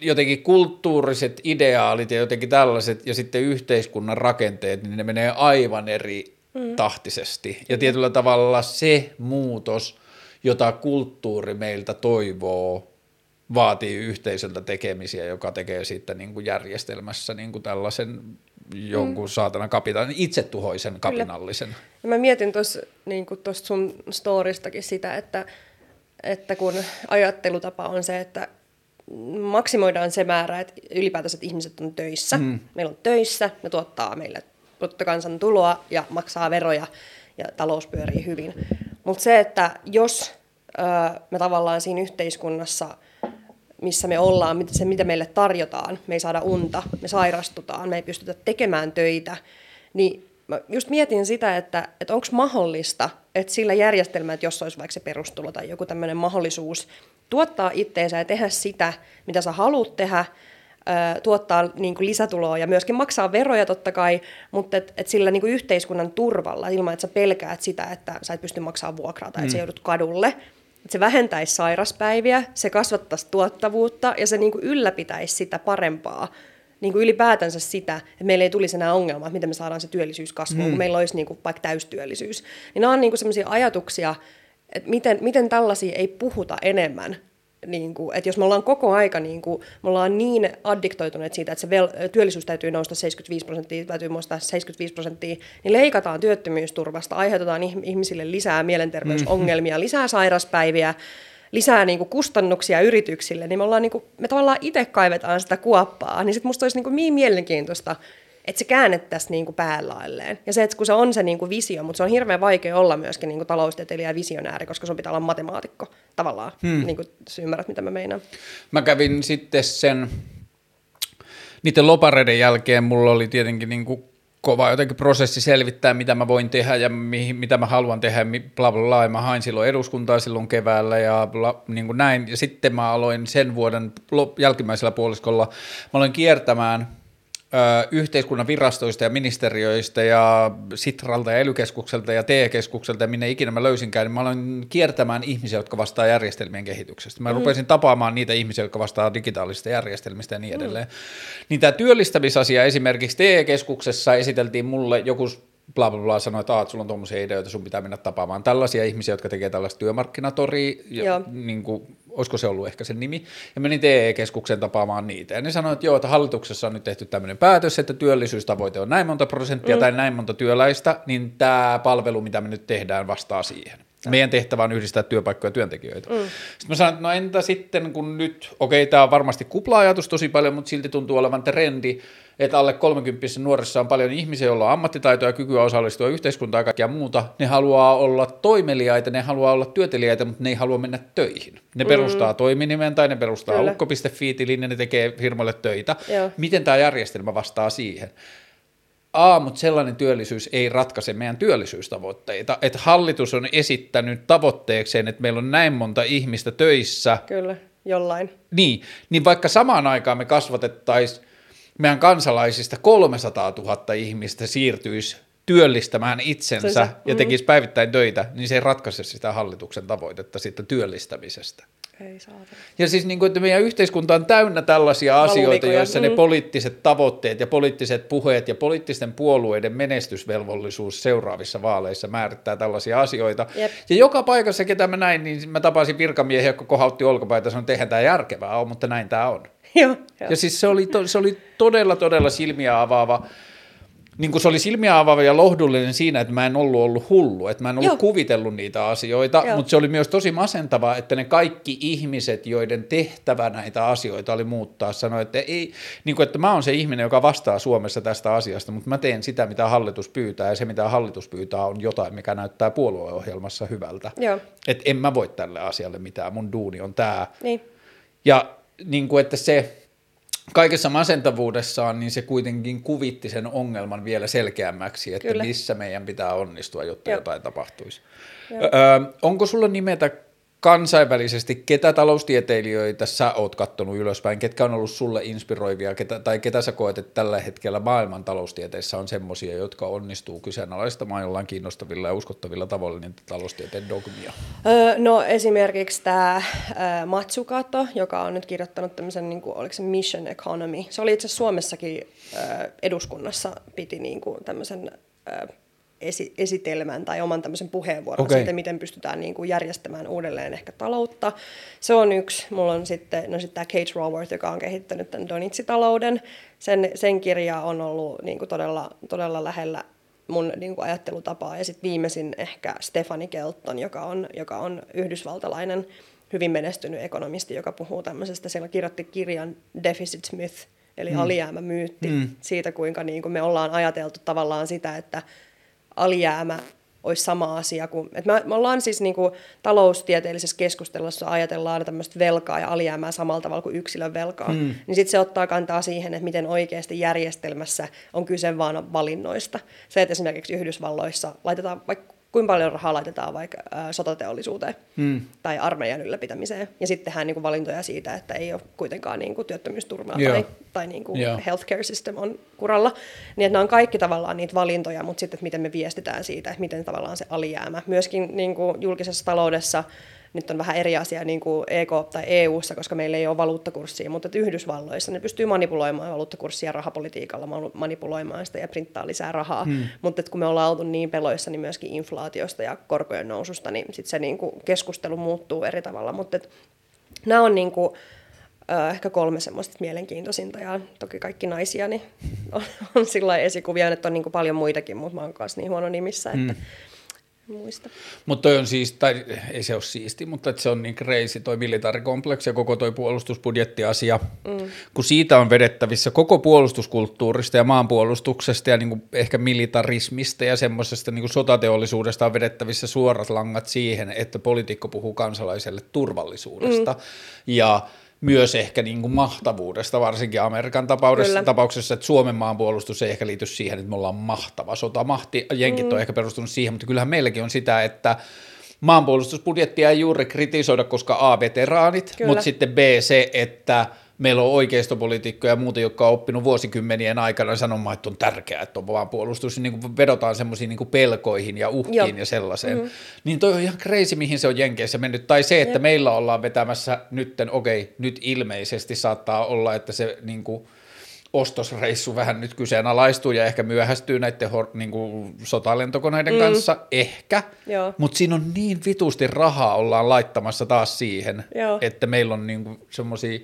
jotenkin kulttuuriset ideaalit ja jotenkin tällaiset ja sitten yhteiskunnan rakenteet, niin ne menee aivan eri mm. tahtisesti. Ja tietyllä tavalla se muutos, jota kulttuuri meiltä toivoo, vaatii yhteisöltä tekemisiä, joka tekee sitten niin kuin järjestelmässä niin kuin tällaisen jonkun mm. saatana kapitaan, itsetuhoisen kapinallisen. Ja mä mietin tuossa niin sun storistakin sitä, että, että kun ajattelutapa on se, että maksimoidaan se määrä, että ylipäätänsä että ihmiset on töissä. Mm. Meillä on töissä, ne tuottaa meille bruttokansantuloa ja maksaa veroja ja talous pyörii hyvin. Mutta se, että jos öö, me tavallaan siinä yhteiskunnassa – missä me ollaan, se mitä meille tarjotaan, me ei saada unta, me sairastutaan, me ei pystytä tekemään töitä, niin mä just mietin sitä, että, että onko mahdollista, että sillä järjestelmällä, että jos olisi vaikka se perustulo tai joku tämmöinen mahdollisuus tuottaa itteensä ja tehdä sitä, mitä sä haluat tehdä, tuottaa niin kuin lisätuloa ja myöskin maksaa veroja totta kai, mutta et, et sillä niin kuin yhteiskunnan turvalla, ilman että sä pelkäät sitä, että sä et pysty maksamaan vuokraa tai mm. että sä joudut kadulle, se vähentäisi sairaspäiviä, se kasvattaisi tuottavuutta ja se niin kuin ylläpitäisi sitä parempaa, niin kuin ylipäätänsä sitä, että meillä ei tulisi enää ongelmaa, että miten me saadaan se työllisyys kasvuun, mm. kun meillä olisi niin kuin vaikka täystyöllisyys. Niin nämä on niin sellaisia ajatuksia, että miten, miten tällaisia ei puhuta enemmän niin kuin, että jos me ollaan koko aika, niin kuin, me ollaan niin addiktoituneet siitä, että se vel- työllisyys täytyy nousta 75 prosenttia, täytyy muistaa 75 prosenttia, niin leikataan työttömyysturvasta, aiheutetaan ihmisille lisää mielenterveysongelmia, mm. lisää sairaspäiviä, lisää niin kuin kustannuksia yrityksille, niin me, ollaan, niin kuin, me tavallaan itse kaivetaan sitä kuoppaa, niin sitten musta olisi niin, kuin niin mielenkiintoista että se käännettäisiin niin kuin päälailleen. Ja se, että kun se on se niin kuin visio, mutta se on hirveän vaikea olla myöskin niin kuin taloustieteilijä ja visionääri, koska sun pitää olla matemaatikko tavallaan. Hmm. Niin kuin ymmärrät, mitä mä meinaan. Mä kävin sitten sen, niiden lopareiden jälkeen mulla oli tietenkin niin kuin kova jotenkin prosessi selvittää, mitä mä voin tehdä ja mihin, mitä mä haluan tehdä, bla bla bla. Mä hain silloin eduskuntaa silloin keväällä ja bla, niin kuin näin. Ja sitten mä aloin sen vuoden jälkimmäisellä puoliskolla, mä aloin kiertämään – yhteiskunnan virastoista ja ministeriöistä ja Sitralta ja elykeskukselta ja TE-keskukselta ja minne ikinä mä löysinkään, niin mä aloin kiertämään ihmisiä, jotka vastaa järjestelmien kehityksestä. Mä mm. rupesin tapaamaan niitä ihmisiä, jotka vastaa digitaalisista järjestelmistä ja niin mm. edelleen. Mm. Niin tämä työllistämisasia esimerkiksi TE-keskuksessa esiteltiin mulle joku bla bla bla sanoi, että, että sulla on tuommoisia ideoita, sun pitää mennä tapaamaan tällaisia ihmisiä, jotka tekee tällaista työmarkkinatoria, ja, niin kuin, olisiko se ollut ehkä sen nimi, ja menin TE-keskuksen tapaamaan niitä, ja ne sanoivat, että joo, että hallituksessa on nyt tehty tämmöinen päätös, että työllisyystavoite on näin monta prosenttia mm. tai näin monta työläistä, niin tämä palvelu, mitä me nyt tehdään, vastaa siihen. Meidän tehtävä on yhdistää työpaikkoja ja työntekijöitä. Mm. Sitten mä sanoin, että no entä sitten, kun nyt, okei, okay, tämä on varmasti kupla-ajatus tosi paljon, mutta silti tuntuu olevan trendi, että alle 30 nuorissa on paljon ihmisiä, joilla on ammattitaitoja, kykyä osallistua yhteiskuntaan ja kaikkea muuta. Ne haluaa olla toimeliaita, ne haluaa olla työteliäitä, mutta ne ei halua mennä töihin. Ne mm. perustaa toiminimen tai ne perustaa ukko.fi-tilin ja ne tekee firmalle töitä. Joo. Miten tämä järjestelmä vastaa siihen? A, mutta sellainen työllisyys ei ratkaise meidän työllisyystavoitteita. Että hallitus on esittänyt tavoitteekseen, että meillä on näin monta ihmistä töissä. Kyllä, jollain. Niin, niin vaikka samaan aikaan me kasvatettaisiin meidän kansalaisista 300 000 ihmistä siirtyisi työllistämään itsensä se, ja mm. tekisi päivittäin töitä, niin se ei ratkaise sitä hallituksen tavoitetta siitä työllistämisestä. Ei saada. Ja siis niin kuin, että meidän yhteiskunta on täynnä tällaisia asioita, joissa mm. ne poliittiset tavoitteet ja poliittiset puheet ja poliittisten puolueiden menestysvelvollisuus seuraavissa vaaleissa määrittää tällaisia asioita. Jep. Ja joka paikassa, ketä mä näin, niin mä tapasin virkamiehiä, jotka kohautti olkapäitä ja sanoin, että eihän tämä järkevää ole, mutta näin tämä on. Joo, ja siis se oli, to, se oli todella, todella silmiä avaava niin kuin se oli silmiä avaava ja lohdullinen siinä, että mä en ollut ollut hullu, että mä en ollut Joo. kuvitellut niitä asioita, Joo. mutta se oli myös tosi masentavaa, että ne kaikki ihmiset, joiden tehtävä näitä asioita oli muuttaa, sanoi, että, ei, niin kuin, että mä oon se ihminen, joka vastaa Suomessa tästä asiasta, mutta mä teen sitä, mitä hallitus pyytää, ja se, mitä hallitus pyytää, on jotain, mikä näyttää puolueohjelmassa hyvältä. Että en mä voi tälle asialle mitään, mun duuni on tämä. Niin. Ja niin kuin, että se kaikessa masentavuudessaan, niin se kuitenkin kuvitti sen ongelman vielä selkeämmäksi, että Kyllä. missä meidän pitää onnistua, jotta Joo. jotain tapahtuisi. Öö, onko sulla nimetä kansainvälisesti, ketä taloustieteilijöitä sä oot kattonut ylöspäin, ketkä on ollut sulle inspiroivia, ketä, tai ketä sä koet, että tällä hetkellä maailman taloustieteissä on semmoisia, jotka onnistuu kyseenalaistamaan jollain kiinnostavilla ja uskottavilla tavoilla niitä taloustieteen dogmia? No esimerkiksi tämä Matsukato, joka on nyt kirjoittanut tämmöisen, niin kuin, oliko se Mission Economy. Se oli itse Suomessakin eduskunnassa, piti niin kuin, tämmöisen esi- esitelmän tai oman tämmöisen puheenvuoron okay. siitä, miten pystytään niin kuin järjestämään uudelleen ehkä taloutta. Se on yksi. Mulla on sitten, no sitten tämä Kate Raworth, joka on kehittänyt tämän Donitsi-talouden. Sen, sen kirja on ollut niin kuin todella, todella lähellä mun niin kuin ajattelutapaa. Ja sitten viimeisin ehkä Stefani Kelton, joka on, joka on yhdysvaltalainen hyvin menestynyt ekonomisti, joka puhuu tämmöisestä. Siellä kirjoitti kirjan Deficit Myth, eli mm. alijäämämyytti, mm. siitä kuinka niin kuin me ollaan ajateltu tavallaan sitä, että alijäämä olisi sama asia kuin, että me, me ollaan siis niin kuin taloustieteellisessä keskustelussa ajatellaan tämmöistä velkaa ja alijäämää samalla tavalla kuin yksilön velkaa, mm. niin sitten se ottaa kantaa siihen, että miten oikeasti järjestelmässä on kyse vaan valinnoista. Se, että esimerkiksi Yhdysvalloissa laitetaan vaikka kuinka paljon rahaa laitetaan vaikka sotateollisuuteen hmm. tai armeijan ylläpitämiseen. Ja sitten tehdään niin kuin valintoja siitä, että ei ole kuitenkaan niin kuin työttömyysturvaa Joo. tai, tai niin kuin healthcare system on kuralla. Niin että nämä on kaikki tavallaan niitä valintoja, mutta sitten että miten me viestitään siitä, että miten tavallaan se alijäämä. Myöskin niin kuin julkisessa taloudessa nyt on vähän eri asia niin kuin EK tai EUssa, koska meillä ei ole valuuttakurssia, mutta että Yhdysvalloissa ne pystyy manipuloimaan valuuttakurssia rahapolitiikalla, manipuloimaan sitä ja printtaa lisää rahaa. Hmm. Mutta että kun me ollaan oltu niin peloissa, niin myöskin inflaatiosta ja korkojen noususta, niin sitten se niin kuin keskustelu muuttuu eri tavalla. Mutta että nämä on niin kuin, ehkä kolme semmoista mielenkiintoisinta ja toki kaikki naisia niin on, on sillä esikuvia, että on niin kuin paljon muitakin, mutta mä oon kanssa niin huono nimissä, että hmm muista. Mutta on siis, tai ei se ole siisti, mutta se on niin crazy toi militaarikompleksi ja koko toi puolustusbudjettiasia, mm. kun siitä on vedettävissä koko puolustuskulttuurista ja maanpuolustuksesta ja niin kuin ehkä militarismista ja semmoisesta niin sotateollisuudesta on vedettävissä suorat langat siihen, että poliitikko puhuu kansalaiselle turvallisuudesta mm. ja myös ehkä niin kuin mahtavuudesta, varsinkin Amerikan tapauksessa, tapauksessa, että Suomen maanpuolustus ei ehkä liity siihen, että me ollaan mahtava sotamahti. Jenkit mm. on ehkä perustunut siihen, mutta kyllähän meilläkin on sitä, että maanpuolustusbudjettia ei juuri kritisoida, koska A, veteraanit, Kyllä. mutta sitten B, se, että – meillä on oikeistopolitiikkoja ja muuta, jotka on oppinut vuosikymmenien aikana sanomaan, että on tärkeää, että on vaan puolustus, niin kuin vedotaan semmoisiin niin pelkoihin ja uhkiin Joo. ja sellaiseen. Mm-hmm. Niin toi on ihan crazy, mihin se on Jenkeissä mennyt. Tai se, että Jep. meillä ollaan vetämässä nytten, okei, okay, nyt ilmeisesti saattaa olla, että se niin kuin, ostosreissu vähän nyt kyseenalaistuu ja ehkä myöhästyy näiden hor, niin kuin sotalentokoneiden mm. kanssa, ehkä, mutta siinä on niin vitusti rahaa ollaan laittamassa taas siihen, Joo. että meillä on niin semmoisia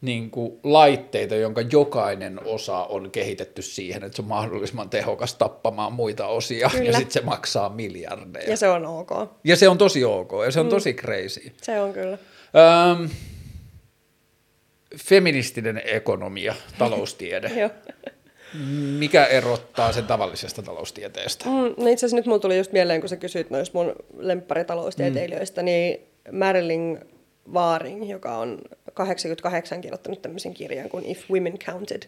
niin kuin laitteita, jonka jokainen osa on kehitetty siihen, että se on mahdollisimman tehokas tappamaan muita osia, Kyllä. ja sitten se maksaa miljardeja. Ja se on ok. Ja se on tosi ok, ja se on mm. tosi crazy. Se on kyllä. Öm, feministinen ekonomia, taloustiede. Mikä erottaa sen tavallisesta taloustieteestä? Mm, no itse asiassa nyt mulla tuli just mieleen, kun sä kysyit noista mun lempparitaloustieteilijöistä, mm. niin Marilyn Waring, joka on 88 kirjoittanut tämmöisen kirjan kuin If Women Counted.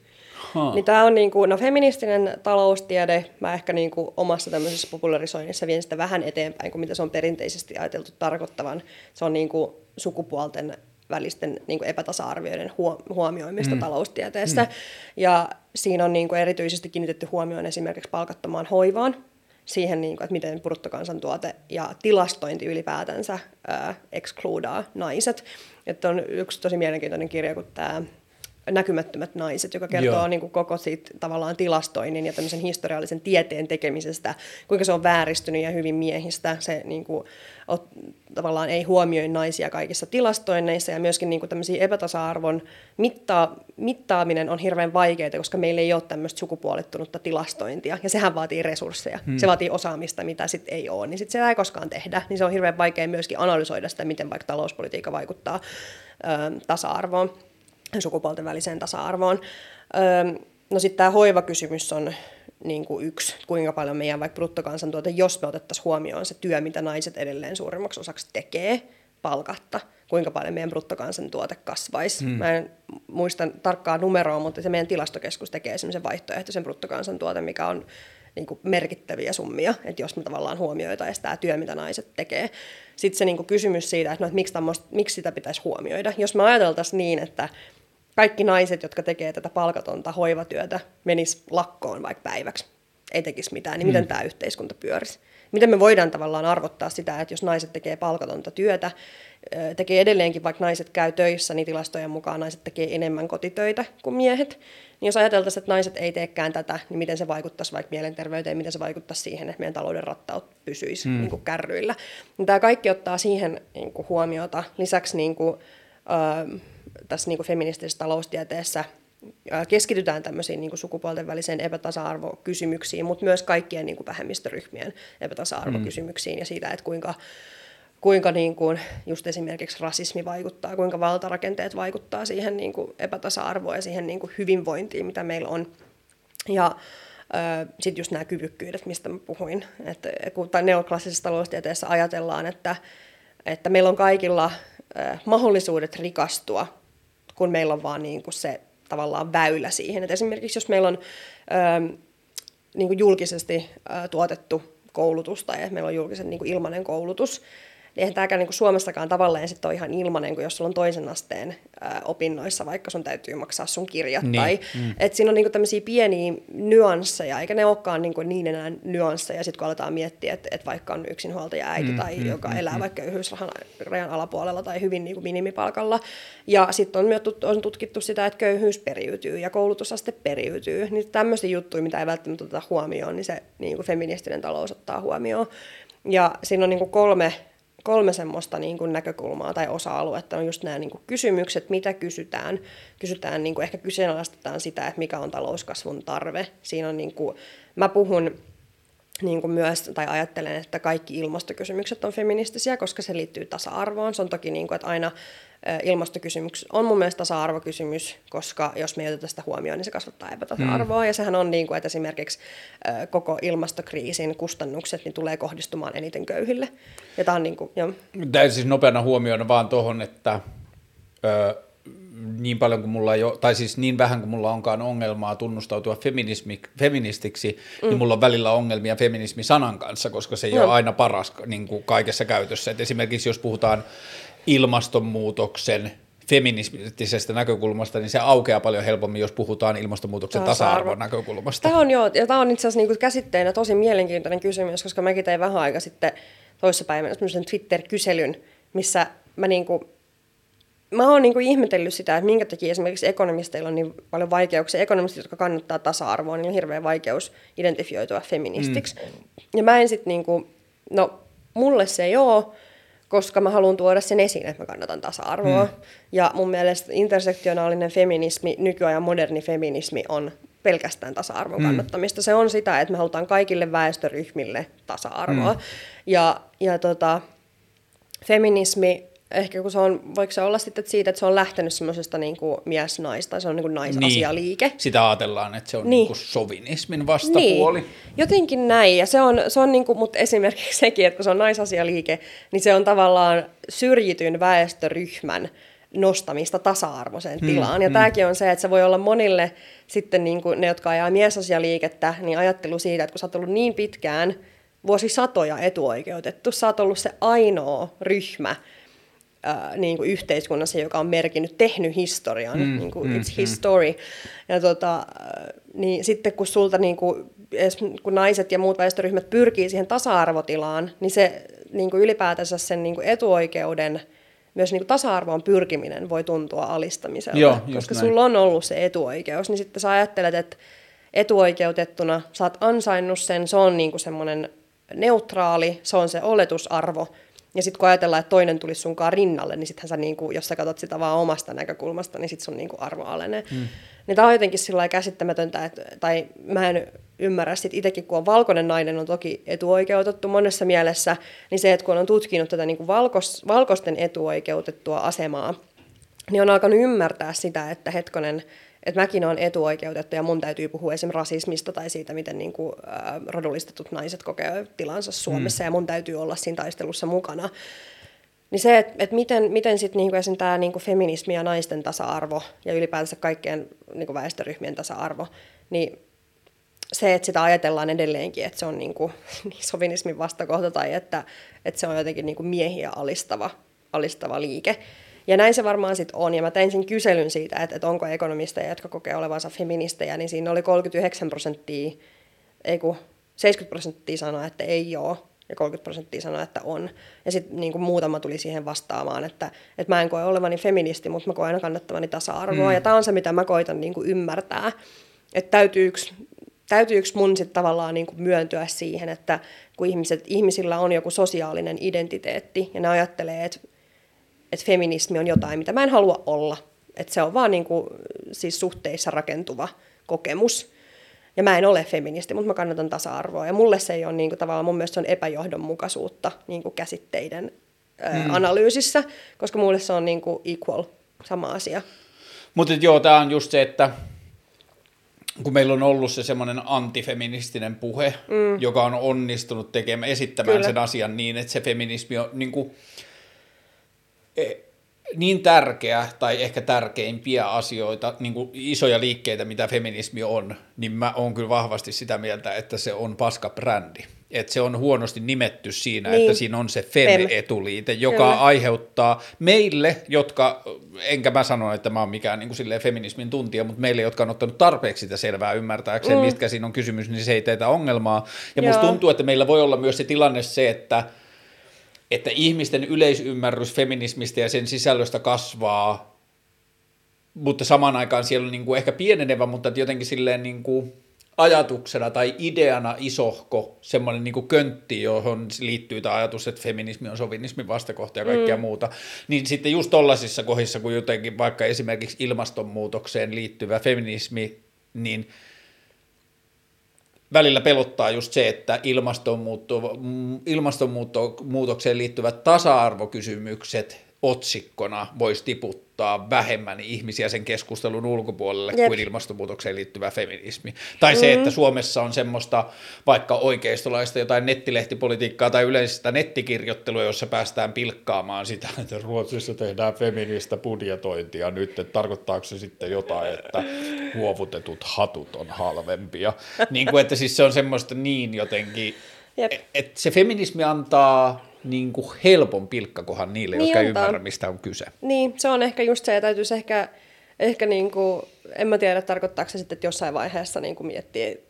Huh. Niin tämä on niinku, no feministinen taloustiede, mä ehkä niinku omassa tämmöisessä popularisoinnissa vien sitä vähän eteenpäin kuin mitä se on perinteisesti ajateltu tarkoittavan. Se on niinku sukupuolten välisten niin kuin epätasa-arvioiden huomioimista mm. taloustieteessä. Mm. Ja siinä on niin kuin erityisesti kiinnitetty huomioon esimerkiksi palkattomaan hoivaan, siihen, niin kuin, että miten bruttokansantuote ja tilastointi ylipäätänsä äh, excludaa naiset. Että on yksi tosi mielenkiintoinen kirja kuin tämä näkymättömät naiset, joka kertoo niin kuin koko siitä tavallaan tilastoinnin ja tämmöisen historiallisen tieteen tekemisestä, kuinka se on vääristynyt ja hyvin miehistä. Se niin kuin, ot, tavallaan ei huomioi naisia kaikissa tilastoinneissa ja myöskin niin kuin tämmöisiä epätasa-arvon mittaa, mittaaminen on hirveän vaikeaa, koska meillä ei ole tämmöistä sukupuolittunutta tilastointia ja sehän vaatii resursseja. Hmm. Se vaatii osaamista, mitä sitten ei ole, niin sitten sitä ei koskaan tehdä. Niin se on hirveän vaikea myöskin analysoida sitä, miten vaikka talouspolitiikka vaikuttaa ö, tasa-arvoon sukupuolten väliseen tasa-arvoon. Öö, no sitten tämä hoivakysymys on niin kuin yksi, kuinka paljon meidän vaikka bruttokansantuote, jos me otettaisiin huomioon se työ, mitä naiset edelleen suurimmaksi osaksi tekee palkatta, kuinka paljon meidän bruttokansantuote kasvaisi. Hmm. Mä en muista tarkkaa numeroa, mutta se meidän tilastokeskus tekee sellaisen vaihtoehtoisen bruttokansantuote, mikä on niin kuin merkittäviä summia, että jos me tavallaan huomioitaisiin tämä työ, mitä naiset tekee. Sitten se niin kuin kysymys siitä, että, no, että miksi, miksi sitä pitäisi huomioida. Jos me ajateltaisiin niin, että kaikki naiset, jotka tekee tätä palkatonta hoivatyötä, menis lakkoon vaikka päiväksi, ei tekisi mitään, niin miten mm. tämä yhteiskunta pyörisi? Miten me voidaan tavallaan arvottaa sitä, että jos naiset tekee palkatonta työtä, tekee edelleenkin, vaikka naiset käy töissä, niin tilastojen mukaan naiset tekee enemmän kotitöitä kuin miehet. Niin jos ajateltaisiin, että naiset ei teekään tätä, niin miten se vaikuttaisi vaikka mielenterveyteen, miten se vaikuttaisi siihen, että meidän talouden rattaut pysyisi mm. niin kuin kärryillä. Niin tämä kaikki ottaa siihen niin kuin huomiota. Lisäksi niin kuin, tässä niin kuin feministisessä taloustieteessä keskitytään tämmöisiin niin kuin sukupuolten väliseen epätasa-arvokysymyksiin, mutta myös kaikkien niin kuin vähemmistöryhmien epätasa-arvokysymyksiin ja siitä, että kuinka, kuinka niin kuin just esimerkiksi rasismi vaikuttaa, kuinka valtarakenteet vaikuttaa siihen niin kuin epätasa-arvoon ja siihen niin kuin hyvinvointiin, mitä meillä on. Ja sitten just nämä kyvykkyydet, mistä mä puhuin, että kun neoklassisessa taloustieteessä ajatellaan, että, että meillä on kaikilla mahdollisuudet rikastua kun meillä on vaan niin kuin se tavallaan väylä siihen. Et esimerkiksi jos meillä on ö, niin kuin julkisesti ö, tuotettu koulutus tai meillä on julkisen niin kuin ilmainen koulutus, niin eihän tämäkään niin Suomessakaan tavallaan sitten ole ihan ilmainen, kuin jos sulla on toisen asteen ää, opinnoissa, vaikka sun täytyy maksaa sun kirjat. Niin. Tai, mm. että siinä on niin tämmöisiä pieniä nyansseja, eikä ne olekaan niin, niin enää nyansseja, sitten kun aletaan miettiä, että, että vaikka on yksinhuoltaja äiti mm, tai mm, joka mm, elää mm. vaikka köyhyysrajan alapuolella tai hyvin niin kuin minimipalkalla. Ja sitten on myös on tutkittu sitä, että köyhyys periytyy ja koulutusaste periytyy. Niin tämmöisiä juttuja, mitä ei välttämättä oteta huomioon, niin se niin kuin feministinen talous ottaa huomioon. Ja siinä on niin kuin kolme kolme semmoista niin kuin näkökulmaa tai osa-aluetta on just nämä niin kuin kysymykset, mitä kysytään. Kysytään, niin kuin ehkä kyseenalaistetaan sitä, että mikä on talouskasvun tarve. Siinä on niin kuin, mä puhun niin kuin myös, tai ajattelen, että kaikki ilmastokysymykset on feministisiä, koska se liittyy tasa-arvoon. Se on toki niin kuin, että aina ilmastokysymys on mun mielestä tasa-arvokysymys, koska jos me ei oteta sitä huomioon, niin se kasvattaa epätasa-arvoa. Mm. Ja sehän on niin kuin, että esimerkiksi koko ilmastokriisin kustannukset niin tulee kohdistumaan eniten köyhille. Ja tämä on niin kuin, jo. Tämä siis nopeana huomioon vaan tuohon, että ö, niin paljon kuin mulla ei ole, tai siis niin vähän kuin mulla onkaan ongelmaa tunnustautua feminismi, feministiksi, niin mm. niin mulla on välillä ongelmia feminismi-sanan kanssa, koska se ei no. ole aina paras niin kuin kaikessa käytössä. Et esimerkiksi jos puhutaan ilmastonmuutoksen feministisestä näkökulmasta, niin se aukeaa paljon helpommin, jos puhutaan ilmastonmuutoksen tasa-arvon näkökulmasta. Tämä on, joo, ja tämä on itse asiassa niin käsitteenä tosi mielenkiintoinen kysymys, koska mäkin tein vähän aika sitten toissapäivänä Twitter-kyselyn, missä mä niin kuin, mä oon niin kuin ihmetellyt sitä, että minkä takia esimerkiksi ekonomisteilla on niin paljon vaikeuksia. Ekonomistit, jotka kannattaa tasa-arvoa, niin on hirveä vaikeus identifioitua feministiksi. Mm. Ja mä en sitten, niin kuin, no mulle se ei ole, koska mä haluan tuoda sen esiin, että mä kannatan tasa-arvoa. Mm. Ja mun mielestä intersektionaalinen feminismi, nykyajan moderni feminismi on pelkästään tasa-arvon mm. kannattamista. Se on sitä, että me halutaan kaikille väestöryhmille tasa-arvoa. Mm. Ja, ja tota, feminismi ehkä kun se on, voiko se olla sitten siitä, että se on lähtenyt semmoisesta niin mies-naista, se on niin kuin naisasialiike. Niin. Sitä ajatellaan, että se on niin. Niin kuin sovinismin vastapuoli. Niin. Jotenkin näin, ja se on, se on niin kuin, mutta esimerkiksi sekin, että kun se on naisasialiike, niin se on tavallaan syrjityn väestöryhmän nostamista tasa-arvoiseen hmm, tilaan. Ja hmm. tämäkin on se, että se voi olla monille sitten niin kuin ne, jotka ajaa miesasialiikettä, niin ajattelu siitä, että kun sä oot ollut niin pitkään, vuosisatoja etuoikeutettu, sä oot ollut se ainoa ryhmä, ää, niin kuin yhteiskunnassa, joka on merkinnyt, tehnyt historian, mm, niin kuin mm, it's his mm. story. Ja tota, niin sitten kun sulta niin kuin, kun naiset ja muut väestöryhmät pyrkii siihen tasa-arvotilaan, niin se niin kuin ylipäätänsä sen niin kuin etuoikeuden myös niin kuin tasa-arvoon pyrkiminen voi tuntua alistamiselta, Joo, koska näin. sulla on ollut se etuoikeus, niin sitten sä ajattelet, että etuoikeutettuna sä oot ansainnut sen, se on niin kuin semmoinen neutraali, se on se oletusarvo, ja sitten kun ajatellaan, että toinen tulisi sunkaan rinnalle, niin sittenhän sä, niinku, jos sä katsot sitä vaan omasta näkökulmasta, niin sitten sun niinku arvo alenee. Mm. Niin tämä on jotenkin sillä käsittämätöntä, että, tai mä en ymmärrä sitten itsekin, kun on valkoinen nainen, on toki etuoikeutettu monessa mielessä, niin se, että kun on tutkinut tätä niinku valkos, valkoisten etuoikeutettua asemaa, niin on alkanut ymmärtää sitä, että hetkonen, että mäkin olen etuoikeutettu ja mun täytyy puhua esimerkiksi rasismista tai siitä, miten niin kuin, äh, rodullistetut naiset kokee tilansa Suomessa mm. ja mun täytyy olla siinä taistelussa mukana. Niin se, että et miten, miten sitten niinku esim. tämä niinku feminismi ja naisten tasa-arvo ja ylipäänsä kaikkien niinku väestöryhmien tasa-arvo, niin se, että sitä ajatellaan edelleenkin, että se on niinku, niin sovinismin vastakohta tai että, että se on jotenkin niinku miehiä alistava, alistava liike, ja näin se varmaan sitten on. Ja mä tein sen kyselyn siitä, että, että onko ekonomisteja, jotka kokee olevansa feministejä, niin siinä oli 39 prosenttia, ei kun 70 prosenttia sanoa, että ei ole, ja 30 prosenttia sanoa, että on. Ja sitten niin muutama tuli siihen vastaamaan, että, että mä en koe olevani feministi, mutta mä koen aina kannattavani tasa-arvoa. Mm. Ja tämä on se, mitä mä koitan niin kuin ymmärtää. Että täytyykö, täytyykö mun sitten tavallaan niin kuin myöntyä siihen, että kun ihmiset, ihmisillä on joku sosiaalinen identiteetti, ja ne ajattelee, että että feminismi on jotain, mitä mä en halua olla. Että se on vaan niin kuin, siis suhteissa rakentuva kokemus. Ja mä en ole feministi, mutta mä kannatan tasa-arvoa. Ja mulle se ei ole niin kuin, tavallaan, mun mielestä se on epäjohdonmukaisuutta niin kuin käsitteiden mm. analyysissä, koska mulle se on niin kuin equal, sama asia. Mutta joo, tämä on just se, että kun meillä on ollut se semmoinen antifeministinen puhe, mm. joka on onnistunut tekemään, esittämään Kyllä. sen asian niin, että se feminismi on niin kuin, niin tärkeä tai ehkä tärkeimpiä asioita, niin kuin isoja liikkeitä, mitä feminismi on, niin mä oon kyllä vahvasti sitä mieltä, että se on paska brändi. Että se on huonosti nimetty siinä, niin. että siinä on se FEM-etuliite, joka kyllä. aiheuttaa meille, jotka, enkä mä sano, että mä oon mikään niin kuin feminismin tuntija, mutta meille, jotka on ottanut tarpeeksi sitä selvää ymmärtääkseen, mm. mistä siinä on kysymys, niin se ei teitä ongelmaa. Ja Joo. musta tuntuu, että meillä voi olla myös se tilanne se, että – että ihmisten yleisymmärrys feminismistä ja sen sisällöstä kasvaa, mutta samaan aikaan siellä on niin kuin ehkä pienenevä, mutta jotenkin silleen niin kuin ajatuksena tai ideana isohko semmoinen niin köntti, johon liittyy tämä ajatus, että feminismi on sovinismin vastakohta ja kaikkea mm. muuta, niin sitten just tollaisissa kohdissa, kun jotenkin vaikka esimerkiksi ilmastonmuutokseen liittyvä feminismi, niin – välillä pelottaa just se, että ilmastonmuutokseen liittyvät tasa-arvokysymykset otsikkona voisi tiputtaa vähemmän ihmisiä sen keskustelun ulkopuolelle Jep. kuin ilmastonmuutokseen liittyvä feminismi. Tai mm. se, että Suomessa on semmoista vaikka oikeistolaista jotain nettilehtipolitiikkaa tai yleistä nettikirjoittelua, jossa päästään pilkkaamaan sitä, että Ruotsissa tehdään feministä budjetointia nyt, että tarkoittaako se sitten jotain, että huovutetut hatut on halvempia. niin kuin, että siis se on semmoista niin jotenkin, että se feminismi antaa niin kuin helpon pilkkakohan niille, niin jotka ei ymmärrä, mistä on kyse. Niin, se on ehkä just se, ja täytyisi ehkä, ehkä niin kuin, en mä tiedä, tarkoittaako se sitten, että jossain vaiheessa niin kuin miettii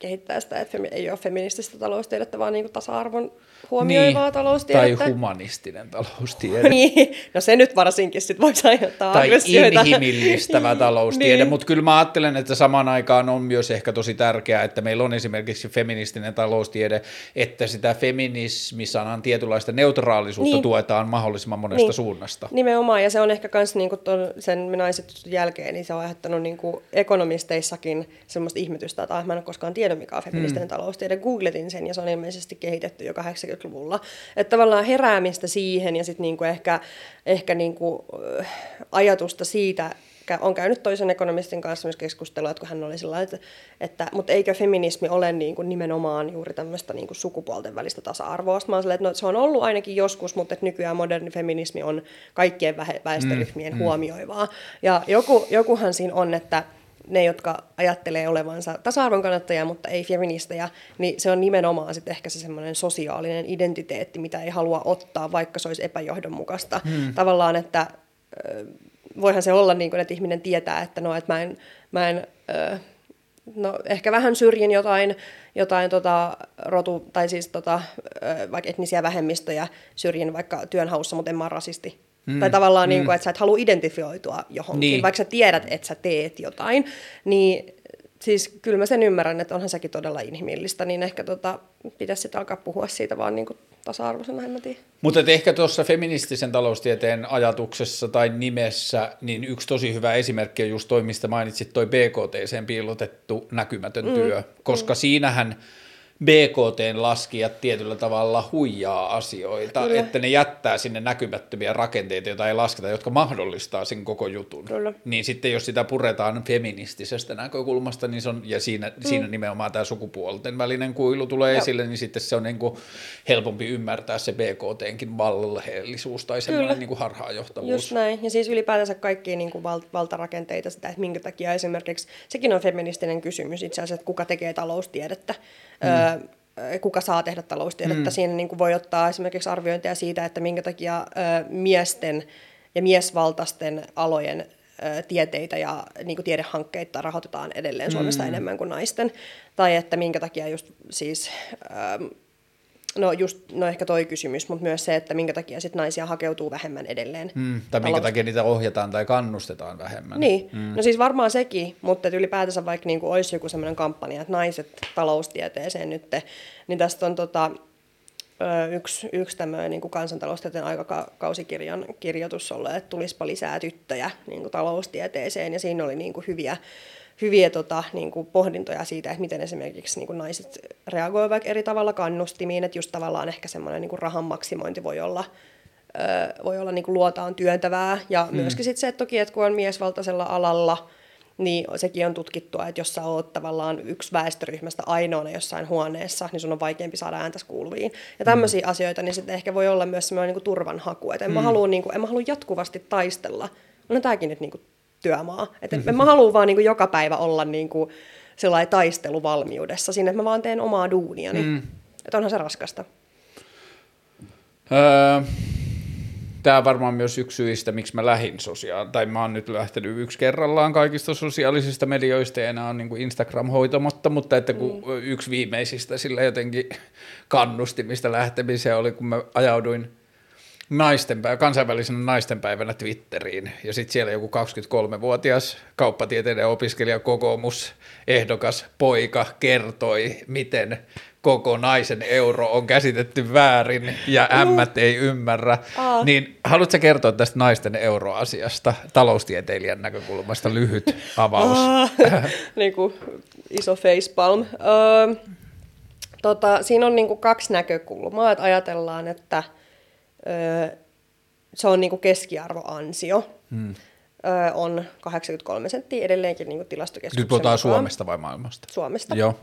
kehittää sitä, että ei ole feminististä taloustiedettä, vaan niin kuin tasa-arvon huomioivaa niin, taloustiedettä. Tai humanistinen taloustiede. niin, no se nyt varsinkin sit voisi aiheuttaa Tai inhimillistävä taloustiede, Niin. mutta kyllä mä ajattelen, että samaan aikaan on myös ehkä tosi tärkeää, että meillä on esimerkiksi feministinen taloustiede, että sitä feminismisanan tietynlaista neutraalisuutta Niin. tuetaan mahdollisimman monesta Niin. suunnasta. Nimenomaan, ja se on ehkä myös niinku sen naiset jälkeen, niin se on aiheuttanut niinku ekonomisteissakin semmoista ihmetystä, että ah, mä en ole koskaan tiedä, mikä on feministinen mm. taloustiede. Googletin sen, ja se on ilmeisesti kehitetty jo 80-luvulla. Että tavallaan heräämistä siihen, ja sitten niinku ehkä, ehkä niinku, äh, ajatusta siitä, on käynyt toisen ekonomistin kanssa myös keskustelua, että kun hän oli sillä että, että mutta eikö feminismi ole niin kuin nimenomaan juuri tämmöistä niin kuin sukupuolten välistä tasa-arvoa. Mä silleen, että no, se on ollut ainakin joskus, mutta että nykyään moderni feminismi on kaikkien väestöryhmien mm, huomioivaa. Ja joku, jokuhan siinä on, että ne, jotka ajattelee olevansa tasa-arvon kannattajia, mutta ei feministejä, niin se on nimenomaan sitten ehkä se semmoinen sosiaalinen identiteetti, mitä ei halua ottaa, vaikka se olisi epäjohdonmukaista. Hmm. Tavallaan, että voihan se olla niin kuin, että ihminen tietää, että no, että mä en, mä en no, ehkä vähän syrjin jotain, jotain tota, rotu, tai siis tota, vaikka etnisiä vähemmistöjä syrjin vaikka työnhaussa, mutta en mä ole rasisti. Mm, tai tavallaan, mm. niin kuin, että sä et halua identifioitua johonkin, Niin. vaikka sä tiedät, että sä teet jotain, niin siis kyllä mä sen ymmärrän, että onhan sekin todella inhimillistä, niin ehkä tota, pitäisi sitten alkaa puhua siitä vaan niin kuin tasa-arvoisena, en mä tiedä. Mutta ehkä tuossa feministisen taloustieteen ajatuksessa tai nimessä, niin yksi tosi hyvä esimerkki on just toi, mistä mainitsit, toi BKT, piilotettu näkymätön mm. työ, koska mm. siinähän BKTn laskijat tietyllä tavalla huijaa asioita, Kyllä. että ne jättää sinne näkymättömiä rakenteita, joita ei lasketa, jotka mahdollistaa sen koko jutun. Kyllä. Niin sitten jos sitä puretaan feministisestä näkökulmasta, niin se on, ja siinä, mm. siinä nimenomaan tämä sukupuolten välinen kuilu tulee Joo. esille, niin sitten se on niin kuin helpompi ymmärtää se BKTnkin valheellisuus tai semmoinen niin kuin harhaanjohtavuus. Just näin. Ja siis ylipäätänsä kaikkia niin kuin val- valtarakenteita, sitä, että minkä takia esimerkiksi, sekin on feministinen kysymys itse asiassa, että kuka tekee taloustiedettä, mm. Kuka saa tehdä taloustiedettä. Mm. Siinä niin kuin voi ottaa esimerkiksi arviointeja siitä, että minkä takia miesten ja miesvaltaisten alojen tieteitä ja niin kuin tiedehankkeita rahoitetaan edelleen Suomessa mm. enemmän kuin naisten. Tai että minkä takia just siis... No just, no ehkä toi kysymys, mutta myös se, että minkä takia sit naisia hakeutuu vähemmän edelleen. Mm, tai minkä takia niitä ohjataan tai kannustetaan vähemmän. Niin, mm. no siis varmaan sekin, mutta ylipäätänsä vaikka niinku olisi joku sellainen kampanja, että naiset taloustieteeseen nyt, niin tästä on tota, yksi, yksi tämmöinen niin kansantaloustieteen aikakausikirjan kirjoitus ollut, että tulispa lisää tyttöjä niin kuin taloustieteeseen, ja siinä oli niin kuin hyviä, hyviä tota, niin kuin pohdintoja siitä, että miten esimerkiksi niin kuin naiset reagoivat eri tavalla kannustimiin, että just tavallaan ehkä semmoinen niin kuin rahan maksimointi voi olla, ö, voi olla niin kuin luotaan työntävää, ja hmm. myöskin sitten se, että toki, että kun on miesvaltaisella alalla, niin sekin on tutkittua, että jos sä oot tavallaan yksi väestöryhmästä ainoana jossain huoneessa, niin sun on vaikeampi saada ääntäsi kuuluviin. Ja tämmöisiä mm. asioita, niin sitten ehkä voi olla myös semmoinen niin turvanhaku, että en, mm. mä halua, niin kuin, en mä halua jatkuvasti taistella. No tämäkin nyt niin kuin työmaa. Että en mä halua vaan niin kuin joka päivä olla niin kuin sellainen taisteluvalmiudessa sinne, että mä vaan teen omaa duuniani. Mm. Että onhan se raskasta. Öö, Tämä on varmaan myös yksi syistä, miksi mä lähdin sosiaal... Tai mä oon nyt lähtenyt yksi kerrallaan kaikista sosiaalisista medioista ja enää on niin kuin Instagram hoitamatta, mutta että kun mm. yksi viimeisistä sillä jotenkin kannustimista lähtemiseen oli, kun mä ajauduin naistenpäivä, kansainvälisenä naistenpäivänä Twitteriin, ja sitten siellä joku 23-vuotias kauppatieteiden opiskelija kokoomus ehdokas poika kertoi, miten koko naisen euro on käsitetty väärin ja ämmät ei ymmärrä, Aa. niin haluatko kertoa tästä naisten euroasiasta taloustieteilijän näkökulmasta lyhyt avaus? niin kuin iso facepalm. Öö, tota, siinä on niin kuin kaksi näkökulmaa, että ajatellaan, että öö, se on niin kuin keskiarvoansio. Hmm. Öö, on 83 senttiä edelleenkin niin kuin tilastokeskuksen Nyt puhutaan mukaan. Suomesta vai maailmasta? Suomesta. Joo,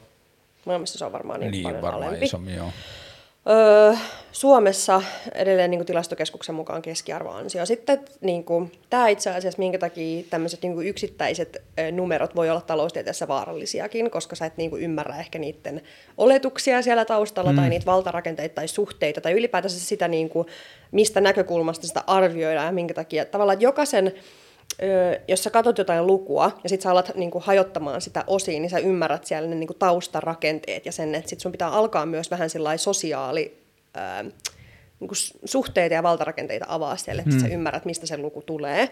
Maailmassa se on varmaan niin, niin paljon varmaan alempi. isommin, joo. Öö, Suomessa edelleen niin kuin tilastokeskuksen mukaan keskiarvoansio. Sitten niin kuin, tämä itse asiassa, minkä takia tämmöiset niin kuin yksittäiset numerot voi olla taloustieteessä vaarallisiakin, koska sä et niin kuin, ymmärrä ehkä niiden oletuksia siellä taustalla mm. tai niitä valtarakenteita tai suhteita tai ylipäätänsä sitä, niin kuin, mistä näkökulmasta sitä arvioidaan ja minkä takia. Tavallaan jokaisen Jos sä katsot jotain lukua ja sit sä alat niin kuin, hajottamaan sitä osiin, niin sä ymmärrät siellä ne niin kuin, taustarakenteet ja sen, että sit sun pitää alkaa myös vähän sillä sosiaali ää, niin kuin suhteita ja valtarakenteita avaa siellä, että mm. sä ymmärrät, mistä se luku tulee.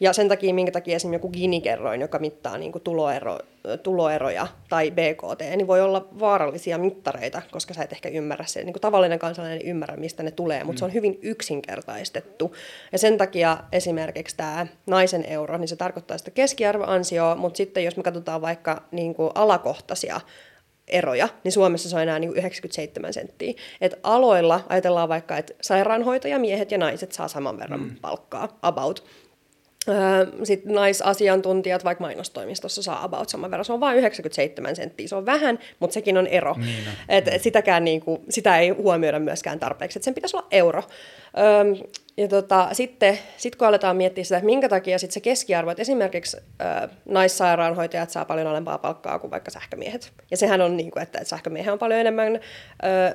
Ja sen takia, minkä takia esimerkiksi joku Gini-kerroin, joka mittaa niin kuin tuloero, tuloeroja tai BKT, niin voi olla vaarallisia mittareita, koska sä et ehkä ymmärrä se. Niin kuin tavallinen kansalainen ei ymmärrä, mistä ne tulee, mutta mm. se on hyvin yksinkertaistettu. Ja sen takia esimerkiksi tämä naisen euro, niin se tarkoittaa sitä keskiarvoansioa, mutta sitten jos me katsotaan vaikka niin kuin alakohtaisia eroja, niin Suomessa se on enää niin 97 senttiä. Et aloilla ajatellaan vaikka, että sairaanhoitajamiehet ja naiset saa saman verran mm. palkkaa, about. Sitten naisasiantuntijat vaikka mainostoimistossa saa about saman verran. Se on vain 97 senttiä. Se on vähän, mutta sekin on ero. Niin no. et, et sitäkään, niin kuin, sitä ei huomioida myöskään tarpeeksi. Et sen pitäisi olla euro. Öm, ja tota, sitten sit kun aletaan miettiä sitä, että minkä takia sit se keskiarvo, että esimerkiksi ö, naissairaanhoitajat saa paljon alempaa palkkaa kuin vaikka sähkömiehet. Ja sehän on, niin kuin, että sähkömiehiä on paljon enemmän ö,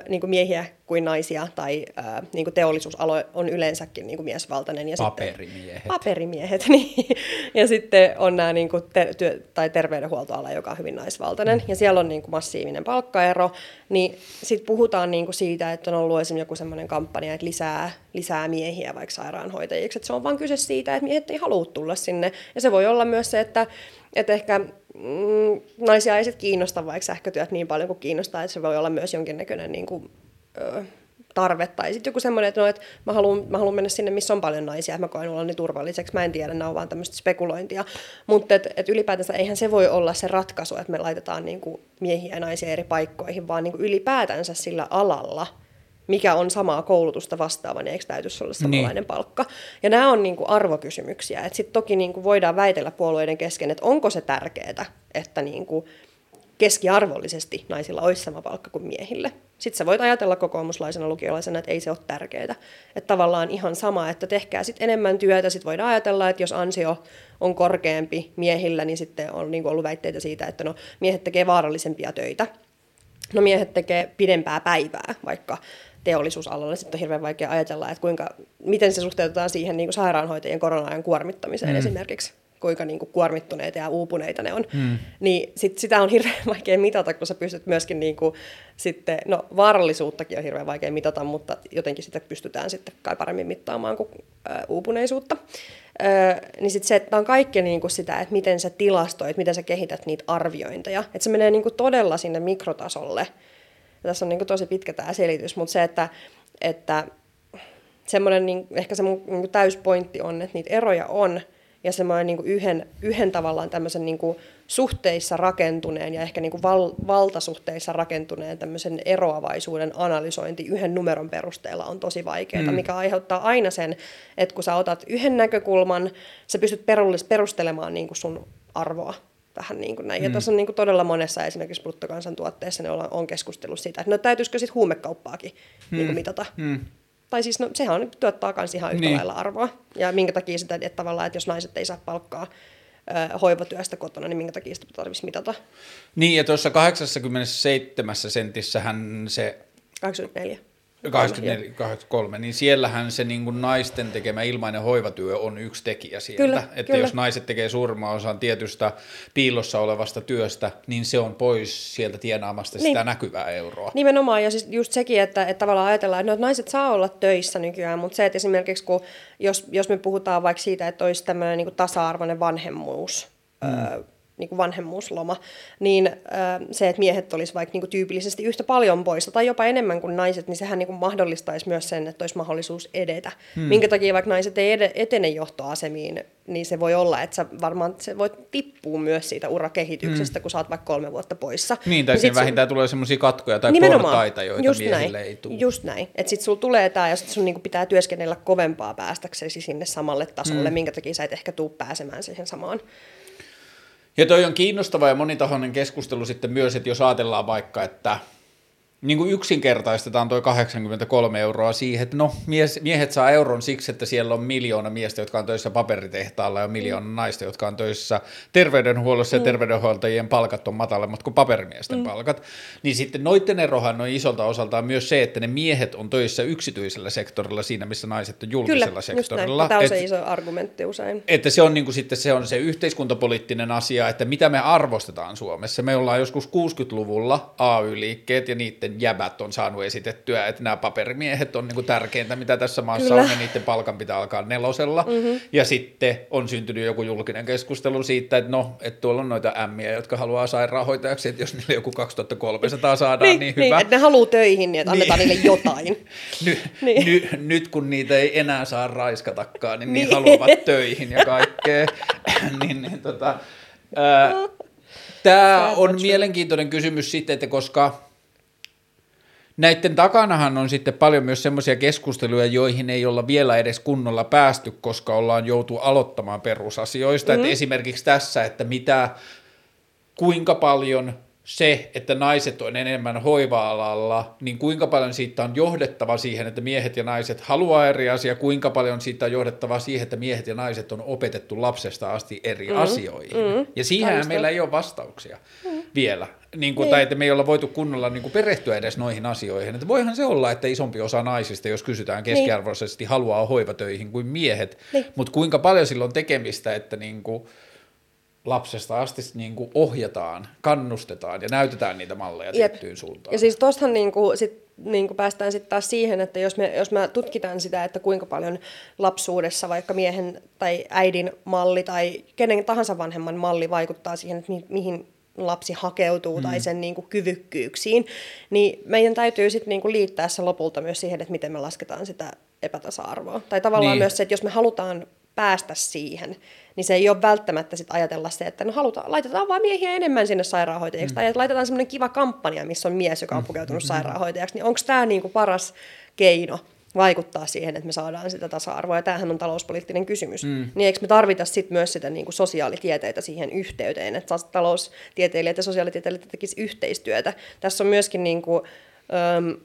niin kuin miehiä kuin naisia, tai ö, niin kuin teollisuusalo on yleensäkin niin kuin miesvaltainen. Ja paperimiehet. Sitten, paperimiehet, niin. Ja sitten on nämä niin kuin te, työ, tai terveydenhuoltoala, joka on hyvin naisvaltainen, mm. ja siellä on niin kuin massiivinen palkkaero. Niin sitten puhutaan niin kuin siitä, että on ollut esimerkiksi joku semmoinen kampanja, että lisää, lisää miehiä vaikka sairaanhoitajiksi. Että se on vain kyse siitä, että miehet ei halua tulla sinne. Ja se voi olla myös se, että, että ehkä mm, naisia ei sitten kiinnosta vaikka sähkötyöt niin paljon kuin kiinnostaa, että se voi olla myös jonkinnäköinen niin kuin, ö, tarve. Tai sitten joku semmoinen, että, no, että mä, haluan, mä haluan mennä sinne, missä on paljon naisia, että mä koen olla niin turvalliseksi. Mä en tiedä, nämä on vaan tämmöistä spekulointia. Mutta et, et ylipäätänsä eihän se voi olla se ratkaisu, että me laitetaan niin kuin miehiä ja naisia eri paikkoihin, vaan niin kuin ylipäätänsä sillä alalla – mikä on samaa koulutusta vastaava, niin eikö täytyisi olla samanlainen niin. palkka. Ja nämä on niin kuin arvokysymyksiä. Sitten toki niin kuin voidaan väitellä puolueiden kesken, että onko se tärkeää, että niin kuin keskiarvollisesti naisilla olisi sama palkka kuin miehille. Sitten sä voit ajatella kokoomuslaisena lukiolaisena, että ei se ole tärkeää. Että tavallaan ihan sama, että tehkää sitten enemmän työtä. Sitten voidaan ajatella, että jos ansio on korkeampi miehillä, niin sitten on niin kuin ollut väitteitä siitä, että no, miehet tekee vaarallisempia töitä. No miehet tekee pidempää päivää, vaikka teollisuusalalla. Sitten on hirveän vaikea ajatella, että kuinka, miten se suhteutetaan siihen niin kuin sairaanhoitajien korona-ajan kuormittamiseen mm. esimerkiksi kuinka niin kuin kuormittuneita ja uupuneita ne on. Mm. Niin sit sitä on hirveän vaikea mitata, kun sä pystyt myöskin niin kuin, sitten, no vaarallisuuttakin on hirveän vaikea mitata, mutta jotenkin sitä pystytään sitten kai paremmin mittaamaan kuin ää, uupuneisuutta. Öö, niin sitten se, että on kaikki niin kuin sitä, että miten sä tilastoit, miten sä kehität niitä arviointeja. Että se menee niin kuin todella sinne mikrotasolle ja tässä on niin kuin tosi pitkä tämä selitys, mutta se, että, että semmoinen, niin, ehkä se mun niin täyspointti on, että niitä eroja on, ja semmoinen niin yhden, yhden tavallaan tämmöisen niin kuin suhteissa rakentuneen ja ehkä niin kuin val, valtasuhteissa rakentuneen tämmöisen eroavaisuuden analysointi yhden numeron perusteella on tosi vaikeaa, mm. mikä aiheuttaa aina sen, että kun sä otat yhden näkökulman, sä pystyt perustelemaan niin kuin sun arvoa vähän niin kuin näin. Mm. Ja tässä on niin kuin todella monessa esimerkiksi bruttokansantuotteessa ne on, on keskustellut siitä, että no täytyisikö sitten huumekauppaakin mm. niin kuin mitata. Mm. Tai siis no, sehän on, tuottaa myös ihan yhtä niin. lailla arvoa. Ja minkä takia sitä, että tavallaan, että jos naiset ei saa palkkaa ö, hoivatyöstä kotona, niin minkä takia sitä tarvitsisi mitata. Niin, ja tuossa 87 sentissähän se... 84. 84, 83, niin siellähän se niin kuin naisten tekemä ilmainen hoivatyö on yksi tekijä sieltä. Kyllä, että kyllä. jos naiset tekee suurimman osan tietystä piilossa olevasta työstä, niin se on pois sieltä tienaamasta niin. sitä näkyvää euroa. Nimenomaan, ja siis just sekin, että, että tavallaan ajatellaan, että, no, että naiset saa olla töissä nykyään, mutta se, että esimerkiksi kun, jos, jos me puhutaan vaikka siitä, että olisi tämmöinen niin tasa-arvoinen vanhemmuus, mm. öö, niin kuin vanhemmuusloma, niin se, että miehet olisi vaikka niin kuin tyypillisesti yhtä paljon poissa tai jopa enemmän kuin naiset, niin sehän niin kuin mahdollistaisi myös sen, että olisi mahdollisuus edetä. Hmm. Minkä takia vaikka naiset ei etene johtoasemiin, niin se voi olla, että sä varmaan se voi tippua myös siitä urakehityksestä, hmm. kun sä oot vaikka kolme vuotta poissa. Niin, tai niin vähintään sun... tulee semmoisia katkoja tai portaita, joita just miehille näin, ei tule. Just näin. Että sit sulla tulee tämä ja sit sun niinku pitää työskennellä kovempaa päästäksesi sinne samalle tasolle, hmm. minkä takia sä et ehkä tuu pääsemään siihen samaan ja toi on kiinnostava ja monitahoinen keskustelu sitten myös, että jos ajatellaan vaikka, että niin kuin yksinkertaistetaan tuo 83 euroa siihen, että no mies, miehet saa euron siksi, että siellä on miljoona miestä, jotka on töissä paperitehtaalla ja miljoona mm. naista, jotka on töissä terveydenhuollossa mm. ja terveydenhuoltajien palkat on matalemmat kuin paperimiesten mm. palkat, niin sitten noiden erohan on isolta osaltaan myös se, että ne miehet on töissä yksityisellä sektorilla siinä, missä naiset on julkisella Kyllä, sektorilla. Tämä on et, se iso argumentti usein. Että se on, niin kuin sitten, se on se yhteiskuntapoliittinen asia, että mitä me arvostetaan Suomessa. Me ollaan joskus 60-luvulla AY-liikkeet ja niiden jäbät on saanut esitettyä, että nämä paperimiehet on niin kuin tärkeintä, mitä tässä maassa Kyllä. on, ja niiden palkan pitää alkaa nelosella. Mm-hmm. Ja sitten on syntynyt joku julkinen keskustelu siitä, että no, että tuolla on noita ämmiä, jotka haluaa sairaanhoitajaksi, että jos niille joku 2300 saadaan, niin, niin hyvä. Niin, että ne haluaa töihin, niin että annetaan niin. niille jotain. ny, niin. ny, nyt kun niitä ei enää saa raiskatakaan, niin, niin. niin haluavat töihin ja kaikkea. niin, niin, tota, ää, Tämä on mielenkiintoinen kysymys sitten, että koska näiden takanahan on sitten paljon myös semmoisia keskusteluja, joihin ei olla vielä edes kunnolla päästy, koska ollaan joutu aloittamaan perusasioista. Mm-hmm. Että esimerkiksi tässä, että mitä, kuinka paljon se, että naiset on enemmän hoiva-alalla, niin kuinka paljon siitä on johdettava siihen, että miehet ja naiset haluaa eri asia, kuinka paljon siitä on johdettava siihen, että miehet ja naiset on opetettu lapsesta asti eri mm, asioihin. Mm, ja siihen meillä ei ole vastauksia mm. vielä. Niin kuin, niin. Tai että me ei olla voitu kunnolla niin kuin perehtyä edes noihin asioihin. Että voihan se olla, että isompi osa naisista, jos kysytään niin. keskiarvoisesti, niin. haluaa hoivatöihin kuin miehet. Niin. Mutta kuinka paljon silloin tekemistä, että niin kuin, lapsesta asti niin kuin ohjataan, kannustetaan ja näytetään niitä malleja Jep. tiettyyn suuntaan. Ja siis tuostahan niin kuin, sit, niin kuin päästään sitten taas siihen, että jos me, jos me tutkitaan sitä, että kuinka paljon lapsuudessa vaikka miehen tai äidin malli tai kenen tahansa vanhemman malli vaikuttaa siihen, että mi, mihin lapsi hakeutuu mm. tai sen niin kuin, kyvykkyyksiin, niin meidän täytyy sitten niin kuin, liittää se lopulta myös siihen, että miten me lasketaan sitä epätasa-arvoa. Tai tavallaan niin. myös se, että jos me halutaan päästä siihen, niin se ei ole välttämättä sit ajatella se, että no halutaan, laitetaan vaan miehiä enemmän sinne sairaanhoitajaksi, mm. tai laitetaan semmoinen kiva kampanja, missä on mies, joka on mm. pukeutunut mm. sairaanhoitajaksi, niin onko tämä niinku paras keino vaikuttaa siihen, että me saadaan sitä tasa-arvoa, ja tämähän on talouspoliittinen kysymys. Mm. Niin eikö me tarvita sit myös sitä niin kuin sosiaalitieteitä siihen yhteyteen, että taloustieteilijät ja sosiaalitieteilijät tekisivät yhteistyötä. Tässä on myöskin niin kuin, äm,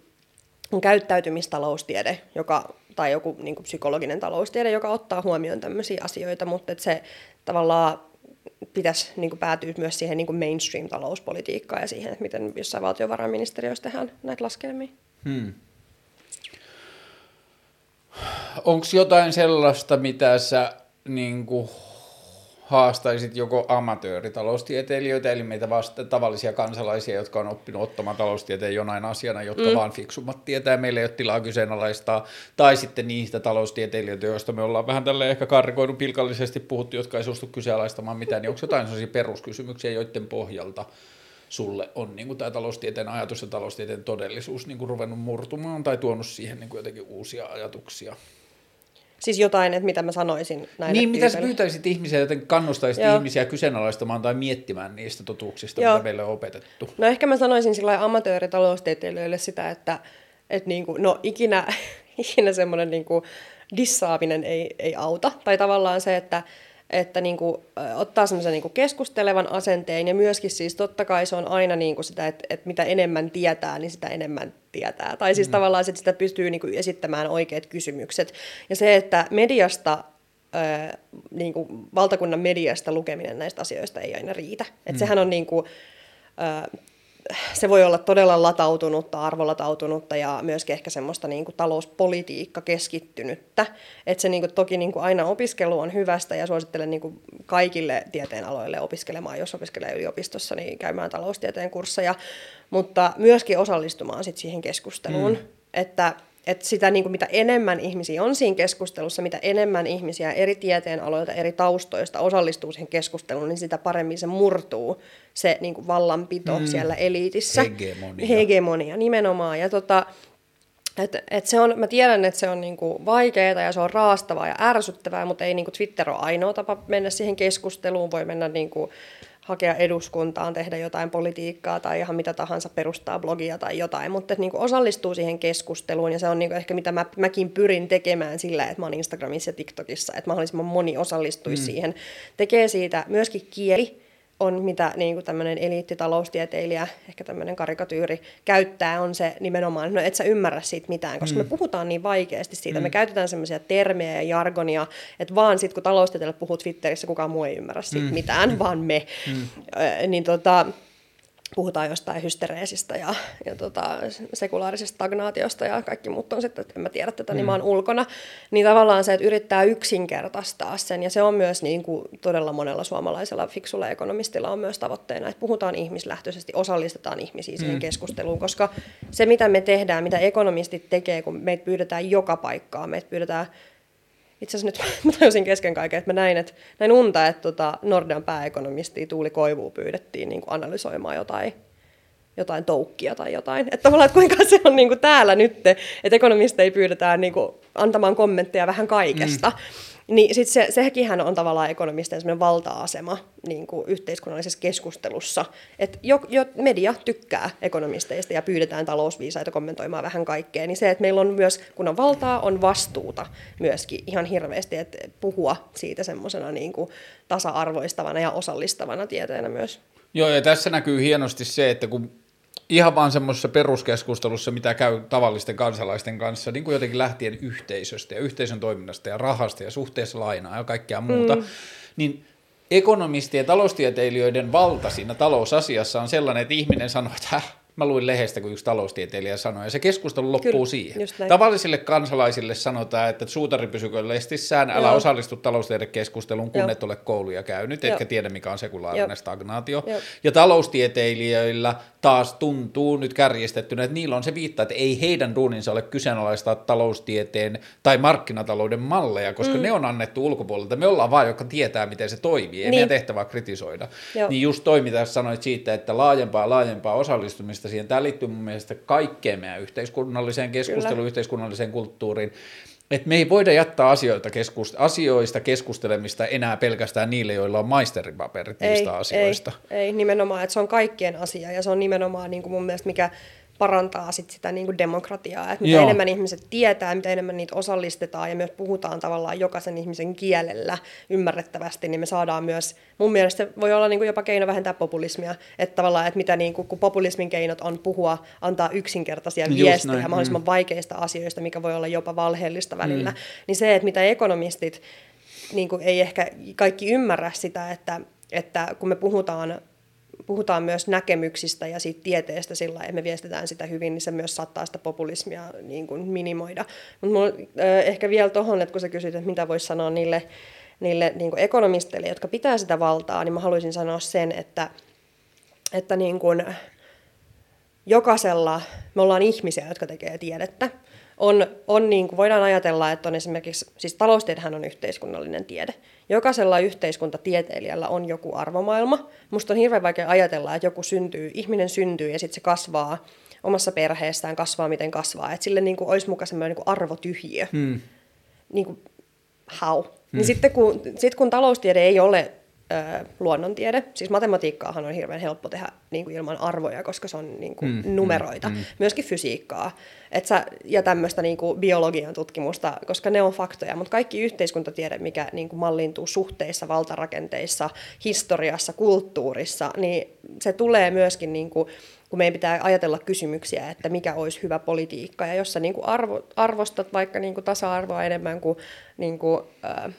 käyttäytymistaloustiede, joka tai joku niin kuin psykologinen taloustiede, joka ottaa huomioon tämmöisiä asioita, mutta että se tavallaan pitäisi niin kuin päätyä myös siihen niin kuin mainstream-talouspolitiikkaan ja siihen, että miten jossain valtiovarainministeriössä tehdään näitä laskelmia. Hmm. Onko jotain sellaista, mitä sä niin kuin haastaisit joko amatööritaloustieteilijöitä, eli meitä vasta tavallisia kansalaisia, jotka on oppinut ottamaan taloustieteen jonain asiana, jotka mm. vaan fiksummat tietää, meillä ei ole tilaa kyseenalaistaa, tai sitten niistä taloustieteilijöitä, joista me ollaan vähän tälle ehkä karrikoinut pilkallisesti puhuttu, jotka ei suostu kyseenalaistamaan mitään, niin onko jotain sellaisia peruskysymyksiä, joiden pohjalta sulle on niin kuin tämä taloustieteen ajatus ja taloustieteen todellisuus niin kuin ruvennut murtumaan tai tuonut siihen niin kuin jotenkin uusia ajatuksia? Siis jotain, että mitä mä sanoisin näin. Niin, mitä sä pyytäisit ihmisiä, joten kannustaisit Joo. ihmisiä kyseenalaistamaan tai miettimään niistä totuuksista, Joo. mitä meille on opetettu? No ehkä mä sanoisin sillä amatööritaloustieteilijöille sitä, että, että niin kuin, no ikinä, ikinä semmoinen niin kuin dissaaminen ei, ei auta. Tai tavallaan se, että, että niin kuin, ottaa semmoisen niin keskustelevan asenteen ja myöskin siis totta kai se on aina niin kuin sitä, että, että mitä enemmän tietää, niin sitä enemmän tietää. Tai siis mm. tavallaan että sitä pystyy niin kuin esittämään oikeat kysymykset. Ja se, että mediasta niin kuin valtakunnan mediasta lukeminen näistä asioista ei aina riitä. Et mm. Sehän on niin kuin, se voi olla todella latautunutta, arvolatautunutta ja myöskin ehkä semmoista niin kuin talouspolitiikka keskittynyttä. Että se niin kuin, toki niin kuin aina opiskelu on hyvästä ja suosittelen niin kuin kaikille tieteenaloille opiskelemaan, jos opiskelee yliopistossa, niin käymään taloustieteen kursseja, mutta myöskin osallistumaan sit siihen keskusteluun. Mm. Että että sitä niin kuin mitä enemmän ihmisiä on siinä keskustelussa, mitä enemmän ihmisiä eri tieteenaloilta, eri taustoista osallistuu siihen keskusteluun, niin sitä paremmin se murtuu se niin kuin vallanpito mm. siellä eliitissä. Hegemonia. Hegemonia nimenomaan. Ja tota, et, et se on, mä tiedän, että se on niinku vaikeaa ja se on raastavaa ja ärsyttävää, mutta ei niinku Twitter ole ainoa tapa mennä siihen keskusteluun. Voi mennä niinku hakea eduskuntaan, tehdä jotain politiikkaa tai ihan mitä tahansa, perustaa blogia tai jotain, mutta että niin kuin osallistuu siihen keskusteluun ja se on niin kuin ehkä mitä mä, mäkin pyrin tekemään sillä, että mä oon Instagramissa ja TikTokissa, että mahdollisimman moni osallistuisi mm. siihen. Tekee siitä myöskin kieli, on, mitä niin kuin tämmöinen eliittitaloustieteilijä, ehkä tämmöinen karikatyyri käyttää, on se nimenomaan, no et sä ymmärrä siitä mitään, koska mm. me puhutaan niin vaikeasti siitä. Mm. Me käytetään semmoisia termejä ja jargonia, että vaan sitten kun taloustieteilijät puhuu Twitterissä, kukaan muu ei ymmärrä siitä mm. mitään, mm. vaan me. Mm. Äh, niin tota, puhutaan jostain hystereesistä ja, ja tota, sekulaarisesta stagnaatiosta ja kaikki muut on sitten, että en mä tiedä tätä, mm. niin mä oon ulkona. Niin tavallaan se, että yrittää yksinkertaistaa sen, ja se on myös niin kuin todella monella suomalaisella fiksulla ekonomistilla on myös tavoitteena, että puhutaan ihmislähtöisesti, osallistetaan ihmisiä siihen mm. keskusteluun, koska se, mitä me tehdään, mitä ekonomistit tekee, kun meitä pyydetään joka paikkaan, meitä pyydetään itse asiassa nyt mä tajusin kesken kaiken, että mä näin, että näin unta, että tota Nordean pääekonomisti Tuuli Koivuu pyydettiin niin kuin analysoimaan jotain, jotain toukkia tai jotain. Että tavallaan, että kuinka se on niin kuin täällä nyt, että ekonomisteja pyydetään niin kuin antamaan kommentteja vähän kaikesta. Mm. Niin sit se, sekin on tavallaan ekonomisten valta-asema niin kuin yhteiskunnallisessa keskustelussa. Että jo, jo media tykkää ekonomisteista ja pyydetään talousviisaita kommentoimaan vähän kaikkea. Niin se, että meillä on myös, kun on valtaa, on vastuuta myöskin ihan hirveästi, että puhua siitä semmoisena niin kuin tasa-arvoistavana ja osallistavana tieteenä myös. Joo, ja tässä näkyy hienosti se, että kun ihan vaan semmoisessa peruskeskustelussa, mitä käy tavallisten kansalaisten kanssa, niin kuin jotenkin lähtien yhteisöstä ja yhteisön toiminnasta ja rahasta ja suhteessa lainaa ja kaikkea muuta, mm. niin ekonomistien ja taloustieteilijöiden valta siinä talousasiassa on sellainen, että ihminen sanoo, että häh, mä luin lehdestä, kun yksi taloustieteilijä sanoi, ja se keskustelu loppuu Kyllä, siihen. Tavallisille kansalaisille sanotaan, että suutari pysykö lestissään, älä Joo. osallistu taloustiedekeskusteluun, kun Joo. et ole kouluja käynyt, Joo. etkä tiedä, mikä on sekulaarinen Joo. stagnaatio. Joo. Ja taloustieteilijöillä taas tuntuu nyt kärjistettynä, että niillä on se viitta, että ei heidän duuninsa ole kyseenalaistaa taloustieteen tai markkinatalouden malleja, koska mm. ne on annettu ulkopuolelta. Me ollaan vaan, joka tietää, miten se toimii. Ei niin. meidän tehtävää kritisoida. Joo. Niin just toi, mitä sanoit siitä, että laajempaa laajempaa osallistumista siihen. Tämä liittyy mun mielestä kaikkeen meidän yhteiskunnalliseen keskusteluun, Kyllä. yhteiskunnalliseen kulttuuriin. Että me ei voida jättää asioita keskust- asioista keskustelemista enää pelkästään niille, joilla on maisteripaperit ei, niistä asioista. Ei, ei nimenomaan, että se on kaikkien asia ja se on nimenomaan niin kuin mun mielestä mikä parantaa sit sitä niin kuin demokratiaa. Että mitä Joo. enemmän ihmiset tietää, mitä enemmän niitä osallistetaan ja myös puhutaan tavallaan jokaisen ihmisen kielellä ymmärrettävästi, niin me saadaan myös, mun mielestä se voi olla niin kuin jopa keino vähentää populismia. Että tavallaan, että mitä niin kuin, kun populismin keinot on puhua, antaa yksinkertaisia Just viestejä näin. mahdollisimman mm. vaikeista asioista, mikä voi olla jopa valheellista välillä, mm. niin se, että mitä ekonomistit niin kuin ei ehkä kaikki ymmärrä sitä, että, että kun me puhutaan puhutaan myös näkemyksistä ja siitä tieteestä sillä että me viestitään sitä hyvin, niin se myös saattaa sitä populismia niin kuin minimoida. Mutta ehkä vielä tuohon, että kun sä kysyt, että mitä voisi sanoa niille, niille niin kuin ekonomisteille, jotka pitää sitä valtaa, niin mä haluaisin sanoa sen, että, että niin kuin jokaisella, me ollaan ihmisiä, jotka tekee tiedettä, on, on niin kuin voidaan ajatella, että on esimerkiksi, siis taloustiedehän on yhteiskunnallinen tiede. Jokaisella yhteiskuntatieteilijällä on joku arvomaailma. Musta on hirveän vaikea ajatella, että joku syntyy, ihminen syntyy ja sitten se kasvaa omassa perheessään, kasvaa miten kasvaa. Että sille niin kuin olisi mukaan semmoinen niin arvotyhjiö. Hmm. Niin kuin, how? Niin hmm. Niin sitten kun, sit kun taloustiede ei ole luonnontiede. Siis matematiikkaahan on hirveän helppo tehdä niin kuin ilman arvoja, koska se on niin kuin, mm, mm numeroita. Mm, mm. Myöskin fysiikkaa et sä, ja tämmöistä niin kuin biologian tutkimusta, koska ne on faktoja. Mutta kaikki yhteiskuntatiede, mikä niin kuin mallintuu suhteissa, valtarakenteissa, historiassa, kulttuurissa, niin se tulee myöskin... Niin kuin, kun meidän pitää ajatella kysymyksiä, että mikä olisi hyvä politiikka. Ja jos sä niin kuin arvo, arvostat vaikka niin kuin tasa-arvoa enemmän kuin, niin kuin äh,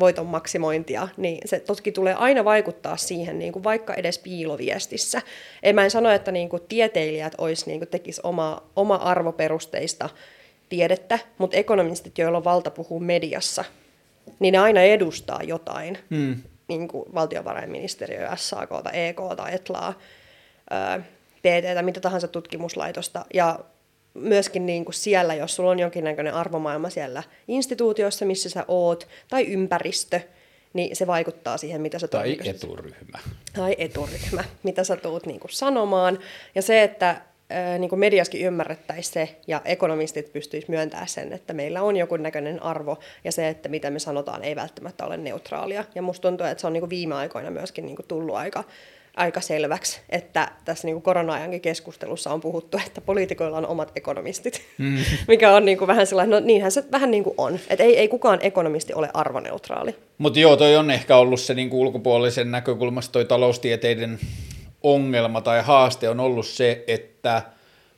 voiton maksimointia, niin se toki tulee aina vaikuttaa siihen, niin kuin vaikka edes piiloviestissä. En mä en sano, että niin kuin tieteilijät olisi, niin kuin tekis oma, oma arvoperusteista tiedettä, mutta ekonomistit, joilla on valta puhua mediassa, niin ne aina edustaa jotain, hmm. niin kuin valtiovarainministeriö, SAK, EK, ETLAa, PT, mitä tahansa tutkimuslaitosta, ja myöskin niin kuin siellä, jos sulla on jonkinnäköinen arvomaailma siellä instituutiossa, missä sä oot, tai ympäristö, niin se vaikuttaa siihen, mitä sä Tai eturyhmä. Tai eturyhmä, mitä sä tuut niin kuin sanomaan. Ja se, että niin kuin mediaskin ymmärrettäisiin se, ja ekonomistit pystyisivät myöntämään sen, että meillä on joku näköinen arvo, ja se, että mitä me sanotaan, ei välttämättä ole neutraalia. Ja musta tuntuu, että se on niin kuin viime aikoina myöskin niin kuin tullut aika aika selväksi, että tässä niin kuin korona-ajankin keskustelussa on puhuttu, että poliitikoilla on omat ekonomistit, mm. mikä on niin kuin vähän sellainen, no niinhän se vähän niin kuin on, että ei, ei kukaan ekonomisti ole arvoneutraali. Mutta joo, toi on ehkä ollut se niin kuin ulkopuolisen näkökulmasta toi taloustieteiden ongelma tai haaste on ollut se, että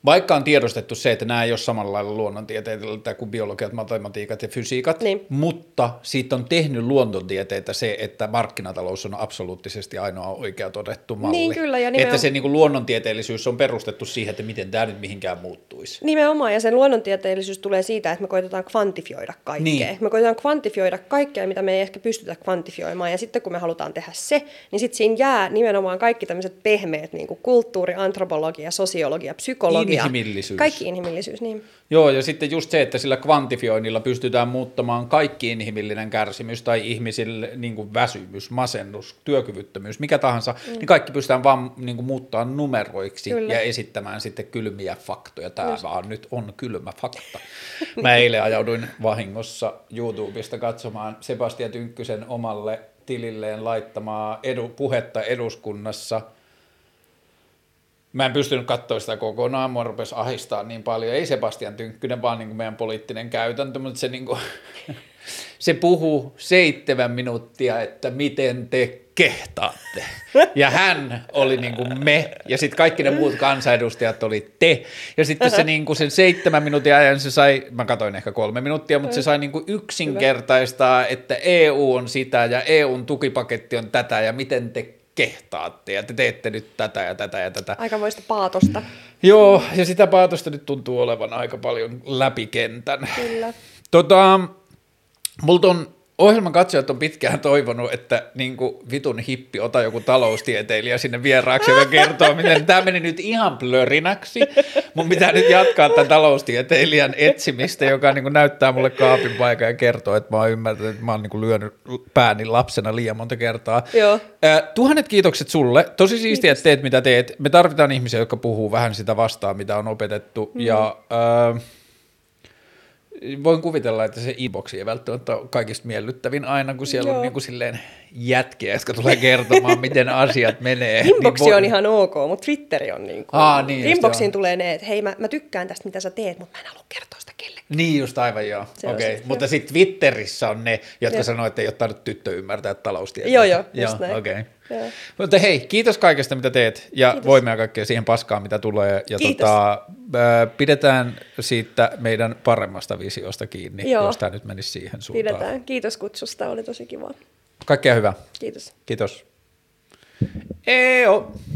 vaikka on tiedostettu se, että nämä ei ole samalla lailla luonnontieteitä kuin biologiat, matematiikat ja fysiikat, niin. mutta siitä on tehnyt luonnontieteitä se, että markkinatalous on absoluuttisesti ainoa oikea todettu malli. Niin, kyllä, ja nimenomaan... Että se niin kuin luonnontieteellisyys on perustettu siihen, että miten tämä nyt mihinkään muuttuisi. Nimenomaan, ja sen luonnontieteellisyys tulee siitä, että me koitetaan kvantifioida kaikkea. Niin. Me koitetaan kvantifioida kaikkea, mitä me ei ehkä pystytä kvantifioimaan, ja sitten kun me halutaan tehdä se, niin sitten siinä jää nimenomaan kaikki tämmöiset pehmeät, niin kuin kulttuuri, antropologia, sosiologia, psykologia, Inhimillisyys. Kaikki inhimillisyys, niin. Joo, ja sitten just se, että sillä kvantifioinnilla pystytään muuttamaan kaikki inhimillinen kärsimys tai ihmisille niin kuin väsymys, masennus, työkyvyttömyys, mikä tahansa, mm. niin kaikki pystytään vaan niin kuin, muuttaa numeroiksi Kyllä. ja esittämään sitten kylmiä faktoja. Tämä just. vaan nyt on kylmä fakta. Mä eilen ajauduin vahingossa YouTubesta katsomaan Sebastian Tynkkysen omalle tililleen laittamaa edu, puhetta eduskunnassa – Mä en pystynyt katsoa sitä kokonaan, mua rupesi ahistaa niin paljon. Ei Sebastian Tynkkynen, vaan niin kuin meidän poliittinen käytäntö, mutta se, niin kuin, se puhuu seitsemän minuuttia, että miten te kehtaatte. Ja hän oli niin kuin me, ja sitten kaikki ne muut kansanedustajat oli te. Ja sitten se niin kuin sen seitsemän minuutin ajan se sai, mä katsoin ehkä kolme minuuttia, mutta se sai niin kuin yksinkertaistaa, että EU on sitä ja EUn tukipaketti on tätä ja miten te kehtaatte ja te teette nyt tätä ja tätä ja tätä. Aikamoista paatosta. Joo, ja sitä paatosta nyt tuntuu olevan aika paljon läpi kentän. Kyllä. Tota, multa on ohjelman katsojat on pitkään toivonut, että niin kuin vitun hippi, ota joku taloustieteilijä sinne vieraaksi, joka kertoo, miten tämä meni nyt ihan plörinäksi. Mun pitää nyt jatkaa tämän taloustieteilijän etsimistä, joka niin kuin näyttää mulle kaapin paikan ja kertoo, että mä oon ymmärtänyt, että mä oon niin kuin lyönyt pääni lapsena liian monta kertaa. Joo. Äh, tuhannet kiitokset sulle. Tosi siistiä, että teet mitä teet. Me tarvitaan ihmisiä, jotka puhuu vähän sitä vastaan, mitä on opetettu. Mm. Ja... Äh, voin kuvitella, että se inboxi ei välttämättä ole kaikista miellyttävin aina, kun siellä Joo. on niin kuin silleen jätkiä, jotka tulee kertomaan, miten asiat menee. Inboxi niin voi... on ihan ok, mutta Twitteri on niin kuin... Aa, niin Inboxiin just, tulee ne, että hei mä, mä tykkään tästä, mitä sä teet, mutta mä en halua kertoa sitä kellekään. Niin just aivan joo. Okei, okay. mutta sitten Twitterissä on ne, jotka sanoo, että ei ole tainnut tyttö ymmärtää taloustieteitä. Joo, joo, just näin. Okei. Okay. Mutta hei, kiitos kaikesta, mitä teet, ja kiitos. voimia kaikkea siihen paskaan, mitä tulee. Ja tota, pidetään siitä meidän paremmasta visiosta kiinni, Joo. jos tämä nyt menisi siihen suuntaan. Pidetään. Kiitos kutsusta, oli tosi kiva. Kaikkea hyvää. Kiitos. Kiitos. Eo.